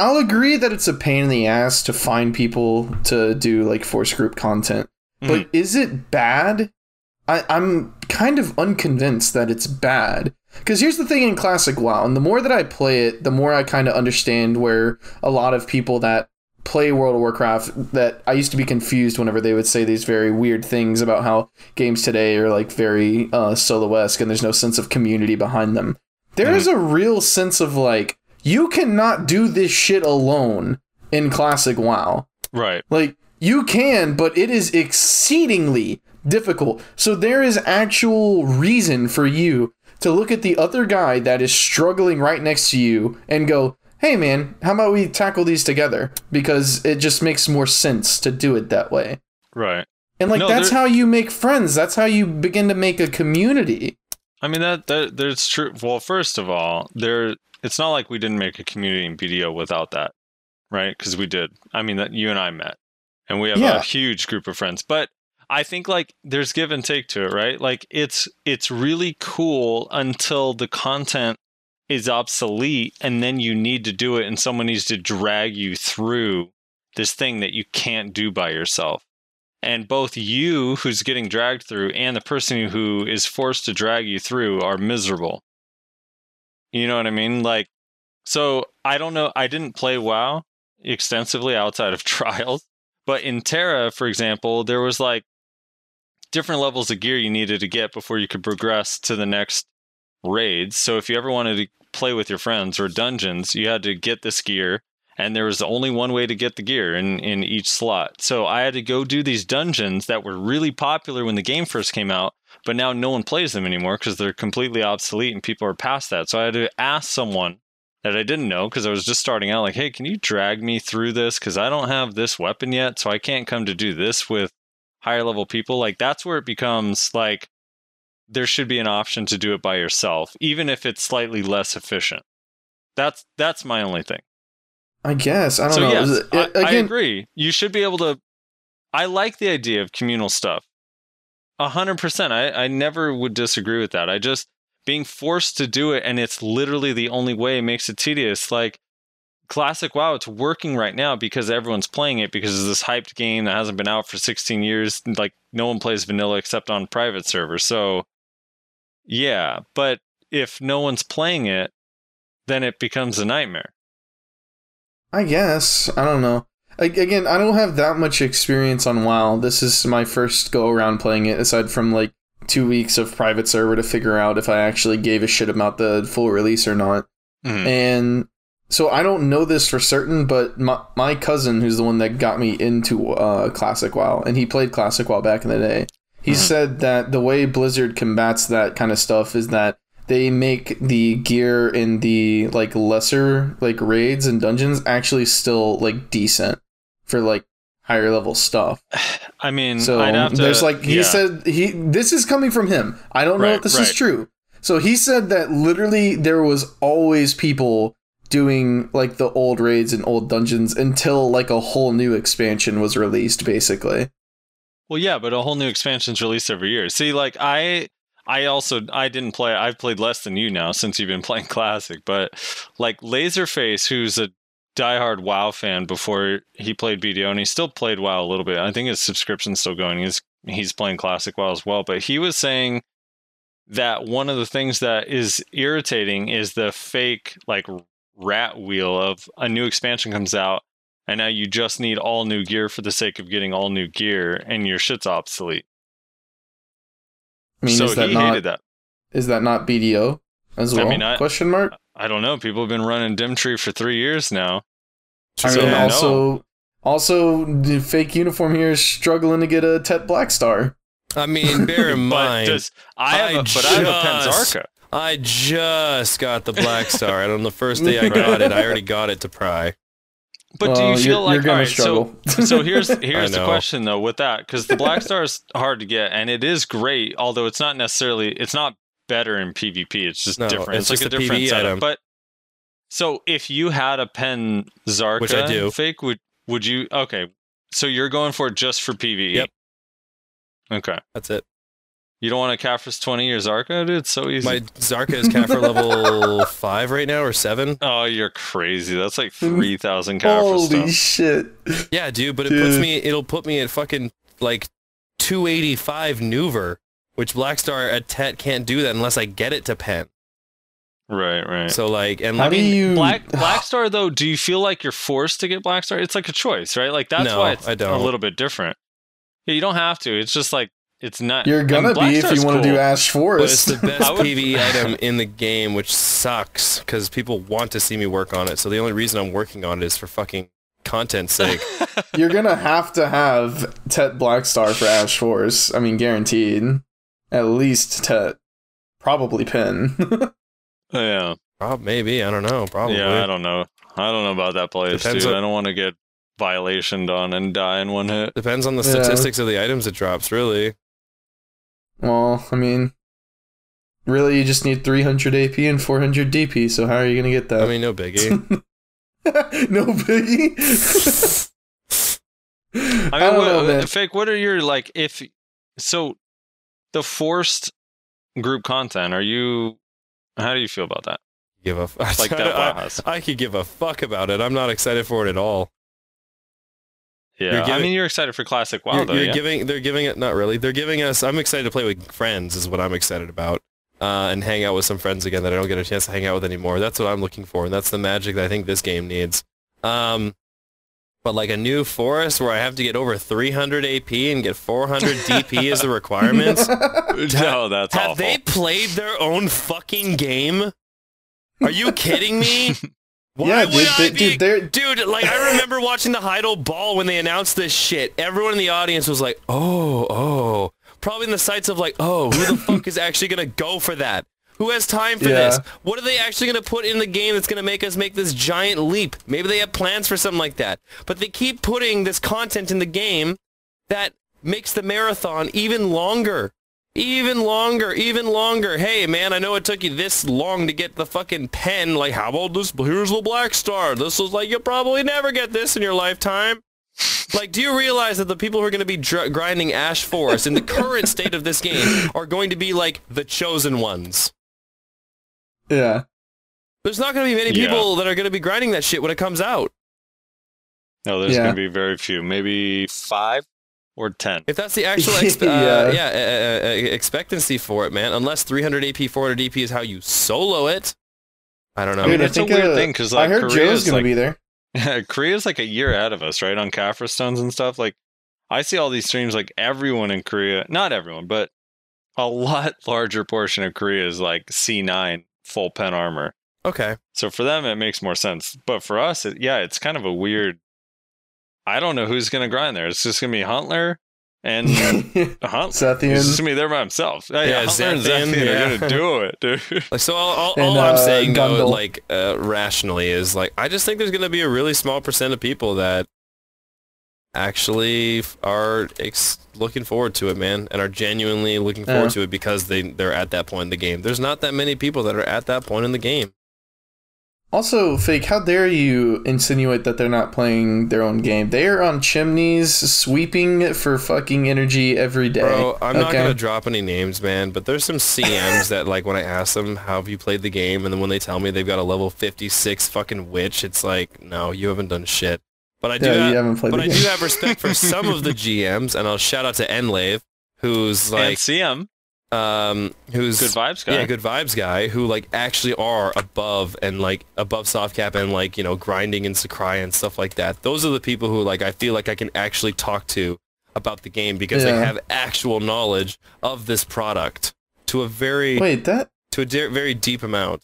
I'll agree that it's a pain in the ass to find people to do like force group content, but is it bad? I, I'm kind of unconvinced that it's bad. Because here's the thing in Classic WoW, and the more that I play it, the more I kind of understand where a lot of people that play World of Warcraft that I used to be confused whenever they would say these very weird things about how games today are like very uh, solo esque and there's no sense of community behind them. There is a real sense of like, you cannot do this shit alone in Classic WoW. Right. Like you can, but it is exceedingly difficult. So there is actual reason for you to look at the other guy that is struggling right next to you and go, "Hey man, how about we tackle these together?" Because it just makes more sense to do it that way. Right. And like No, that's there- how you make friends. That's how you begin to make a community. I mean that that there's true. Well, first of all, there it's not like we didn't make a community in BDO without that, right? Because we did. I mean that you and I met, and we have Yeah. a huge group of friends. But I think like there's give and take to it, right? Like it's it's really cool until the content is obsolete, and then you need to do it, and someone needs to drag you through this thing that you can't do by yourself and both you who's getting dragged through and the person who is forced to drag you through are miserable you know what i mean? Like so i don't know i didn't play wow extensively outside of trials but in TERA for example there was like different levels of gear you needed to get before you could progress to the next raids. So if you ever wanted to play with your friends or dungeons you had to get this gear and there was only one way to get the gear in, in each slot. So I had to go do these dungeons that were really popular when the game first came out, but now no one plays them anymore because they're completely obsolete and people are past that. So I had to ask someone that I didn't know because I was just starting out, like, hey, can you drag me through this? Because I don't have this weapon yet, so I can't come to do this with higher level people. Like, that's where it becomes like there should be an option to do it by yourself, even if it's slightly less efficient. That's that's my only thing. I guess I don't so know. yes, it- I, I agree. You should be able to. I like the idea of communal stuff. A hundred percent. I I never would disagree with that. I just being forced to do it, and it's literally the only way it makes it tedious. Like classic WoW, it's working right now because everyone's playing it because it's this hyped game that hasn't been out for 16 years. Like no one plays vanilla except on private servers. So yeah, but if no one's playing it, then it becomes a nightmare. I guess I don't know. A- Again, I don't have that much experience on WoW. This is my first go around playing it, aside from like two weeks of private server to figure out if I actually gave a shit about the full release or not. Mhm. And so I don't know this for certain, but my, my cousin, who's the one that got me into uh, Classic WoW, and he played Classic WoW back in the day, he Mhm. said that the way Blizzard combats that kind of stuff is that they make the gear in the like lesser like raids and dungeons actually still like decent for like higher level stuff. I mean, So I'd have to, there's like he yeah. said he this is coming from him. I don't know if this is true. So he said that literally there was always people doing like the old raids and old dungeons until like a whole new expansion was released basically. Well, yeah, but a whole new expansion's released every year. See, like I, I also I didn't play. I've played less than you now since you've been playing classic. But like Laserface, who's a diehard WoW fan before he played BDO, and he still played WoW a little bit. I think his subscription's still going. He's he's playing classic WoW as well. But he was saying that one of the things that is irritating is the fake like rat wheel of a new expansion comes out and now you just need all new gear for the sake of getting all new gear and your shit's obsolete. I mean so is that he not hated that. is that not BDO as I well? mean, I- Question mark. I don't know. People have been running Dimtree for three years now. I So, mean no. also also the fake uniform here is struggling to get a Tet Black Star. I mean, bear in But mind, does I have I a but I have a just- Penzarka. I just got the Black Star, and on the first day I got it, I already got it to pry. But do you uh, feel you're- like you're all right, struggle. So, so here's here's the question though with that because the Black Star is hard to get and it is great, although it's not necessarily it's not better in PvP. It's just No, different. it's It's, like just a a different PvE setup. item. But so if you had a Pen Zarka Which I do. fake, would would you? Okay, so you're going for it just for PvE. Yep. Okay. That's it. You don't want a Caphras 20 or Zarka, dude? It's so easy. My Zarka is Caphras level five right now or seven. Oh, you're crazy. That's like mm. 3,000 Caphras Holy stuff. shit. Yeah, dude, but it puts me. It'll put me at fucking like 285 Nouver, which Blackstar at Tet can't do that unless I get it to Pen. Right, right. So like, and How I do mean, you Black Blackstar though, do you feel like you're forced to get Blackstar? It's like a choice, right? Like that's No, why it's I don't. a little bit different. Yeah, you don't have to. It's just like it's not. You're gonna be if you want to cool. do Ash but it's the best I would- PvE item in the game, which sucks because people want to see me work on it. So the only reason I'm working on it is for fucking content sake. You're gonna have to have Tet Blackstar for Ash Forest. I mean, guaranteed. At least Tet. Probably Pin. yeah, Prob maybe I don't know. Probably. yeah. I don't know. I don't know about that place, Depends dude. on- I don't want to get violationed on and die in one hit. Depends on the Yeah. statistics of the items it drops, really. Well, I mean, really, you just need 300 AP and 400 DP. So how are you gonna get that? I mean, no biggie. no biggie. I mean, don't what, know, fake. What are your like? If so, the forced group content. Are you? How do you feel about that? give a f- Like that I, I could give a fuck about it. I'm not excited for it at all. Yeah, I mean, you're excited for classic WoW, you're though. you're yeah? giving they're giving it not really. They're giving us I'm excited to play with friends is what I'm excited about. Uh, and hang out with some friends again that I don't get a chance to hang out with anymore. That's what I'm looking for, and that's the magic that I think this game needs. Um, but like a new forest where I have to get over 300 AP and get 400 DP as the requirements. no, that's Have awful. they played their own fucking game? Are you kidding me? Why yeah, would dude, I they- be, dude, Dude, like I remember watching the Heidel Ball when they announced this shit. Everyone in the audience was like, "Oh, oh." Probably in the sights of like, "Oh, who the fuck is actually gonna go for that? Who has time for Yeah. this? What are they actually gonna put in the game that's gonna make us make this giant leap? Maybe they have plans for something like that. But they keep putting this content in the game that makes the marathon even longer. Even longer, even longer. Hey, man, I know it took you this long to get the fucking pen. Like, how about this? Here's the Black Star. This was like, you'll probably never get this in your lifetime. Like, do you realize that the people who are going to be dr- grinding Ash Forest in the current state of this game are going to be like the chosen ones? Yeah. There's not going to be many Yeah. people that are going to be grinding that shit when it comes out. No, there's Yeah. going to be very few. Maybe five or ten. If that's the actual exp- Yeah. uh, yeah, uh, uh, expectancy for it, man. Unless 300 AP, 400 DP is how you solo it. I don't know. I mean, Dude, it's a weird thing because like, heard Korea's, Joe's gonna like- be there. Korea's like a year ahead of us, right? On Caphras stones and stuff. Like, I see all these streams. Like everyone in Korea, not everyone, but a lot larger portion of Korea is like C9 full pen armor. okay. So for them, it makes more sense. But for us, it, yeah, it's kind of a weird. I don't know who's gonna grind there. It's just gonna be Huntler and Huntler. It's just gonna be there by himself. Yeah, Yeah, Huntler and Zethian, Zethian yeah. are gonna do it, dude. Like so, all, all, And, all I'm uh, saying though, like uh, rationally, is like I just think there's going to be a really small percent of people that actually are ex- looking forward to it, man, and are genuinely looking forward Yeah. to it because they they're at that point in the game. There's not that many people that are at that point in the game. Also, fake. How dare you insinuate that they're not playing their own game? They are on chimneys, sweeping for fucking energy every day. Bro, I'm not gonna drop any names, man, but there's some CMs that like when I ask them how have you played the game, and then when they tell me they've got a level 56 fucking witch, it's like, no, you haven't done shit. But I do, Yeah, have, you haven't played but the I game. do have respect for some of the GMs, and I'll shout out to Enlave, who's and like, CM, um, who's good vibes guy. yeah, good vibes guy, who like actually are above and like above soft cap and like you know grinding and Sakurai and stuff like that. Those are the people who like I feel like I can actually talk to about the game because they have actual knowledge of this product to a very Wait, that to a de- very deep amount.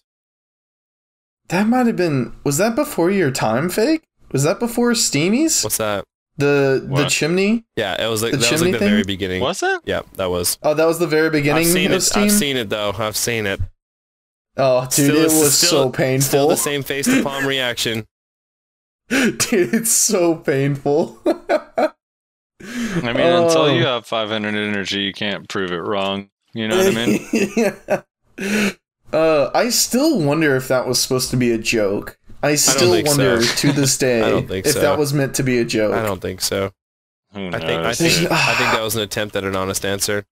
that might have been. Was that before your time, fake? Was that before Steamies? What's that? The the chimney? Yeah, it was like The that was like chimney the thing? very beginning. Was it? Yeah, that was. Oh, that was the very beginning I've seen of it. Steam. I've seen it though. I've seen it. oh, dude, Still- it was still- so painful. Still the same face to palm reaction. dude, it's so painful. I mean, until Oh. you have 500 energy, you can't prove it wrong. You know what I mean? yeah. Uh, I still wonder if that was supposed to be a joke. I still think wonder so. to this day I don't think if so. that was meant to be a joke. I don't think so. I think I think I think that was an attempt at an honest answer.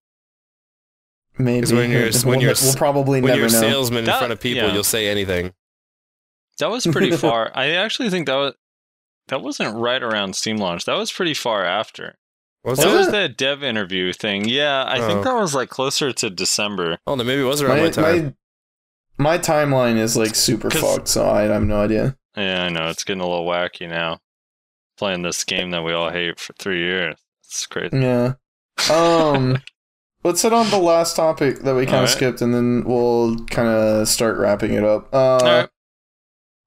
Maybe 'Cause when you're- when we'll, you're we'll probably When never you're a know. salesman in That- front of people, yeah. you'll say anything. that was pretty far. I actually think that was that wasn't right around Steam launch. That was pretty far after. Was that Was was it? that dev interview thing. Yeah, I Oh. think that was like closer to December. Oh, then maybe it was around my, my, time. my my timeline is like super fucked, so I have no idea. Yeah, I know it's getting a little wacky now. Playing this game that we all hate for three years. It's crazy. Yeah. Um, let's hit on the last topic that we kind of Alright. skipped, and then we'll kind of start wrapping it up. Uh, All right.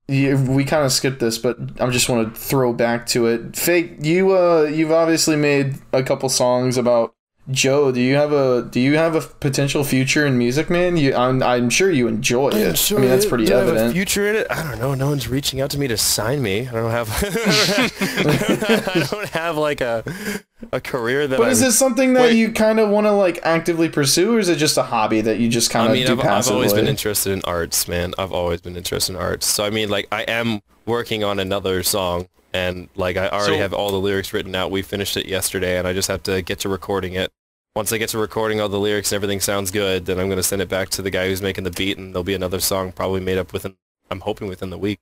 you, we kind of skipped this, but I just want to throw back to it. Fake, you uh, you've obviously made a couple songs about Joe. Do you have a do you have a potential future in music, man? You, I'm I'm sure you enjoy it. I mean, that's pretty Do I have a evident. future in it? I don't know. No one's reaching out to me to sign me. I don't have. I don't have like a a career that. But I'm, is this something that Wait. you kind of want to like actively pursue, or is it just a hobby that you just kind I of mean, do I've, I've always been interested in arts, man. I've always been interested in arts. So I mean, like, I am working on another song, and like, I already So- have all the lyrics written out. We finished it yesterday, and I just have to get to recording it. Once I get to recording all the lyrics and everything sounds good, then I'm gonna send it back to the guy who's making the beat, and there'll be another song probably made up within. I'm hoping within the week.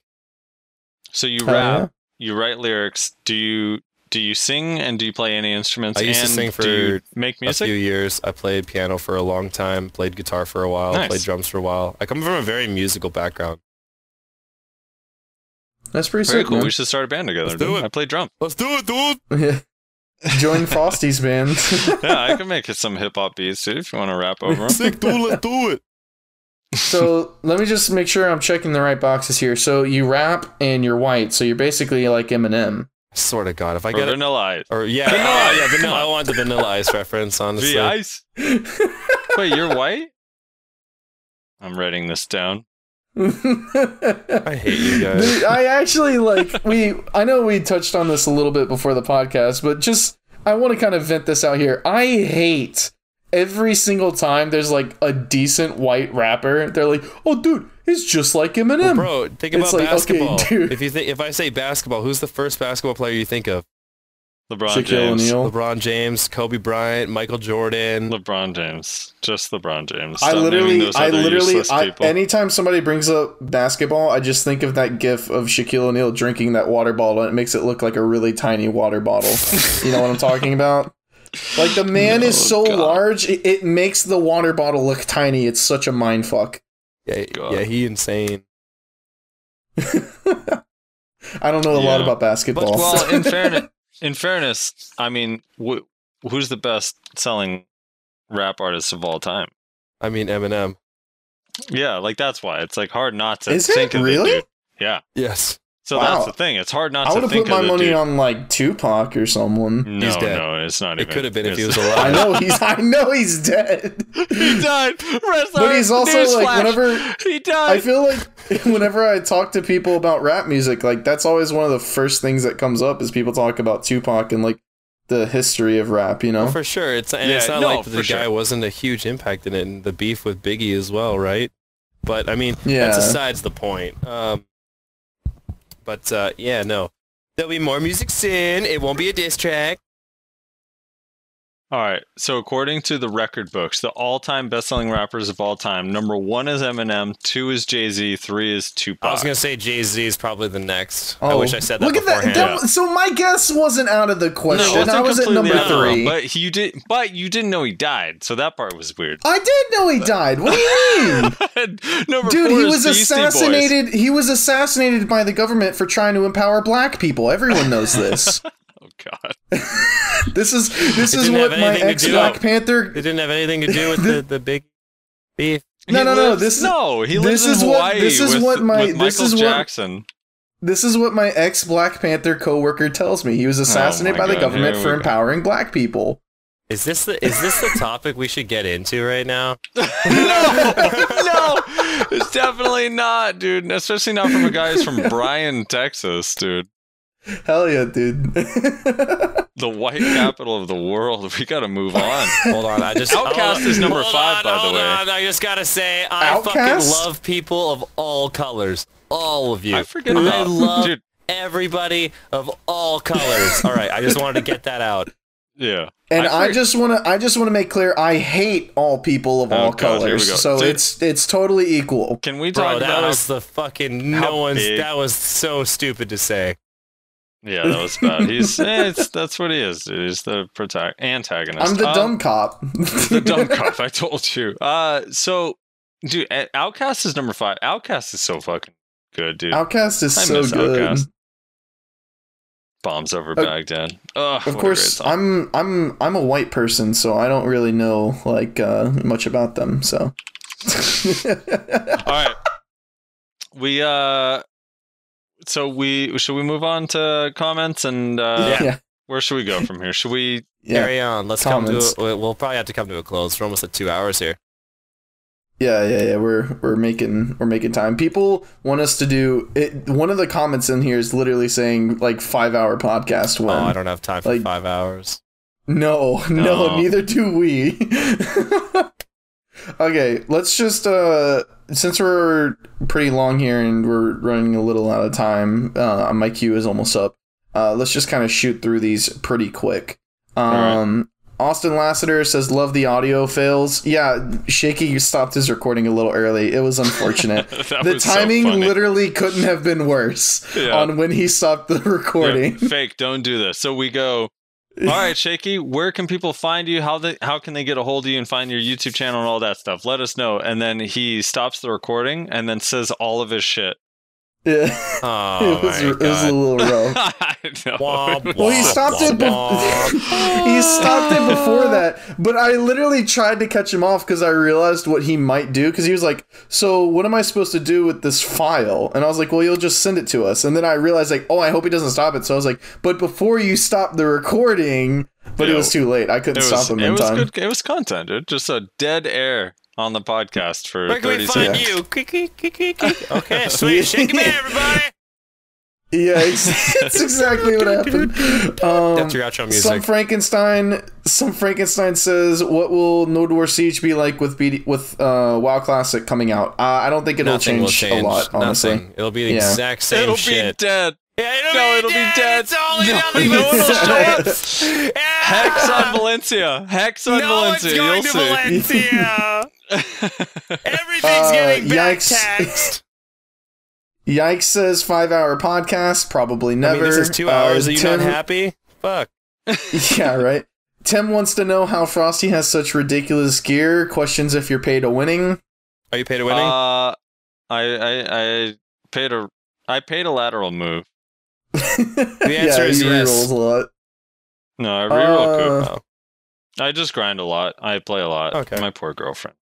So you rap, you write lyrics. Do you do you sing and do you play any instruments? I used to sing for do you make A few years. I played piano for a long time. Played guitar for a while. Nice. Played drums for a while. I come from a very musical background. That's pretty Very sick, cool. man. We should start a band together. Let's do it. I play drum. Let's do it, dude. Yeah. Join Frosty's band. yeah, I can make it some hip hop beats too if you want to rap over 'em. Sick, dude. Let's do it. so let me just make sure I'm checking the right boxes here. So you rap and you're white, so you're basically like Eminem. Swear to God, if I Or get it, Vanilla Ice. or yeah, Vanilla yeah, vanilla. I want the Vanilla Ice reference. Honestly, The ice. Wait, you're white? I'm writing this down. I hate you guys. I actually like we. I know we touched on this a little bit before the podcast, but just I want to kind of vent this out here. I hate every single time there's like a decent white rapper, they're like, "Oh, dude, he's just like Eminem." Bro, think It's about like, okay, basketball. If you think, if I say basketball, who's the first basketball player you think of? LeBron Shaquille James. O'Neal. LeBron James, Kobe Bryant, Michael Jordan. LeBron James. Just LeBron James. I Stop naming literally, I literally, I, anytime somebody brings up basketball, I just think of that gif of Shaquille O'Neal drinking that water bottle, and it makes it look like a really tiny water bottle. you know what I'm talking about? Like the man is Oh, so God. large, it, it makes the water bottle look tiny. It's such a mind fuck. Yeah, God. yeah, he insane. I don't know a lot about basketball. But, well, in fairness, in fairness, I mean, wh- who's the best selling rap artist of all time? I mean Eminem. Yeah, like that's why it's like hard not to Is it think of really? the dude. Yeah. Yes. So Wow. that's the thing. It's hard not to. I would have put my money dude. on like Tupac or someone. No, He's dead. no, it's not It even. could have been if he was alive. I know he's, I know he's dead. he died. Wrestler, But he's also like newsflash, whenever he died. I feel like whenever I talk to people about rap music, like that's always one of the first things that comes up is people talk about Tupac and like the history of rap, you know? Well, for sure. It's and Yeah, it's not no, like the for guy sure. wasn't a huge impact in it, and the beef with Biggie as well, right? But I mean, Yeah. that's besides the point. Um, but uh, yeah, no, there'll be more music soon. It won't be a diss track. All right. So according to the record books, the all-time best-selling rappers of all time, number one is Eminem, two is Jay Z, three is Tupac. I was gonna say Jay Z is probably the next. I Oh, wish I said that Look at beforehand. that. that. So my guess wasn't out of the question. it I wasn't at number out of the realm, three. But you did, but you didn't know he died, so that part was weird. I did know he died. What do you mean? number Dude, four he is was Beastie Boys. assassinated. He was assassinated by the government for trying to empower black people. Everyone knows this. God. this is this It is what my ex Black Panther. It didn't have anything to do with the the big beef. No, He no, no, this is- no. He this lives in is what- this is with, what my- this is what- Jackson. This is what my ex Black Panther coworker tells me. He was assassinated Oh by the government for go. empowering black people. Is this the is this the topic we should get into right now? no, no, it's definitely not, dude. Especially not from a guy who's from Bryan, Texas, dude. Hell yeah, dude. The white capital of the world. We got to move on. Hold on, I just Outkast hold is number hold five, on, by the way. On, I just gotta say, I Outkast? fucking love people of all colors, all of you. I forget I love dude. everybody of all colors. all right, I just wanted to get that out. Yeah, and I, for- just want to I just want to make clear I hate all people of Oh, all God, colors. So Dude. it's it's totally equal. Can we Bro, talk that about how- was the fucking no one's. big- That was so stupid to say. Yeah, that was bad. He's eh, it's, that's what he is. Dude. He's the protag- antagonist. I'm the Um, dumb cop. the dumb cop. I told you. Uh, so, dude, Outkast is number five. Outkast is so fucking good, dude. Outkast is I so miss good. Outkast. Bombs over Uh, Baghdad. Ugh, Of course. I'm I'm I'm a white person, so I don't really know like uh, much about them. So, All right. We uh, so we should we move on to comments and uh, yeah, where should we go from here? Should we? yeah, Carry on. Let's Comments. come to. A, we'll probably have to come to a close. We're almost at two hours here. yeah, yeah, yeah. We're we're making we're making time. People want us to do it. One of the comments in here is literally saying like five hour podcast. When Oh, I don't have time for Like- five hours. No, no, No. neither do we. okay, let's just uh since we're pretty long here and we're running a little out of time, uh my queue is almost up. Uh let's just kind of shoot through these pretty quick. Um Austin Lassiter says love the audio fails. Yeah, Shaky stopped his recording a little early. It was unfortunate. The was timing funny. literally couldn't have been worse Yeah. on when he stopped the Yeah, recording. fake. Don't do this. So we go. All right, Shaky. Where can people find you? How they how can they get a hold of you and find your YouTube channel and all that stuff? Let us know. And then he stops the recording and then says all of his shit. Yeah. Oh it was my it was a little rough. I know. Well, he womp, stopped it. Be- he stopped it before that, but I literally tried to catch him off because I realized what he might do. Because he was like, "So what am I supposed to do with this file?" And I was like, "Well, you'll just send it to us." And then I realized, like, "Oh, I hope he doesn't stop it." So I was like, "But before you stop the recording," but it was too late. I couldn't stop was, him it in was time. good. It was content, dude. Just a dead air on the podcast for Where can we find seconds. you? Okay, sweet. Shake it, everybody. Yeah, it's, it's exactly what happened. Um, That's your outro music. Some. Frankenstein Some Frankenstein says, "What will No Door Siege be like with BD- with uh, WoW Classic coming out?" Uh, I don't think it'll change, change. a lot. Honestly, Nothing. It'll be the Yeah. exact same shit. It'll shit. be dead. Yeah, it'll No, be it'll be dead. dead. It's only No, not even no one will show up. Yeah. Hex on Valencia. Hex on no, Valencia. it's going You'll to see. Valencia. Everything's Uh, getting back yikes. taxed. Yikes says five hour podcast. Probably I never. mean, this is two Uh, hours. Are you Tim- not happy? Fuck. yeah, right. Tim wants to know how Frosty has such ridiculous gear. Questions if you're paid a winning. Are you paid to winning? Uh, I, I I paid a I paid a lateral move. the answer is yes. Rolls a lot. No, I reroll Uh, coup. I just grind a lot. I play a lot. Okay. My poor girlfriend.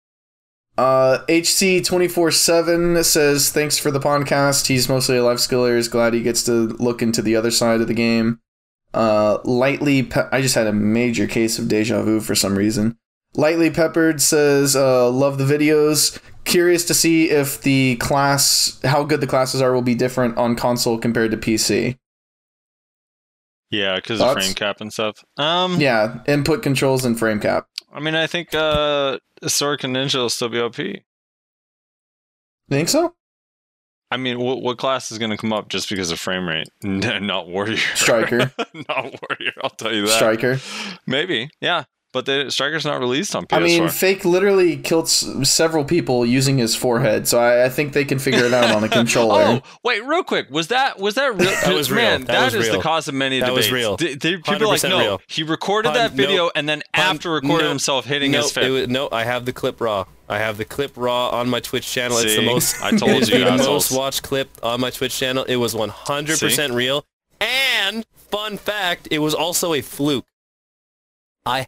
Uh, HC twenty four seven says thanks for the podcast. He's mostly a life skiller. He's glad he gets to look into the other side of the game. Uh, lightly, pe- I just had a major case of deja vu for some reason. Lightly peppered says, uh, love the videos. Curious to see if the class, how good the classes are, will be different on console compared to PC. Yeah, because of frame cap and stuff. Um, Yeah, input controls and frame cap. I mean, I think uh, Sorc and Ninja will still be OP. Think so? I mean, what, what class is going to come up just because of frame rate? Not warrior. Striker. not warrior. I'll tell you that. Striker. Maybe. Yeah, but the striker's not released on PS4. I mean, Fake literally killed s- several people using his forehead, so I, I think they can figure it out on the controller. Oh wait, real quick, was that was that real? That was real. Man, That that was is real. the cause of many That was debates. real. D- d- people like, 100% no, real. he recorded Hun- that video no. and then Hun- after recorded no. himself hitting no, his it fist. was, no, I have the clip raw. I have the clip raw on my Twitch channel. it's the most. I told it is you, the assholes. most watched clip on my Twitch channel. It was 100% real. And fun fact, it was also a fluke. I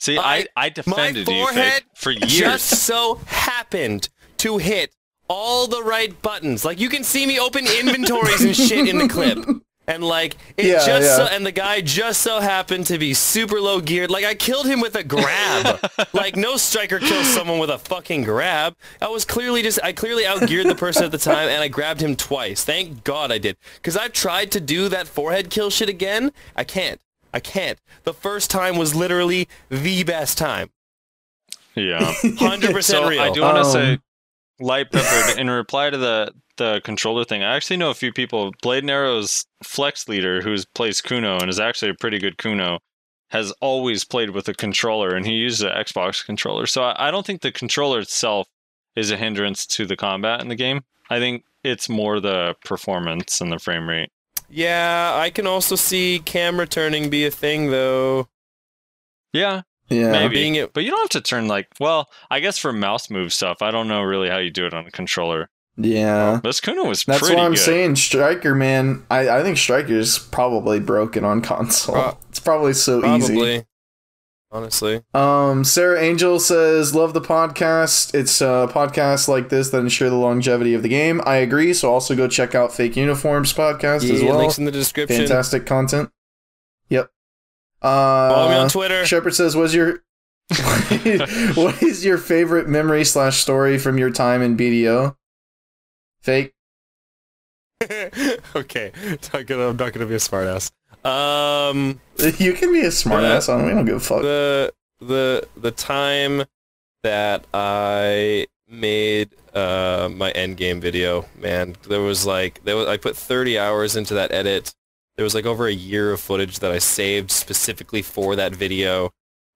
See, I- I, I my defended you forehead for years. just so happened to hit all the right buttons. Like you can see me open inventories and shit in the clip. And like it Yeah, just yeah. so and the guy just so happened to be super low geared. Like I killed him with a grab. like no striker kills someone with a fucking grab. I was clearly just I clearly outgeared the person at the time and I grabbed him twice. Thank God I did. Cuz I've tried to do that forehead kill shit again. I can't. I can't. The first time was literally the best time. yeah. 100% real. I do want to Um, say, light peppered. in reply to the the controller thing, I actually know a few people. Blade and Arrow's flex leader, who plays Kuno and is actually a pretty good Kuno, has always played with a controller, and he uses an Xbox controller. So I, I don't think the controller itself is a hindrance to the combat in the game. I think it's more the performance and the frame rate. Yeah, I can also see camera turning be a thing though. Yeah, yeah. maybe. Being it- but you don't have to turn like. Well, I guess for mouse move stuff, I don't know really how you do it on a controller. Yeah. This Kuno was That's pretty what I'm good. saying. Striker, man. I, I think Striker's probably broken on console. Pro- it's probably so easy. Honestly. Um, Sarah Angel says, "Love the podcast. It's a podcast like this that ensure the longevity of the game." I agree. So also go check out Fake Uniforms podcast as well. links in the description. Fantastic content. Yep. Follow me Uh, on Twitter. Shepard says, "Was your what is your favorite memory slash story from your time in BDO?" Fake. okay. I'm not gonna be a smartass. Um You can be a smartass. I don't, we don't give a fuck. the the the time that I made uh, my end game video, man, there was like there was I put 30 hours into that edit. There was like over a year of footage that I saved specifically for that video,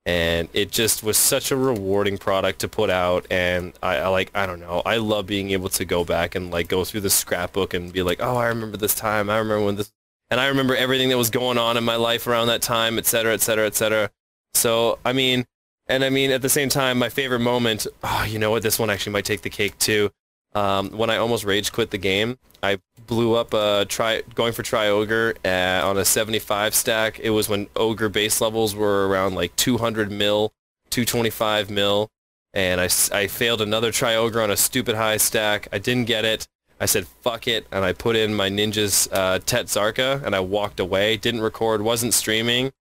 and it just was such a rewarding product to put out. And I, I like I don't know, I love being able to go back and like go through the scrapbook and be like, oh, I remember this time. I remember when this, and I remember everything that was going on in my life around that time, et cetera, et cetera, et cetera. So, I mean, and I mean, at the same time, my favorite moment, oh, you know what, this one actually might take the cake too. Um, when I almost rage quit the game, I blew up uh, try going for try Ogre uh, on a 75 stack. It was when Ogre base levels were around like 200 mil, 225 mil, and I, I failed another try Ogre on a stupid high stack. I didn't get it. I said fuck it, and I put in my ninja's uh, Tet Zarka, and I walked away. Didn't record, wasn't streaming,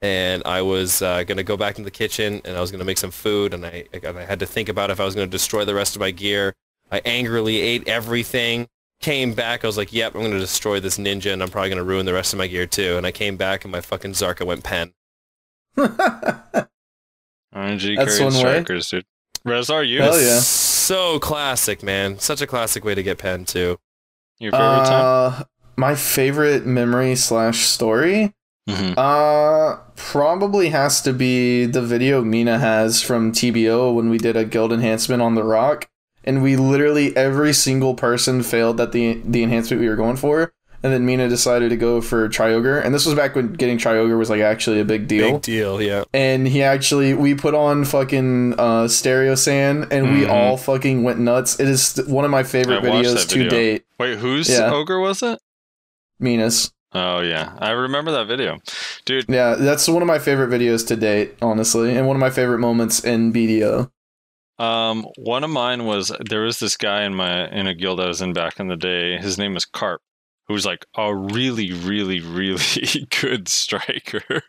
and I was uh, gonna go back in the kitchen, and I was gonna make some food, and I and I had to think about if I was gonna destroy the rest of my gear. I angrily ate everything. Came back, I was like, "Yep, I'm gonna destroy this ninja, and I'm probably gonna ruin the rest of my gear too." And I came back, and my fucking Zarka went pen. RNG That's carried one way. strikers, dude. Rezlar, you Hell yeah. So classic, man. Such a classic way to get pen too. your favorite time? Uh, my favorite memory slash story. Mhm. Uh, probably has to be the video Mina has from TBO when we did a guild enhancement on the rock, and we literally every single person failed at the the enhancement we were going for, and then Mina decided to go for Triogre, and this was back when getting Triogre was like actually a big deal. Big deal, yeah. and he actually we put on fucking uh stereo sand and we Mhm. all fucking went nuts it is one of my favorite I videos that to video. date Wait, whose yeah. ogre was it? Minas. Oh yeah, I remember that video, dude. yeah that's one of my favorite videos to date honestly and one of my favorite moments in bdo Um, one of mine was there was this guy in my in a guild I was in back in the day. His name was Carp, who was like a really, really, really good striker,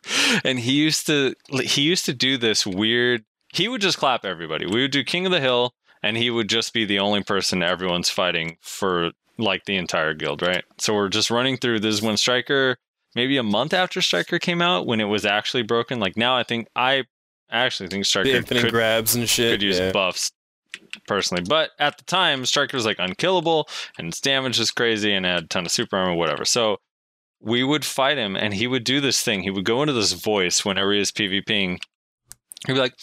and he used to he used to do this weird. He would just clap everybody. We would do King of the Hill, and he would just be the only person everyone's fighting for like the entire guild, right? So we're just running through this is when Striker, maybe a month after Striker came out, when it was actually broken. Like now, I think I actually think Striker The infinite could, grabs and shit. could use yeah. buffs personally. But at the time, Striker was like unkillable and its damage is crazy and had a ton of super armor, whatever. So we would fight him and he would do this thing. He would go into this voice whenever he was PvPing. He'd be like,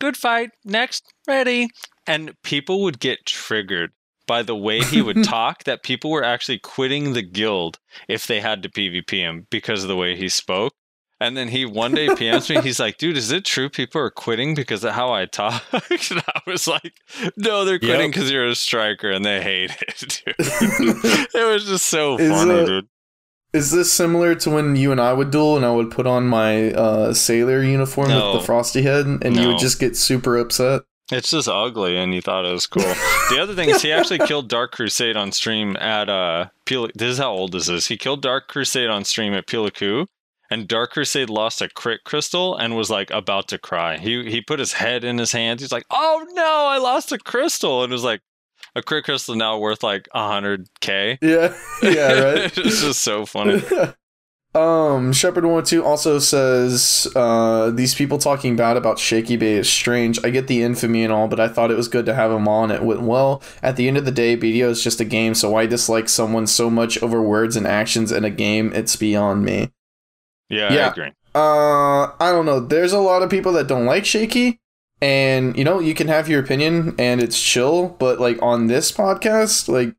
Good fight, next, ready. And people would get triggered by the way he would talk that people were actually quitting the guild if they had to PvP him because of the way he spoke. And then he one day PMs me. He's like, "Dude, is it true people are quitting because of how I talk?" and I was like, "No, they're quitting Yep. because you're a striker and they hate it." Dude. it was just so Is, funny, dude. is this similar to when you and i would duel and i would put on my uh sailor uniform No. with the frosty head and you would just get super upset It's just ugly, and you thought it was cool. the other thing is he actually killed Dark Crusade on stream at uh. Pila- this is how old this is. He killed Dark Crusade on stream at Pila Ku, and Dark Crusade lost a crit crystal and was like about to cry. He he put his head in his hands. He's like, "Oh no, I lost a crystal!" And it was like, a crit crystal now worth like hundred k. yeah yeah right it's just so funny. um, Shepard One Two also says uh, these people talking bad about Shaky Bay is strange. I get the infamy and all, but I thought it was good to have him on. It went well. At the end of the day, BDO is just a game, so why dislike someone so much over words and actions in a game? It's beyond me. Yeah, Yeah. I agree. Uh, I don't know. There's a lot of people that don't like Shaky, and you know you can have your opinion and it's chill. But like on this podcast, like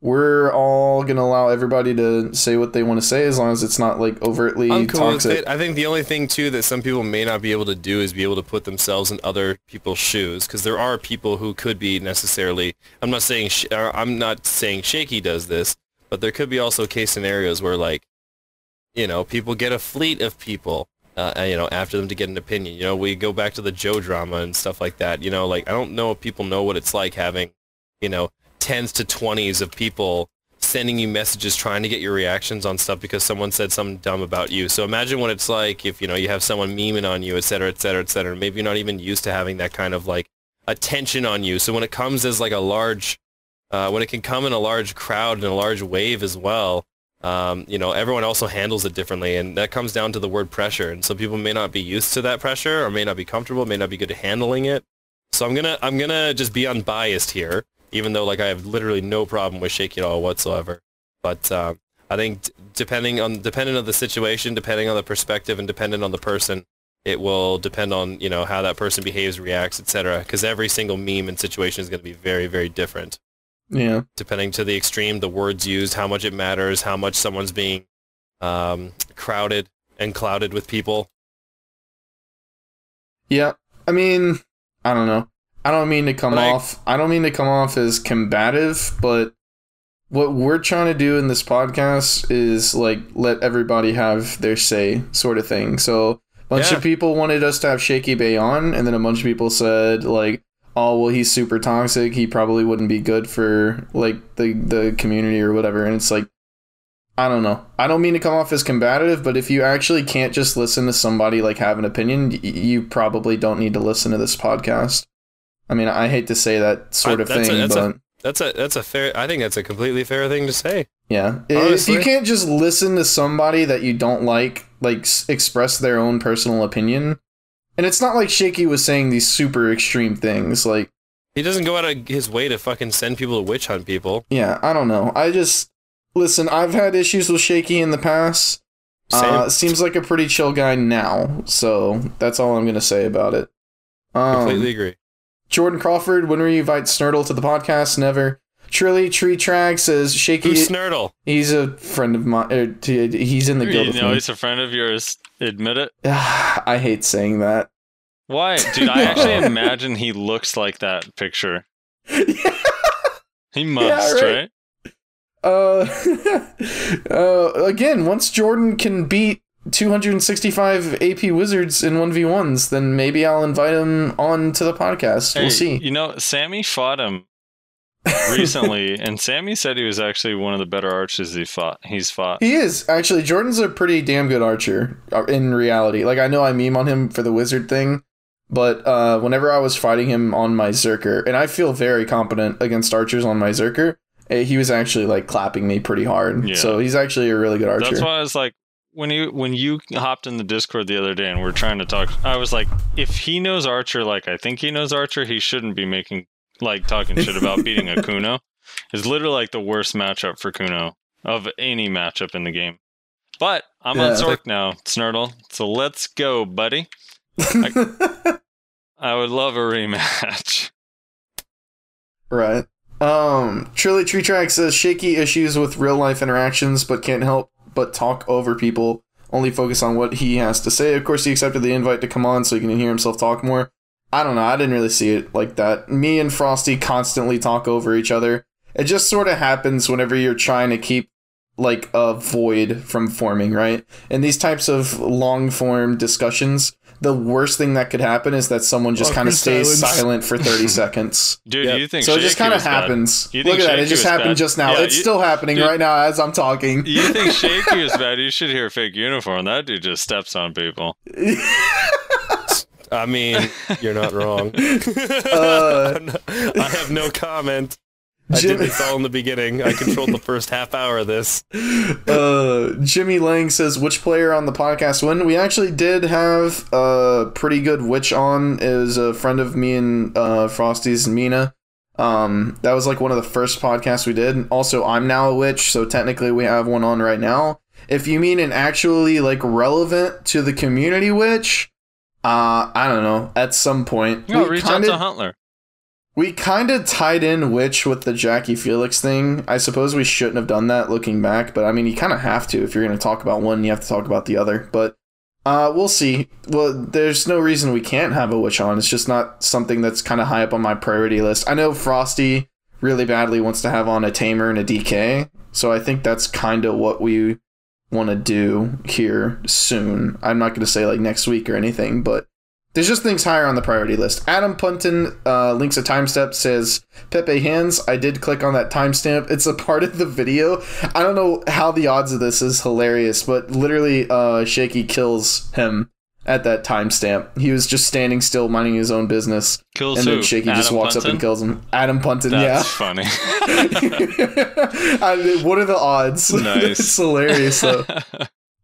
we're all gonna allow everybody to say what they want to say as long as it's not like overtly I'm cool with toxic. it. I think the only thing too that some people may not be able to do is be able to put themselves in other people's shoes because there are people who could be necessarily. I'm not saying sh- I'm not saying Shaky does this, but there could be also case scenarios where like, you know, people get a fleet of people. Uh, you know, after them to get an opinion. You know, we go back to the Joe drama and stuff like that. You know, like I don't know if people know what it's like having, you know, tens to twenties of people sending you messages trying to get your reactions on stuff because someone said something dumb about you. So imagine what it's like if, you know, you have someone memeing on you, et cetera, et cetera, et cetera. Maybe you're not even used to having that kind of like attention on you. So when it comes as like a large, uh, when it can come in a large crowd and a large wave as well, um, you know, everyone also handles it differently. And that comes down to the word pressure. And some people may not be used to that pressure or may not be comfortable, may not be good at handling it. So I'm gonna I'm gonna just be unbiased here, even though like I have literally no problem with shaking all whatsoever. But um, I think depending on depending on the situation, depending on the perspective, and depending on the person, it will depend on you know how that person behaves, reacts, etc. Because every single meme and situation is going to be very very different, yeah. depending to the extreme, the words used, how much it matters, how much someone's being um, crowded and clouded with people. Yeah. I mean, I don't know. I don't mean to come But I- off. I don't mean to come off as combative, but what we're trying to do in this podcast is like let everybody have their say, sort of thing. So a bunch Yeah. of people wanted us to have Shaky Bay on, and then a bunch of people said like, "Oh, well, he's super toxic. He probably wouldn't be good for like the the community or whatever." And it's like. I don't know. I don't mean to come off as combative, but if you actually can't just listen to somebody like have an opinion, y- you probably don't need to listen to this podcast. I mean, I hate to say that sort I- of that's a- thing, that's a- but That's a that's a fair. I think that's a completely fair thing to say. yeah, if you can't just listen to somebody that you don't like like s- express their own personal opinion. And it's not like Shaky was saying these super extreme things. Like, He doesn't go out of his way to fucking send people to witch hunt people. yeah, I don't know. I just listen. I've had issues with Shaky in the past. Same. Uh, seems like a pretty chill guy now. So that's all I'm gonna say about it. Um, Completely agree. Jordan Crawford, when will you invite Snurdle to the podcast? Never. Trilly Tree Trag says Shaky. Who's Snurdle? He's a friend of mine. er, He's in the guild You with know me. he's a friend of yours. Admit it. I hate saying that. Why, dude? I actually imagine he looks like that picture. He must, right. right? Uh, uh, again, once Jordan can beat 265 AP Wizards in 1v1s, then maybe I'll invite him on to the podcast. Hey, we'll see. You know, Sammy fought him recently, and Sammy said he was actually one of the better archers he fought. He's fought. He is actually. Jordan's a pretty damn good archer uh, in reality. Like I know I meme on him for the wizard thing, but uh, whenever I was fighting him on my Zerker, and I feel very competent against archers on my Zerker, eh, he was actually like clapping me pretty hard. Yeah. So he's actually a really good archer. That's why I was like, when you when you hopped in the Discord the other day and we're trying to talk, I was like, if he knows Archer like I think he knows Archer, he shouldn't be making like talking shit about beating a Kuno. It's literally like the worst matchup for Kuno of any matchup in the game. But I'm on Yeah. Zerk now, Snurdle. So let's go, buddy. I would love a rematch. Right. Um, Trilly Tree Track says shaky issues with real life interactions, but can't help but talk over people. Only focus on what he has to say. Of course, he accepted the invite to come on so he can hear himself talk more. I don't know. I didn't really see it like that. Me and Frosty constantly talk over each other. It just sort of happens whenever you're trying to keep like a void from forming, right? In these types of long form discussions, the worst thing that could happen is that someone just oh, kind of stays silence. silent for 30 seconds. Dude, Yep. you think So it just kind of happens. You think Look at that. It just happened bad? just now. Yeah, it's you- still happening dude- right now as I'm talking. You think Shaky is bad? You should hear fake uniform. That dude just steps on people. I mean, you're not wrong. Uh, not- I have no comment. I did this all in the beginning. I controlled the first half hour of this. uh, Jimmy Lang says, which player on the podcast win? We actually did have a pretty good witch on. Is a friend of me and uh, Frosty's Mina. Um, that was like one of the first podcasts we did. Also, I'm now a witch, so technically we have one on right now. If you mean an actually like relevant to the community witch, uh, I don't know. At some point, No, We reach kinda- out to Huntler. We kind of tied in Witch with the Jackie Felix thing. I suppose we shouldn't have done that looking back, but I mean, you kind of have to. If you're going to talk about one, you have to talk about the other. But uh, we'll see. Well, there's no reason we can't have a Witch on. It's just not something that's kind of high up on my priority list. I know Frosty really badly wants to have on a Tamer and a DK, so I think that's kind of what we want to do here soon. I'm not going to say like next week or anything, but there's just things higher on the priority list. Adam Punton uh, links a timestamp says Pepe hands. I did click on that timestamp. It's a part of the video. I don't know how the odds of this is hilarious, but literally, uh, Shaky kills him at that timestamp. He was just standing still, minding his own business, Kills and then Shaky just Adam walks up and kills him. Adam Punton, That's funny. I mean, what are the odds? Nice. it's hilarious though.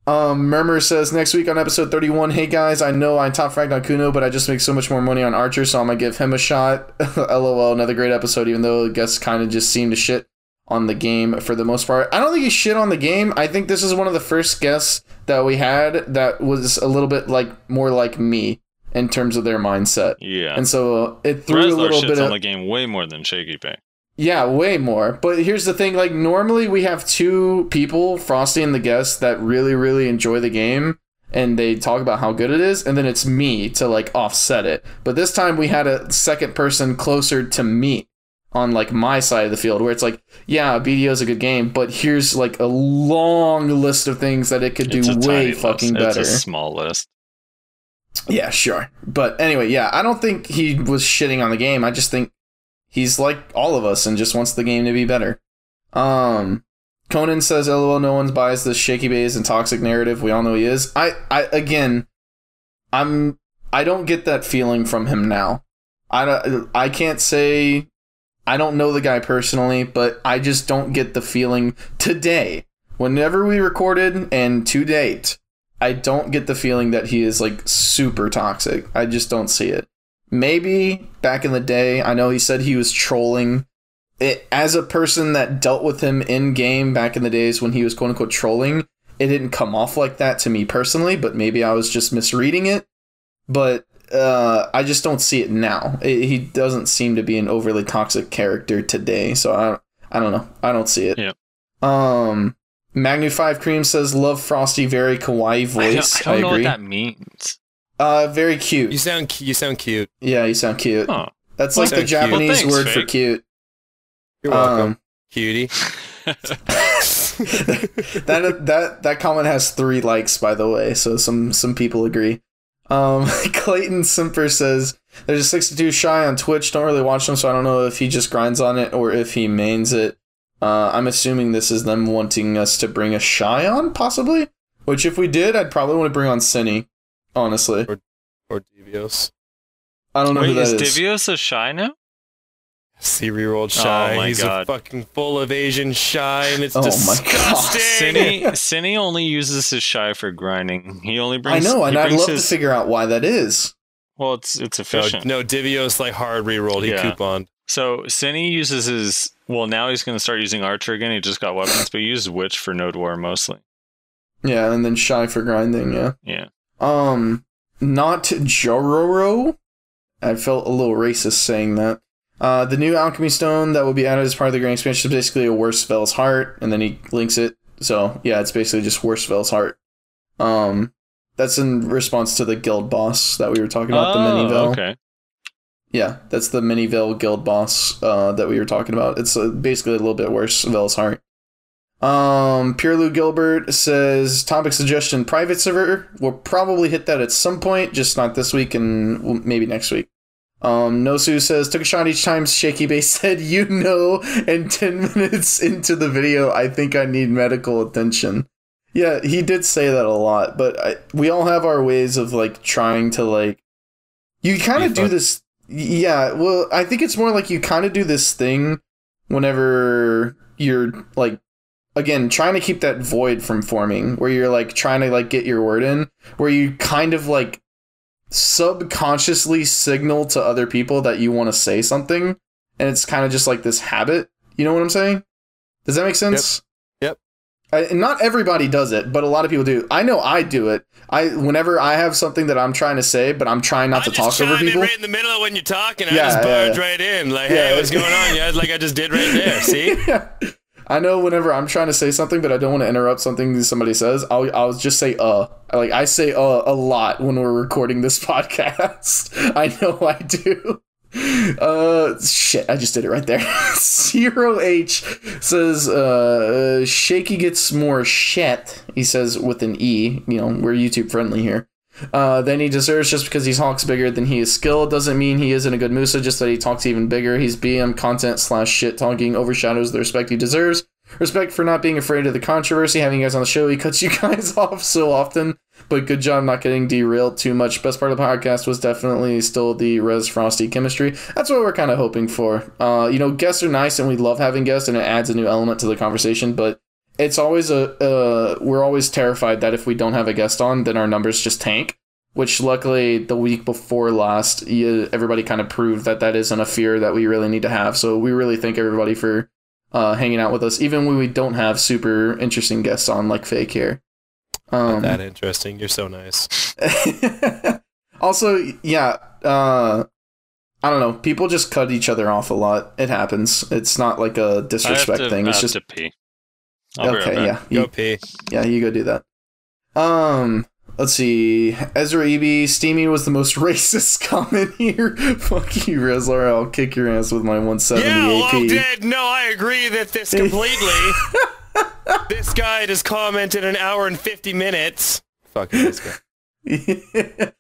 Um, Murmur says next week on episode 31, hey guys, I know I top fragged on Kuno, but I just make so much more money on Archer, so I'm gonna give him a shot. LOL, another great episode, even though I guess kind of just seemed to shit on the game for the most part. I don't think he shit on the game. I think this is one of the first guests that we had that was a little bit like more like me in terms of their mindset. yeah. And so uh, it threw a little shits bit on of the game way more than Shaky Bay. yeah, way more. But here's the thing: like normally we have two people, Frosty and the guest, that really, really enjoy the game, and they talk about how good it is, and then it's me to like offset it. But this time we had a second person closer to me on like my side of the field, where it's like, yeah, BDO is a good game, but here's like a long list of things that it could do way fucking list. better. It's a small list. Yeah, sure. But anyway, yeah, I don't think he was shitting on the game. I just think he's like all of us and just wants the game to be better. Um Conan says LOL no one buys this shaky base and toxic narrative. We all know he is. I I again I'm I don't get that feeling from him now. I don't, I can't say I don't know the guy personally, but I just don't get the feeling today. Whenever we recorded and to date, I don't get the feeling that he is like super toxic. I just don't see it. Maybe back in the day, I know he said he was trolling. It, as a person that dealt with him in game back in the days when he was quote unquote trolling, it didn't come off like that to me personally, but maybe I was just misreading it. But uh, I just don't see it now. It, he doesn't seem to be an overly toxic character today, so I I don't know. I don't see it. Yeah. Um, Magnu Five Cream says, "Love Frosty, very kawaii I voice." don't, I don't know what agree. that means. Uh, very cute. You sound cu- you sound cute. yeah, you sound cute. Huh. That's Well, like the sound cute. Well, Japanese thanks, word for cute. You're welcome, Um, cutie. that that that comment has three likes, by the way, so some some people agree. Um, Clayton Simper says there's a 62 Shai on Twitch. Don't really watch him, so I don't know if he just grinds on it or if he mains it. Uh, I'm assuming this is them wanting us to bring a Shai on, possibly. Which, if we did, I'd probably want to bring on Cinny. Honestly, or Devios. I don't know Wait, who that is is. Divios a Shai now? See rerolled Oh Shai. my He's God. a fucking full of Asian Shai, and it's Oh my disgusting. Cinny, Cinny only uses his Shai for grinding. He only brings. I know, and I'd love his, to figure out why that is. Well, it's it's No, efficient. no, Divios like hard rerolled. He Yeah. couponed. So Cinny uses his. Well, now he's going to start using Archer again. He just got weapons, but he uses Witch for Node War mostly. Yeah, and then Shai for grinding. Yeah. Yeah. Um, not Jororo. I felt a little racist saying that. Uh, the new alchemy stone that will be added as part of the grand expansion is basically a worse Vell's heart, and then he links it. So yeah, it's basically just worse Vell's heart. Um, that's in response to the guild boss that we were talking about, the mini Vell. Oh, okay. Yeah, that's the mini Vell guild boss uh, that we were talking about. It's uh, basically a little bit worse Vell's heart. Um, Pure Lou Gilbert says topic suggestion private server. We'll probably hit that at some point, just not this week and maybe next week. Um, Nosu says took a shot each time Shaky Base said you know, and ten minutes into the video, I think I need medical attention. Yeah, he did say that a lot, but I, we all have our ways of like trying to like. You kind of do this. Yeah, well, I think it's more like you kind of do this thing whenever you're like again trying to keep that void from forming where you're like trying to like get your word in where you kind of like subconsciously signal to other people that you want to say something and it's kind of just like this habit you know what i'm saying does that make sense Yep. I, and not everybody does it but a lot of people do i know i do it i whenever i have something that i'm trying to say but i'm trying not I to just talk over chimed in people right in the middle of when you're talking. I Yeah, just yeah, barged yeah. right in, like, Yeah. "Hey, what's going on?" Yeah, like I just did right there. See? I know whenever I'm trying to say something, but I don't want to interrupt something somebody says, I'll I'll just say uh. Like I say uh a lot when we're recording this podcast. I know I do. Uh shit, I just did it right there. Zero H says uh Shaky gets more shit. He says with an E. You know, we're YouTube friendly here. Uh, then he deserves just because he talks bigger than he is skilled doesn't mean he isn't a good Musa, just that he talks even bigger. He's BM content slash shit talking overshadows the respect he deserves. Respect for not being afraid of the controversy, having you guys on the show. He cuts you guys off so often, but good job not getting derailed too much. Best part of the podcast was definitely still the Rez Frosty chemistry. That's what we're kind of hoping for. Uh, you know, guests are nice and we love having guests and it adds a new element to the conversation, but it's always a uh, we're always terrified that if we don't have a guest on, then our numbers just tank. Which luckily the week before last, yeah, everybody kind of proved that that isn't a fear that we really need to have. So we really thank everybody for uh, hanging out with us, even when we don't have super interesting guests on like Fake here. Um, that interesting. You're so nice. also, yeah, uh, I don't know. People just cut each other off a lot. It happens. It's not like a I have disrespect to, thing. I It's just to pee. I'll be right okay. back. Yeah, Go you, pee. yeah, you go do that. Um, let's see. Ezra Eb, Steamy was the most racist comment here. Fuck you, Rezlar. I'll kick your ass with my 170 Yeah, well, AP. dead. No, I agree that this completely. this guy just commented an hour and fifty minutes. Fucking this guy.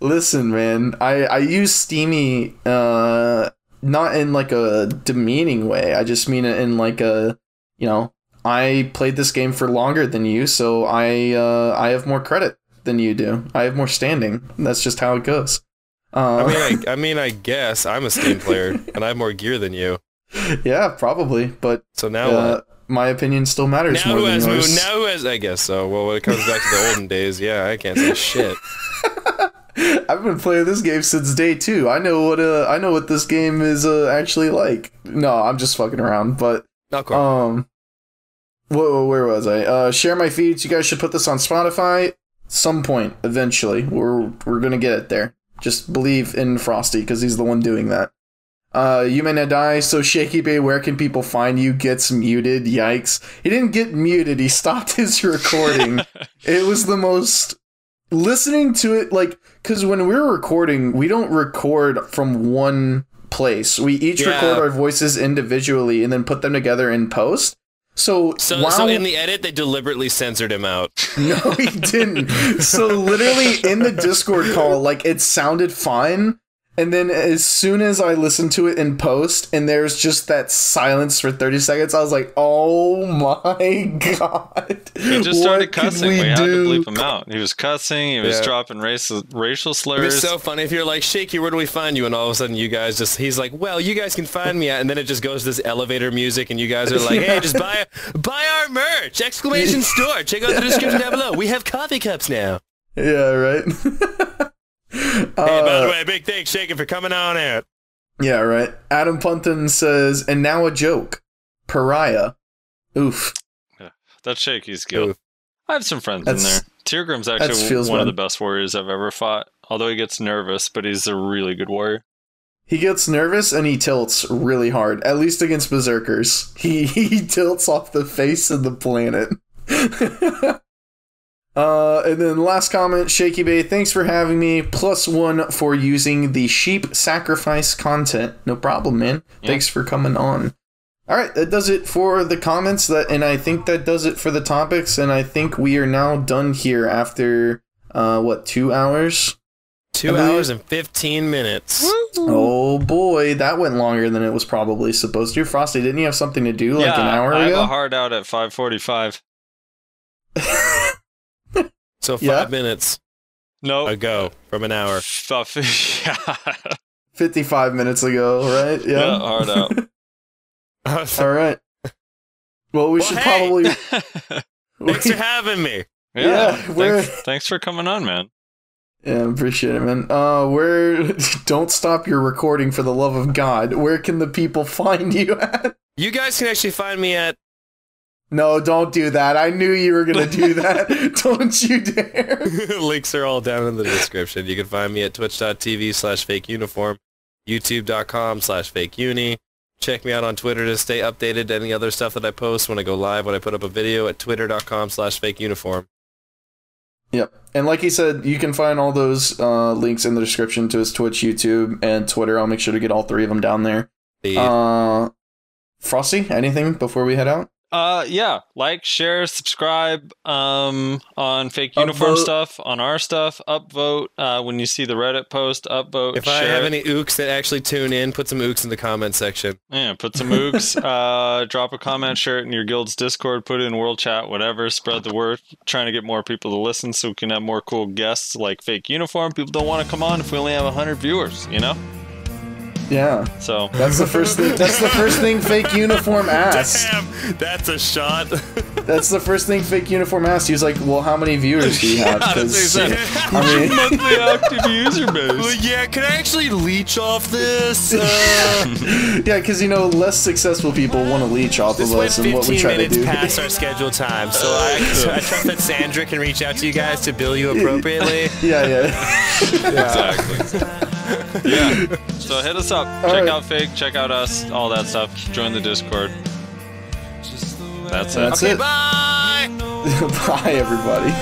Listen, man, I I use Steamy uh not in like a demeaning way. I just mean it in like a you know, I played this game for longer than you, so I uh I have more credit than you do. I have more standing. That's just how it goes. Uh, I mean, I, I mean, I guess I'm a Steam player and I have more gear than you. yeah, probably, but So now uh, my opinion still matters Now more who than has yours. Now who has? I guess so. Well, when it comes back to the olden days, yeah, I can't say shit. I've been playing this game since day two. I know what uh, I know what this game is uh, actually like. No, I'm just fucking around. But um, whoa, where was I? Uh, share my feeds. You guys should put this on Spotify. Some point eventually, we're we're gonna get it there. Just believe in Frosty because he's the one doing that. Uh, you may not die. So Shaky Bay, where can people find you? Gets muted. Yikes! He didn't get muted. He stopped his recording. it was the most listening to it like because when we're recording we don't record from one place we each Yeah. record our voices individually and then put them together in post so so, while so in the edit, they deliberately censored him out. no he didn't so literally in the discord call like it sounded fine and then as soon as i listened to it in post and there's just that silence for 30 seconds i was like oh my god He just started cussing. We, we had to bleep him out. He was cussing. He was Yeah. dropping racial racial It'd be slurs. so funny if you're like, Shaky, where do we find you? And all of a sudden, you guys just, he's like, well, you guys can find me at, and then it just goes to this elevator music, and you guys are like, hey, just buy, buy our merch! Exclamation store! Check out the description down below. We have coffee cups now. yeah right Hey, by Uh, the way, big thanks, Shaky, for coming on out. Yeah, right. Adam Punton says, and now a joke. Pariah. Oof. That's Shaky's guild. Ooh. I have some friends in there. Teargrim's actually feels one of the best warriors I've ever fought. Although he gets nervous, but he's a really good warrior. He gets nervous and he tilts really hard, at least against berserkers. He he tilts off the face of the planet. uh, and then last comment, Shaky Bay, thanks for having me. Plus one for using the sheep sacrifice content. No problem, man. Yeah. Thanks for coming on. All right, that does it for the comments. That and I think that does it for the topics. And I think we are now done here after uh, what two hours? Two hours and 15 minutes. Oh boy, that went longer than it was probably supposed to. Frosty, didn't you have something to do like yeah, an hour I have ago? a hard out at 5:45. So five Yeah. minutes No, ago from an hour. Stuff. yeah. 55 minutes ago, right? yeah, Yeah. hard out. All right. Well, we Well, should hey! probably. Thanks for having me. Yeah, Yeah, thanks, thanks for coming on, man. yeah, appreciate it, man. Uh, where? Don't stop your recording for the love of God. Where can the people find you at? You guys can actually find me at No, don't do that. I knew you were gonna do that. don't you dare. links are all down in the description. You can find me at twitch.tv slash fake uniform, youtube.com slash fake uni. Check me out on Twitter to stay updated to any other stuff that I post when I go live, when I put up a video at twitter.com slash fake uniform. Yep. And like he said, you can find all those uh, links in the description to his Twitch, YouTube, and Twitter. I'll make sure to get all three of them down there. Uh, Frosty, anything before we head out? Uh, yeah, like, share, subscribe. Um, on fake uniform Upvote. stuff, on our stuff, upvote. Uh, when you see the Reddit post, upvote. if I share have it. any ooks that actually tune in, put some ooks in the comment section. Yeah, put some mooks, uh, drop a comment, share it in your guild's Discord, put it in world chat, whatever. Spread the word. Trying to get more people to listen so we can have more cool guests like Fake Uniform. People don't want to come on if we only have 100 viewers, you know? Yeah. So, That's the first thing. That's the first thing fake uniform asked. Damn, that's a shot. That's the first thing fake uniform asked. He was like, "Well, how many viewers do you have?" Yeah, that's what he 'Cause. I mean, monthly active user well, base. yeah, can I actually leech off this? Uh, yeah, because you know, less successful people want to leech off This of us and what we try to minutes past our scheduled time, so I, so I trust that Sandra can reach out to you guys to bill you appropriately. yeah, yeah. Exactly. yeah. So hit us up. All check right. out Fig, check out us, all that stuff. Join the Discord. That's it. That's okay, it. Bye. bye, everybody.